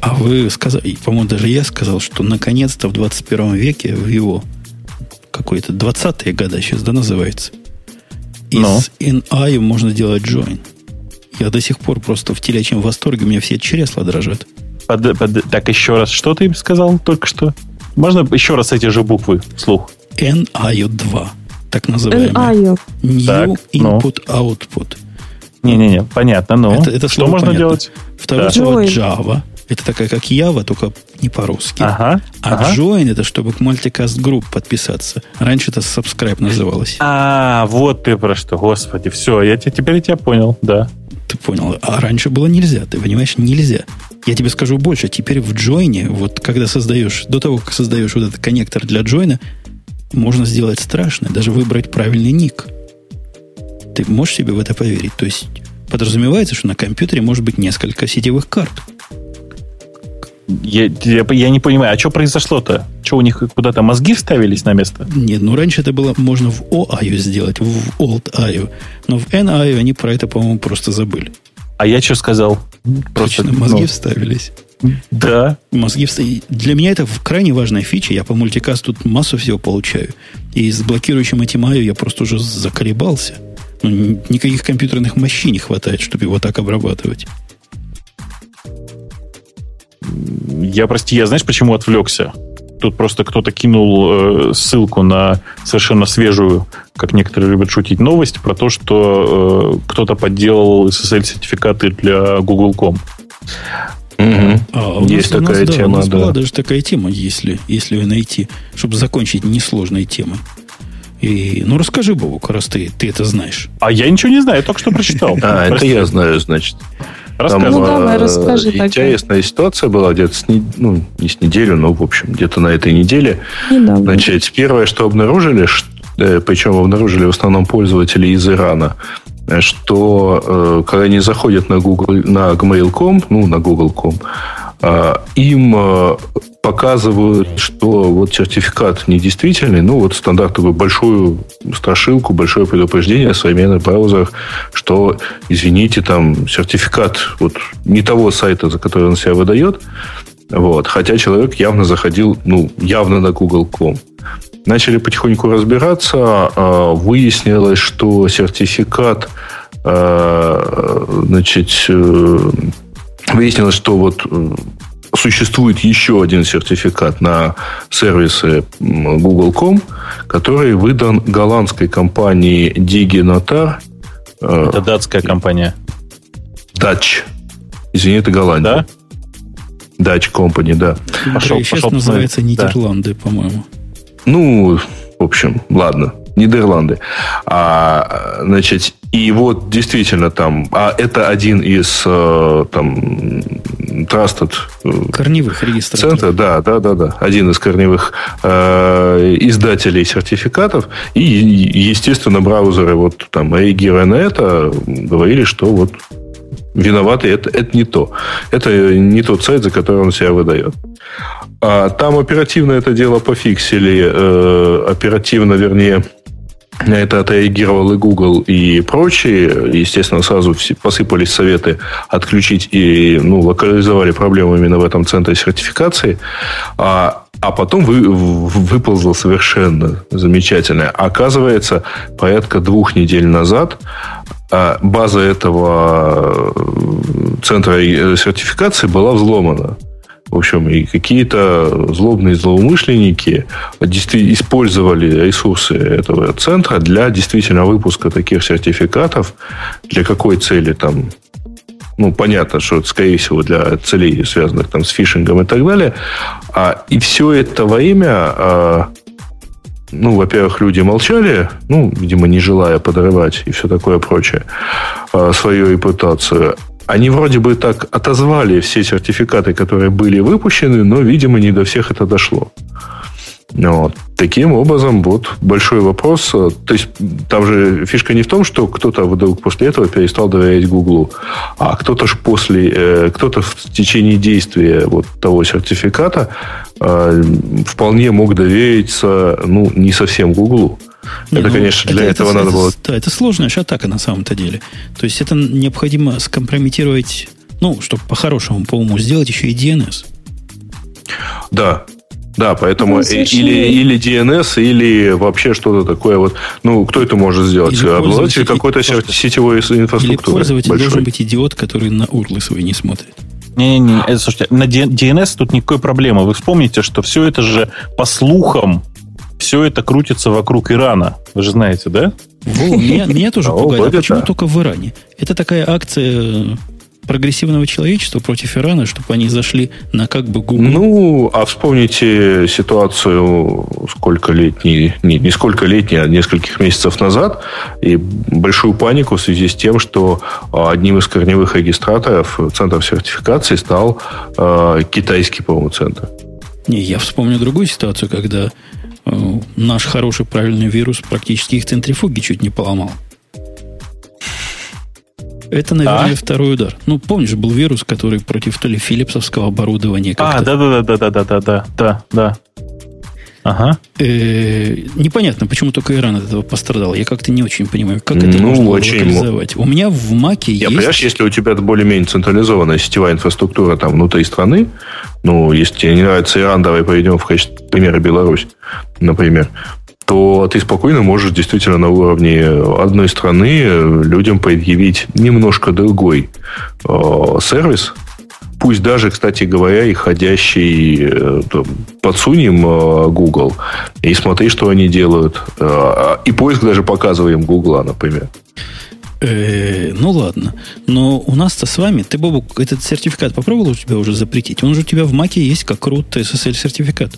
А вы сказали, по-моему, даже я сказал, что наконец-то в 21 веке в его какой-то 20-е года сейчас, да, называется, из Но. in можно делать join. Я до сих пор просто в телячьем восторге, у меня все чресла дрожат. Под, под, так, еще раз, что ты сказал только что? Можно еще раз эти же буквы вслух? NIO2, так называемый. NIO. New так, Input ну. Output. Не-не-не, понятно, но это, это что можно понятно. делать? Второе да. слово Java. Это такая, как Java, только не по-русски. Ага, а ага. join это чтобы к Multicast Group подписаться. Раньше это subscribe называлось. А, вот ты про что, господи. Все, я теперь я тебя понял, да. Ты понял. А раньше было нельзя. Ты понимаешь, нельзя. Я тебе скажу больше. Теперь в джойне, вот когда создаешь, до того, как создаешь вот этот коннектор для джойна, можно сделать страшное, даже выбрать правильный ник. Ты можешь себе в это поверить? То есть подразумевается, что на компьютере может быть несколько сетевых карт. Я, я, я не понимаю, а что произошло-то? Что у них куда-то мозги вставились на место? Нет, ну раньше это было можно в OIO сделать, в Old.io. Но в NIO они про это, по-моему, просто забыли. А я что сказал? Просто, Точно, мозги ну, вставились. Да. Мозги вставились. Для меня это крайне важная фича. Я по мультикаст тут массу всего получаю. И с блокирующим этим IO я просто уже заколебался. Ну, никаких компьютерных мощей не хватает, чтобы его так обрабатывать. Я, прости, я знаешь, почему отвлекся? Тут просто кто-то кинул э, ссылку на совершенно свежую, как некоторые любят шутить, новость про то, что э, кто-то подделал SSL-сертификаты для Google.com. Угу. А, у Есть нас, такая у нас, тема, да. У нас да. была даже такая тема, если, если ее найти, чтобы закончить несложной темой. И, ну, расскажи, Бобук, раз ты, ты это знаешь. А я ничего не знаю, я только что прочитал. А, это я знаю, значит. Рассказывай. Ну, давай, расскажи Интересная ситуация была где-то, с, ну, не с неделю, но, в общем, где-то на этой неделе. Недавно. Значит, первое, что обнаружили, что, э, причем обнаружили в основном пользователи из Ирана, что э, когда они заходят на Google, на Gmail.com, ну, на Google.com, э, им э, показывают, что вот сертификат недействительный, ну, вот стандартную большую страшилку, большое предупреждение в современных браузерах, что, извините, там сертификат вот не того сайта, за который он себя выдает, вот, хотя человек явно заходил, ну, явно на Google.com. Начали потихоньку разбираться, а, выяснилось, что сертификат, а, значит, э, выяснилось, что вот э, существует еще один сертификат на сервисы Google.com, который выдан голландской компанией DigiNotar. Э, это датская компания. Dutch. Извини, это Голландия. Да? Dutch Company, да. Пошел, сейчас пошел называется Нидерланды, да. по-моему. Ну, в общем, ладно. Нидерланды. А, значит, и вот действительно там, а это один из э, там trusted э, корневых регистраторов. Центр, да, да, да, да, один из корневых э, издателей сертификатов. И, естественно, браузеры вот там реагируя на это, говорили, что вот виноваты, это, это не то. Это не тот сайт, за который он себя выдает. А там оперативно это дело пофиксили, э, оперативно, вернее, На это отреагировал и Google, и прочие. Естественно, сразу посыпались советы отключить и ну, локализовали проблему именно в этом центре сертификации. А, а потом вы, выползло совершенно замечательное. Оказывается, порядка двух недель назад а, база этого э, центра сертификации была взломана. В общем, и какие-то злобные злоумышленники использовали ресурсы этого центра для действительно выпуска таких сертификатов. Для какой цели там? Ну, понятно, что это, скорее всего, для целей, связанных там с фишингом и так далее. А, и все это во имя а, ну, во-первых, люди молчали, ну, видимо, не желая подрывать и все такое прочее, а, свою репутацию. Они вроде бы так отозвали все сертификаты, которые были выпущены, но, видимо, не до всех это дошло. Вот. Таким образом, вот большой вопрос. То есть, там же фишка не в том, что кто-то вдруг после этого перестал доверять Гуглу, а кто-то же после, э, кто-то в течение действия вот того сертификата э, вполне мог довериться, ну, не совсем Гуглу. Не, это, ну, конечно, для это, этого это, надо это, было... Да, это сложная же атака на самом-то деле. То есть, это необходимо скомпрометировать, ну, чтобы по-хорошему, по-уму сделать еще и DNS. Да, да, поэтому или, или DNS, или вообще что-то такое вот. Ну, кто это может сделать? Обладатель какой-то сетевой инфраструктуры. Или пользователь большой. должен быть идиот, который на урлы свои не смотрит. Не-не-не, э, слушайте, на DNS тут никакой проблемы. Вы вспомните, что все это же по слухам, все это крутится вокруг Ирана. Вы же знаете, да? Во, меня, меня тоже пугает. А почему только в Иране? Это такая акция прогрессивного человечества против Ирана, чтобы они зашли на как бы Google? Ну, а вспомните ситуацию сколько лет, не, не, сколько лет, а нескольких месяцев назад, и большую панику в связи с тем, что а, одним из корневых регистраторов центров сертификации стал э, китайский, по-моему, центр. Не, я вспомню другую ситуацию, когда э, наш хороший правильный вирус практически их центрифуги чуть не поломал. Это, наверное, а? второй удар. Ну, помнишь, был вирус, который против то ли филипсовского оборудования А, да-да-да-да-да-да-да, да, да. Ага. Э, непонятно, почему только Иран от этого пострадал. Я как-то не очень понимаю, как это ну, можно очень локализовать. У меня в Маке есть... Понимаешь, если у тебя более-менее централизованная сетевая инфраструктура там внутри страны, ну, если тебе не нравится Иран, давай пойдем в качестве примера Беларусь, например то ты спокойно можешь действительно на уровне одной страны людям предъявить немножко другой э, сервис, пусть даже, кстати говоря, и ходящий э, подсунем э, Google и смотри, что они делают. Э, и поиск даже показываем Google, например. Ну ладно. Но у нас-то с вами, ты, Бобу, этот сертификат попробовал у тебя уже запретить? Он же у тебя в Маке есть как root SSL сертификат.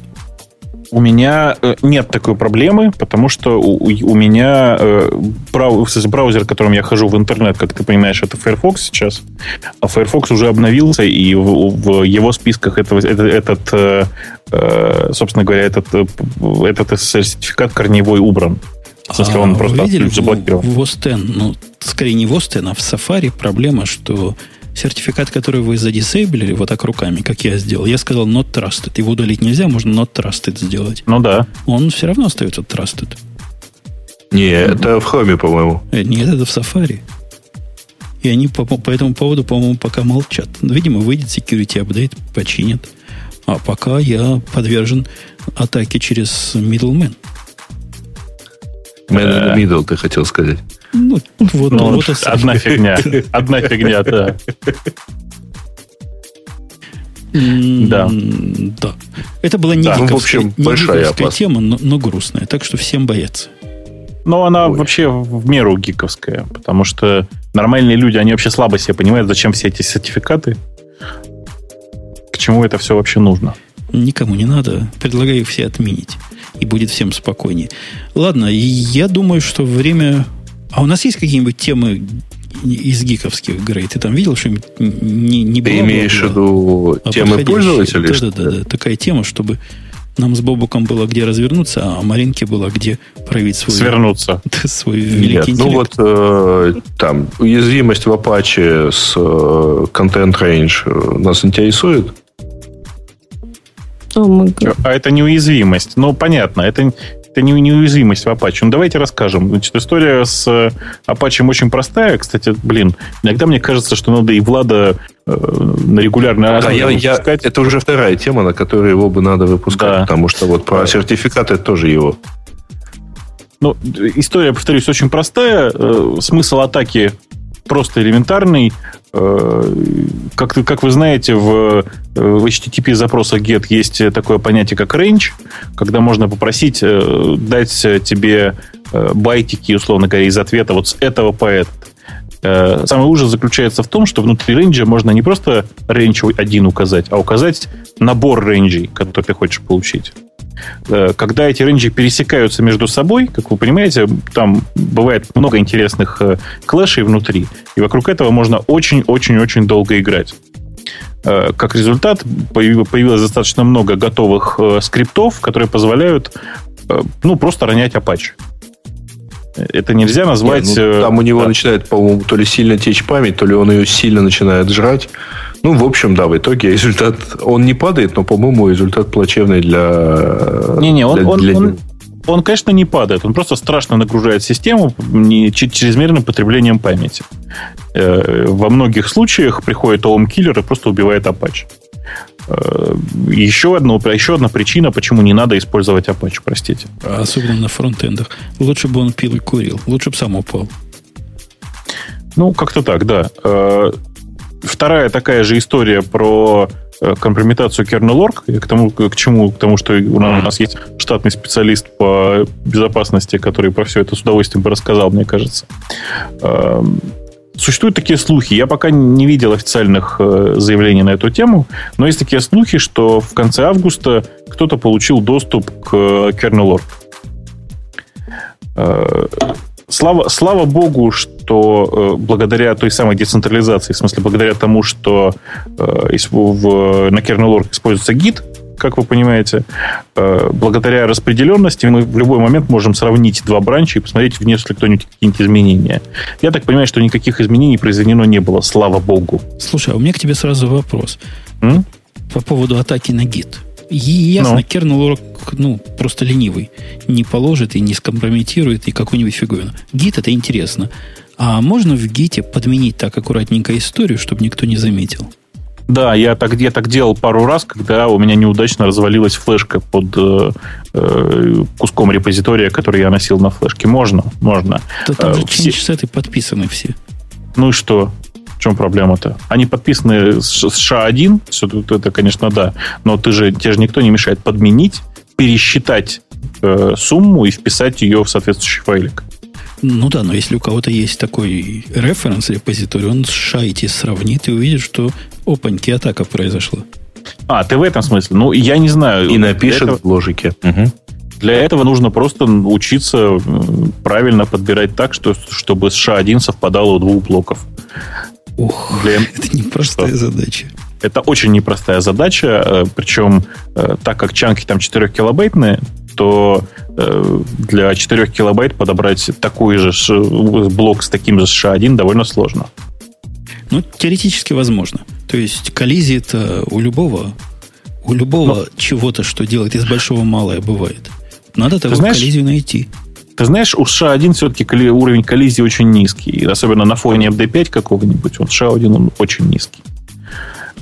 У меня э, нет такой проблемы, потому что у, у меня э, браузер, которым я хожу в интернет, как ты понимаешь, это Firefox сейчас. А Firefox уже обновился, и в, в его списках этого, это, этот, э, собственно говоря, этот, этот сертификат корневой убран. В смысле, он а, просто видели, заблокирован. В, в Остен, ну, скорее не в Остен, а в Safari проблема, что сертификат, который вы задисейблили вот так руками, как я сделал, я сказал not trusted. Его удалить нельзя, можно not trusted сделать. Ну да. Он все равно остается trusted. Не, это в Chrome, по-моему. Э, нет, это в Safari. И они по, по этому поводу, по-моему, пока молчат. Видимо, выйдет security update, починят. А пока я подвержен атаке через middleman. Man in the middle, ты хотел сказать. Ну, вот, ну, вот одна фигня. Одна фигня, да. Да. Да. Это была не, да, гиковская, в общем, не большая тема, но, но грустная. Так что всем боятся. Но она Ой. вообще в меру гиковская, потому что нормальные люди, они вообще слабо себе понимают, зачем все эти сертификаты, к чему это все вообще нужно. Никому не надо. Предлагаю их все отменить. И будет всем спокойнее. Ладно, я думаю, что время а у нас есть какие-нибудь темы из гиковских, Грей? Ты там видел что-нибудь не, не Ты имеешь в виду а темы пользователей? Да, да, да, да. Такая тема, чтобы нам с Бобуком было где развернуться, а Маринке было где проявить свой... Свернуться. Свой великий Нет, ну вот э, там уязвимость в Apache с э, Content Range э, нас интересует? Oh а это неуязвимость. Ну, понятно. Это Это не, неуязвимость в Apache. Ну, давайте расскажем. Значит, история с Apache очень простая. Кстати, блин, иногда мне кажется, что надо и Влада э, на регулярной основе да, я, я, Это уже вторая тема, на которую его бы надо выпускать, да. потому что вот про сертификаты это тоже его. Ну, история, повторюсь, очень простая. Э, смысл атаки просто элементарный. Э, как, как вы знаете, в, в HTTP запросах GET есть такое понятие, как range, когда можно попросить э, дать тебе байтики, условно говоря, из ответа вот с этого по этот. Самый ужас заключается в том, что внутри рейнджа можно не просто range один указать, а указать набор рейнджей, который ты хочешь получить. Э, когда эти рейнджи пересекаются между собой, как вы понимаете, там бывает много интересных э, клэшей внутри, и вокруг этого можно очень-очень-очень долго играть. Э, как результат, появилось достаточно много готовых скриптов, которые позволяют ну, просто ронять Apache. Это нельзя назвать... Не, ну, там у него да. начинает, по-моему, то ли сильно течь память, то ли он ее сильно начинает жрать. Ну, в общем, да, в итоге результат... Он не падает, но, по-моему, результат плачевный для... Не-не, он, для, он, для... он, он, конечно, не падает. Он просто страшно нагружает систему не, чрезмерным потреблением памяти. Э, во многих случаях приходит OM-киллер и просто убивает Apache. Э, еще, одно, еще одна причина, почему не надо использовать Apache, простите. Особенно на фронтендах. Лучше бы он пил и курил. Лучше бы сам упал. Ну, как-то так, да. Э, Вторая такая же история про э, компрометацию kernel.org, к тому, к чему, к тому, что у нас есть штатный специалист по безопасности, который про все это с удовольствием бы рассказал, мне кажется. Существуют такие слухи. Я пока не видел официальных э, заявлений на эту тему, но есть такие слухи, что в конце августа кто-то получил доступ к kernel.org. Слава, слава богу, что э, благодаря той самой децентрализации, в смысле, благодаря тому, что э, в, на kernel.org используется гид, как вы понимаете, э, благодаря распределенности мы в любой момент можем сравнить два бранча и посмотреть, внесли кто-нибудь какие-нибудь изменения. Я так понимаю, что никаких изменений произведено не было, слава богу. Слушай, а у меня к тебе сразу вопрос. М? По поводу атаки на гид. Ясно, ну. kernel ну, просто ленивый. Не положит и не скомпрометирует и какую-нибудь фиговину. Гит это интересно. А можно в гите подменить так аккуратненько историю, чтобы никто не заметил? Да, я так, я так делал пару раз, когда у меня неудачно развалилась флешка под э, э куском репозитория, который я носил на флешке. Можно, можно. Да там же э, все... сеты подписаны все. Ну и что? В чем проблема-то? Они подписаны с SHA-1, все это, конечно, да, но ты же, тебе же никто не мешает подменить, пересчитать э, сумму и вписать ее в соответствующий файлик. Ну да, но если у кого-то есть такой референс репозиторий, он с шайти сравнит и увидит, что опаньки, атака произошла. А, ты в этом смысле? Ну, я не знаю. И напишет этого... в логике. Угу. Для этого нужно просто учиться правильно подбирать так, что, чтобы SHA-1 совпадало у двух блоков. Ух, Для... это непростая что? задача. Это очень непростая задача, э, причем э, так как чанки там 4 килобайтные, то э, для 4 килобайт подобрать такой же блок с таким же SHA-1 довольно сложно. Ну, теоретически возможно. То есть коллизии это у любого, у любого Но... чего-то, что делает из большого малое, бывает. Надо такую знаешь, коллизию найти. Ты знаешь, у США-1 все-таки уровень коллизии очень низкий. Особенно на фоне MD5 какого-нибудь. Вот США-1 он очень низкий.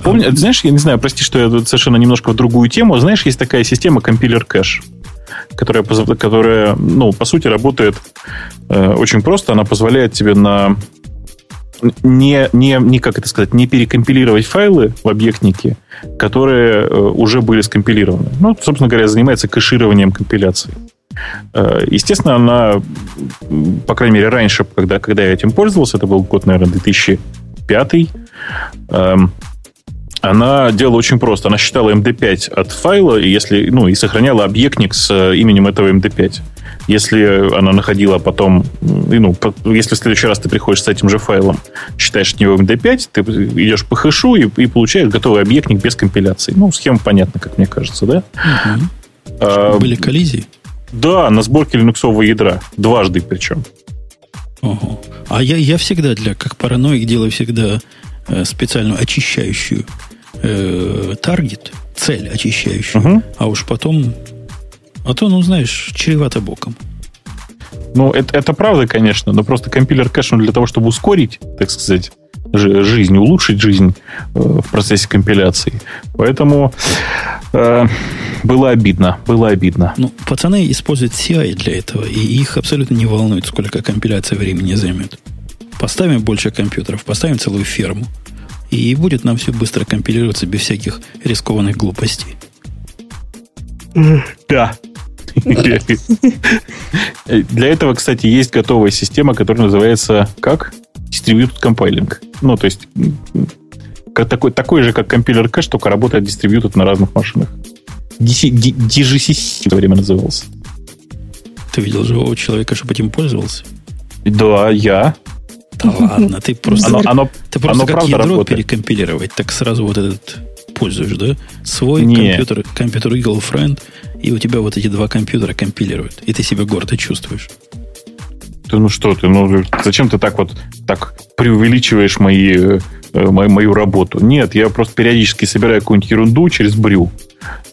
Помни, а... знаешь, я не знаю, прости, что я совершенно немножко в другую тему. Знаешь, есть такая система компилер кэш, которая, которая ну, по сути, работает э, очень просто. Она позволяет тебе на не, не, не, как это сказать, не перекомпилировать файлы в объектнике, которые э, уже были скомпилированы. Ну, собственно говоря, занимается кэшированием компиляции. Э, естественно, она, по крайней мере, раньше, когда, когда я этим пользовался, это был год, наверное, 2005, эм, она делала очень просто. Она считала MD5 от файла, и, если, ну, и сохраняла объектник с э, именем этого MD5. Если она находила потом, ну, если в следующий раз ты приходишь с этим же файлом, считаешь от него MD5, ты идешь по хэшу и, и получаешь готовый объектник без компиляции. Ну, схема понятна, как мне кажется, да? Угу. А, были коллизии? Да, на сборке линуксового ядра. Дважды причем. Ого. А я, я всегда для, как параноик, делаю всегда э, специальную очищающую э, таргет, цель очищающую, угу. а уж потом А то, ну, знаешь, чревато боком. Ну, это, это правда, конечно, но просто компилер кэш он для того, чтобы ускорить, так сказать, жизнь, улучшить жизнь э, в процессе компиляции. Поэтому э, было обидно, было обидно. Ну, пацаны используют CI для этого, и их абсолютно не волнует, сколько компиляция времени займет. Поставим больше компьютеров, поставим целую ферму, и будет нам все быстро компилироваться без всяких рискованных глупостей. Да. Для этого, кстати, есть готовая система, которая называется как? Distributed Compiling. Ну, то есть такой, такой же, как компилер кэш, только работает distributed на разных машинах. DGCC в время назывался. Ты видел живого человека, чтобы этим пользовался? Да, я. Да ладно, ты просто, оно, оно, ты просто оно как ядро работает. перекомпилировать, так сразу вот этот пользуешь, да? Свой Не. компьютер, компьютер Eagle Friend, и у тебя вот эти два компьютера компилируют, и ты себя гордо чувствуешь. Ты, ну что ты, ну зачем ты так вот так преувеличиваешь мои, э, мою, мою работу? Нет, я просто периодически собираю какую-нибудь ерунду через брю.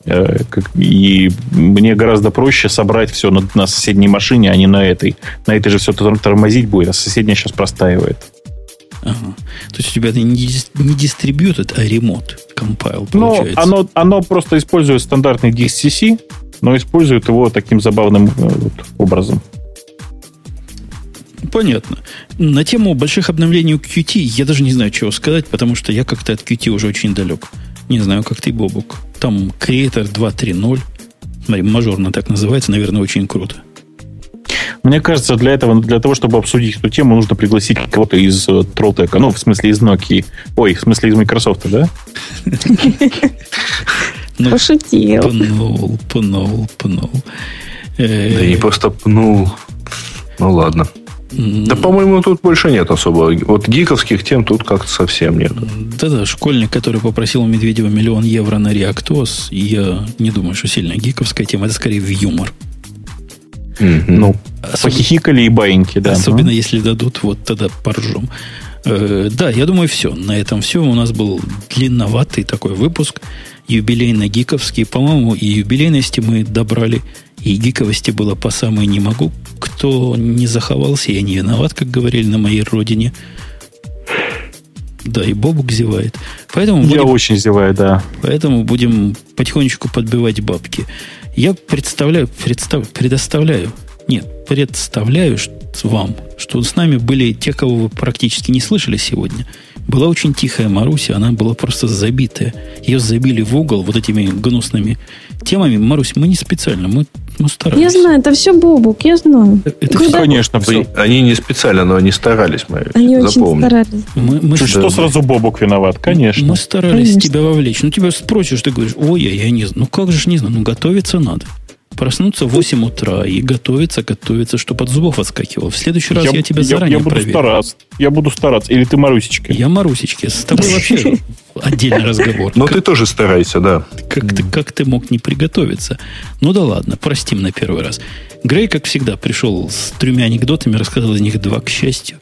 Э, и мне гораздо проще собрать все на, на соседней машине, а не на этой. На этой же все тормозить будет, а соседняя сейчас простаивает. Ага. То есть у тебя это не, не distributed, а remote compile ну, получается. Ну, оно, оно просто использует стандартный DSCC, но использует его таким забавным э, вот, образом. Понятно. На тему больших обновлений у Qt я даже не знаю, чего сказать, потому что я как-то от Qt уже очень далек. Не знаю, как ты, Бобук. Там Creator 2.3.0. Смотри, мажорно так называется, наверное, очень круто. Мне кажется, для этого, для того, чтобы обсудить эту тему, нужно пригласить кого-то из uh, Trolltech, ну, в смысле из Nokia. Ой, в смысле из Microsoft, да? Ну, Пошутил. Пнул, пнул, пнул. Э, да не просто пнул. Ну ладно. Да, по-моему, тут больше нет особо. Вот гиковских тем тут как-то совсем нет. Да-да, школьник, который попросил у Медведева миллион евро на реактоз, я не думаю, что сильно гиковская тема, это скорее в юмор. Mm-hmm. Ну, Особ... похихикали и баиньки, да. Особенно, mm-hmm. если дадут, вот тогда поржем. Э, да, я думаю, все. На этом все. У нас был длинноватый такой выпуск, юбилейно-гиковский. По-моему, и юбилейности мы добрали, и гиковости было по самой не могу. Кто не заховался, я не виноват, как говорили на моей родине. Да, и Бобук зевает. Поэтому я будем, очень зеваю, да. Поэтому будем потихонечку подбивать бабки. Я представляю, представ, предоставляю, нет, представляю вам, что с нами были те, кого вы практически не слышали сегодня. Была очень тихая Маруся, она была просто забитая. Ее забили в угол вот этими гнусными темами. Марусь, мы не специально, мы, мы старались. Я знаю, это все Бобук, я знаю. Это Когда... конечно, все. Они не специально, но они старались, Марусь. Они Запомни. очень старались. Мы, мы что, что сразу Бобук виноват? Конечно. Мы старались конечно. тебя вовлечь. Ну, тебя спросишь, ты говоришь, ой, я, я не знаю. Ну, как же не знаю? Ну, готовиться надо проснуться в 8 утра и готовиться, готовиться, чтобы от зубов отскакивал. В следующий раз я, я тебя я, заранее я буду проверю. Стараться. Я буду стараться. Или ты Марусечка? Я Марусечка. С тобой вообще отдельный разговор. Но ты тоже старайся, да. Как ты, мог не приготовиться? Ну да ладно, простим на первый раз. Грей, как всегда, пришел с тремя анекдотами, рассказал из них два, к счастью,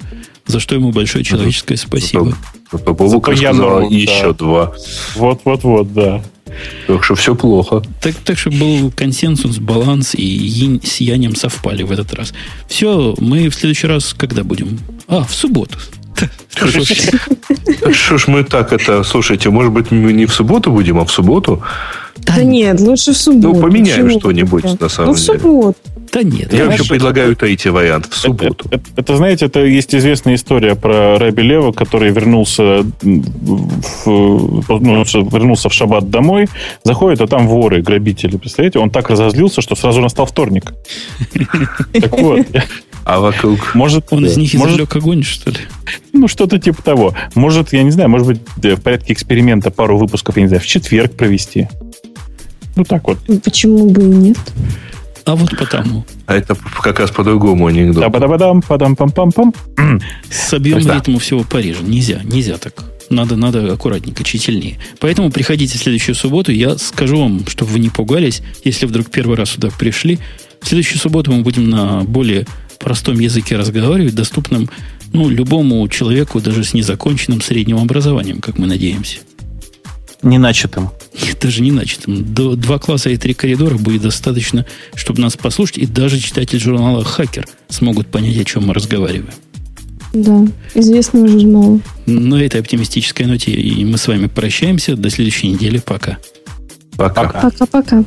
за что ему большое человеческое спасибо. Бобук рассказал еще два. Вот-вот-вот, да. Так что все плохо. Так, так что был консенсус, баланс и yin с янем совпали в этот раз. Все, мы в следующий раз когда будем? А, в субботу. Что ж мы так это... Слушайте, может быть, мы не в субботу будем, а в субботу? Да нет, лучше в субботу. Ну, поменяем что-нибудь, на самом деле. Ну, в субботу. Да нет. Я вообще предлагаю третий вариант в субботу. Это, это, это, знаете, это есть известная история про Раби Лева, который вернулся в, ну, вернулся в шаббат домой, заходит, а там воры, грабители. Представляете? Он так разозлился, что сразу настал вторник. Так вот. А вокруг... Может, он из них извлек огонь, что ли? Ну, что-то типа того. Может, я не знаю, может быть, в порядке эксперимента пару выпусков, я не знаю, в четверг провести. Ну, так вот. Почему бы и нет? А вот потому. А это как раз по-другому анекдот. Да, падам падам пам пам пам Собьем да. ритм всего Парижа. Нельзя, нельзя так. Надо, надо аккуратненько, тщательнее. Поэтому приходите в следующую субботу. Я скажу вам, чтобы вы не пугались, если вдруг первый раз сюда пришли. В следующую субботу мы будем на более простом языке разговаривать, доступном ну, любому человеку, даже с незаконченным средним образованием, как мы надеемся. Не начатым. Даже не начатым. До, два класса и три коридора будет достаточно, чтобы нас послушать, и даже читатель журнала «Хакер» смогут понять, о чем мы разговариваем. Да, известного журнала. На этой оптимистической ноте и мы с вами прощаемся. До следующей недели. Пока. Пока. Пока-пока.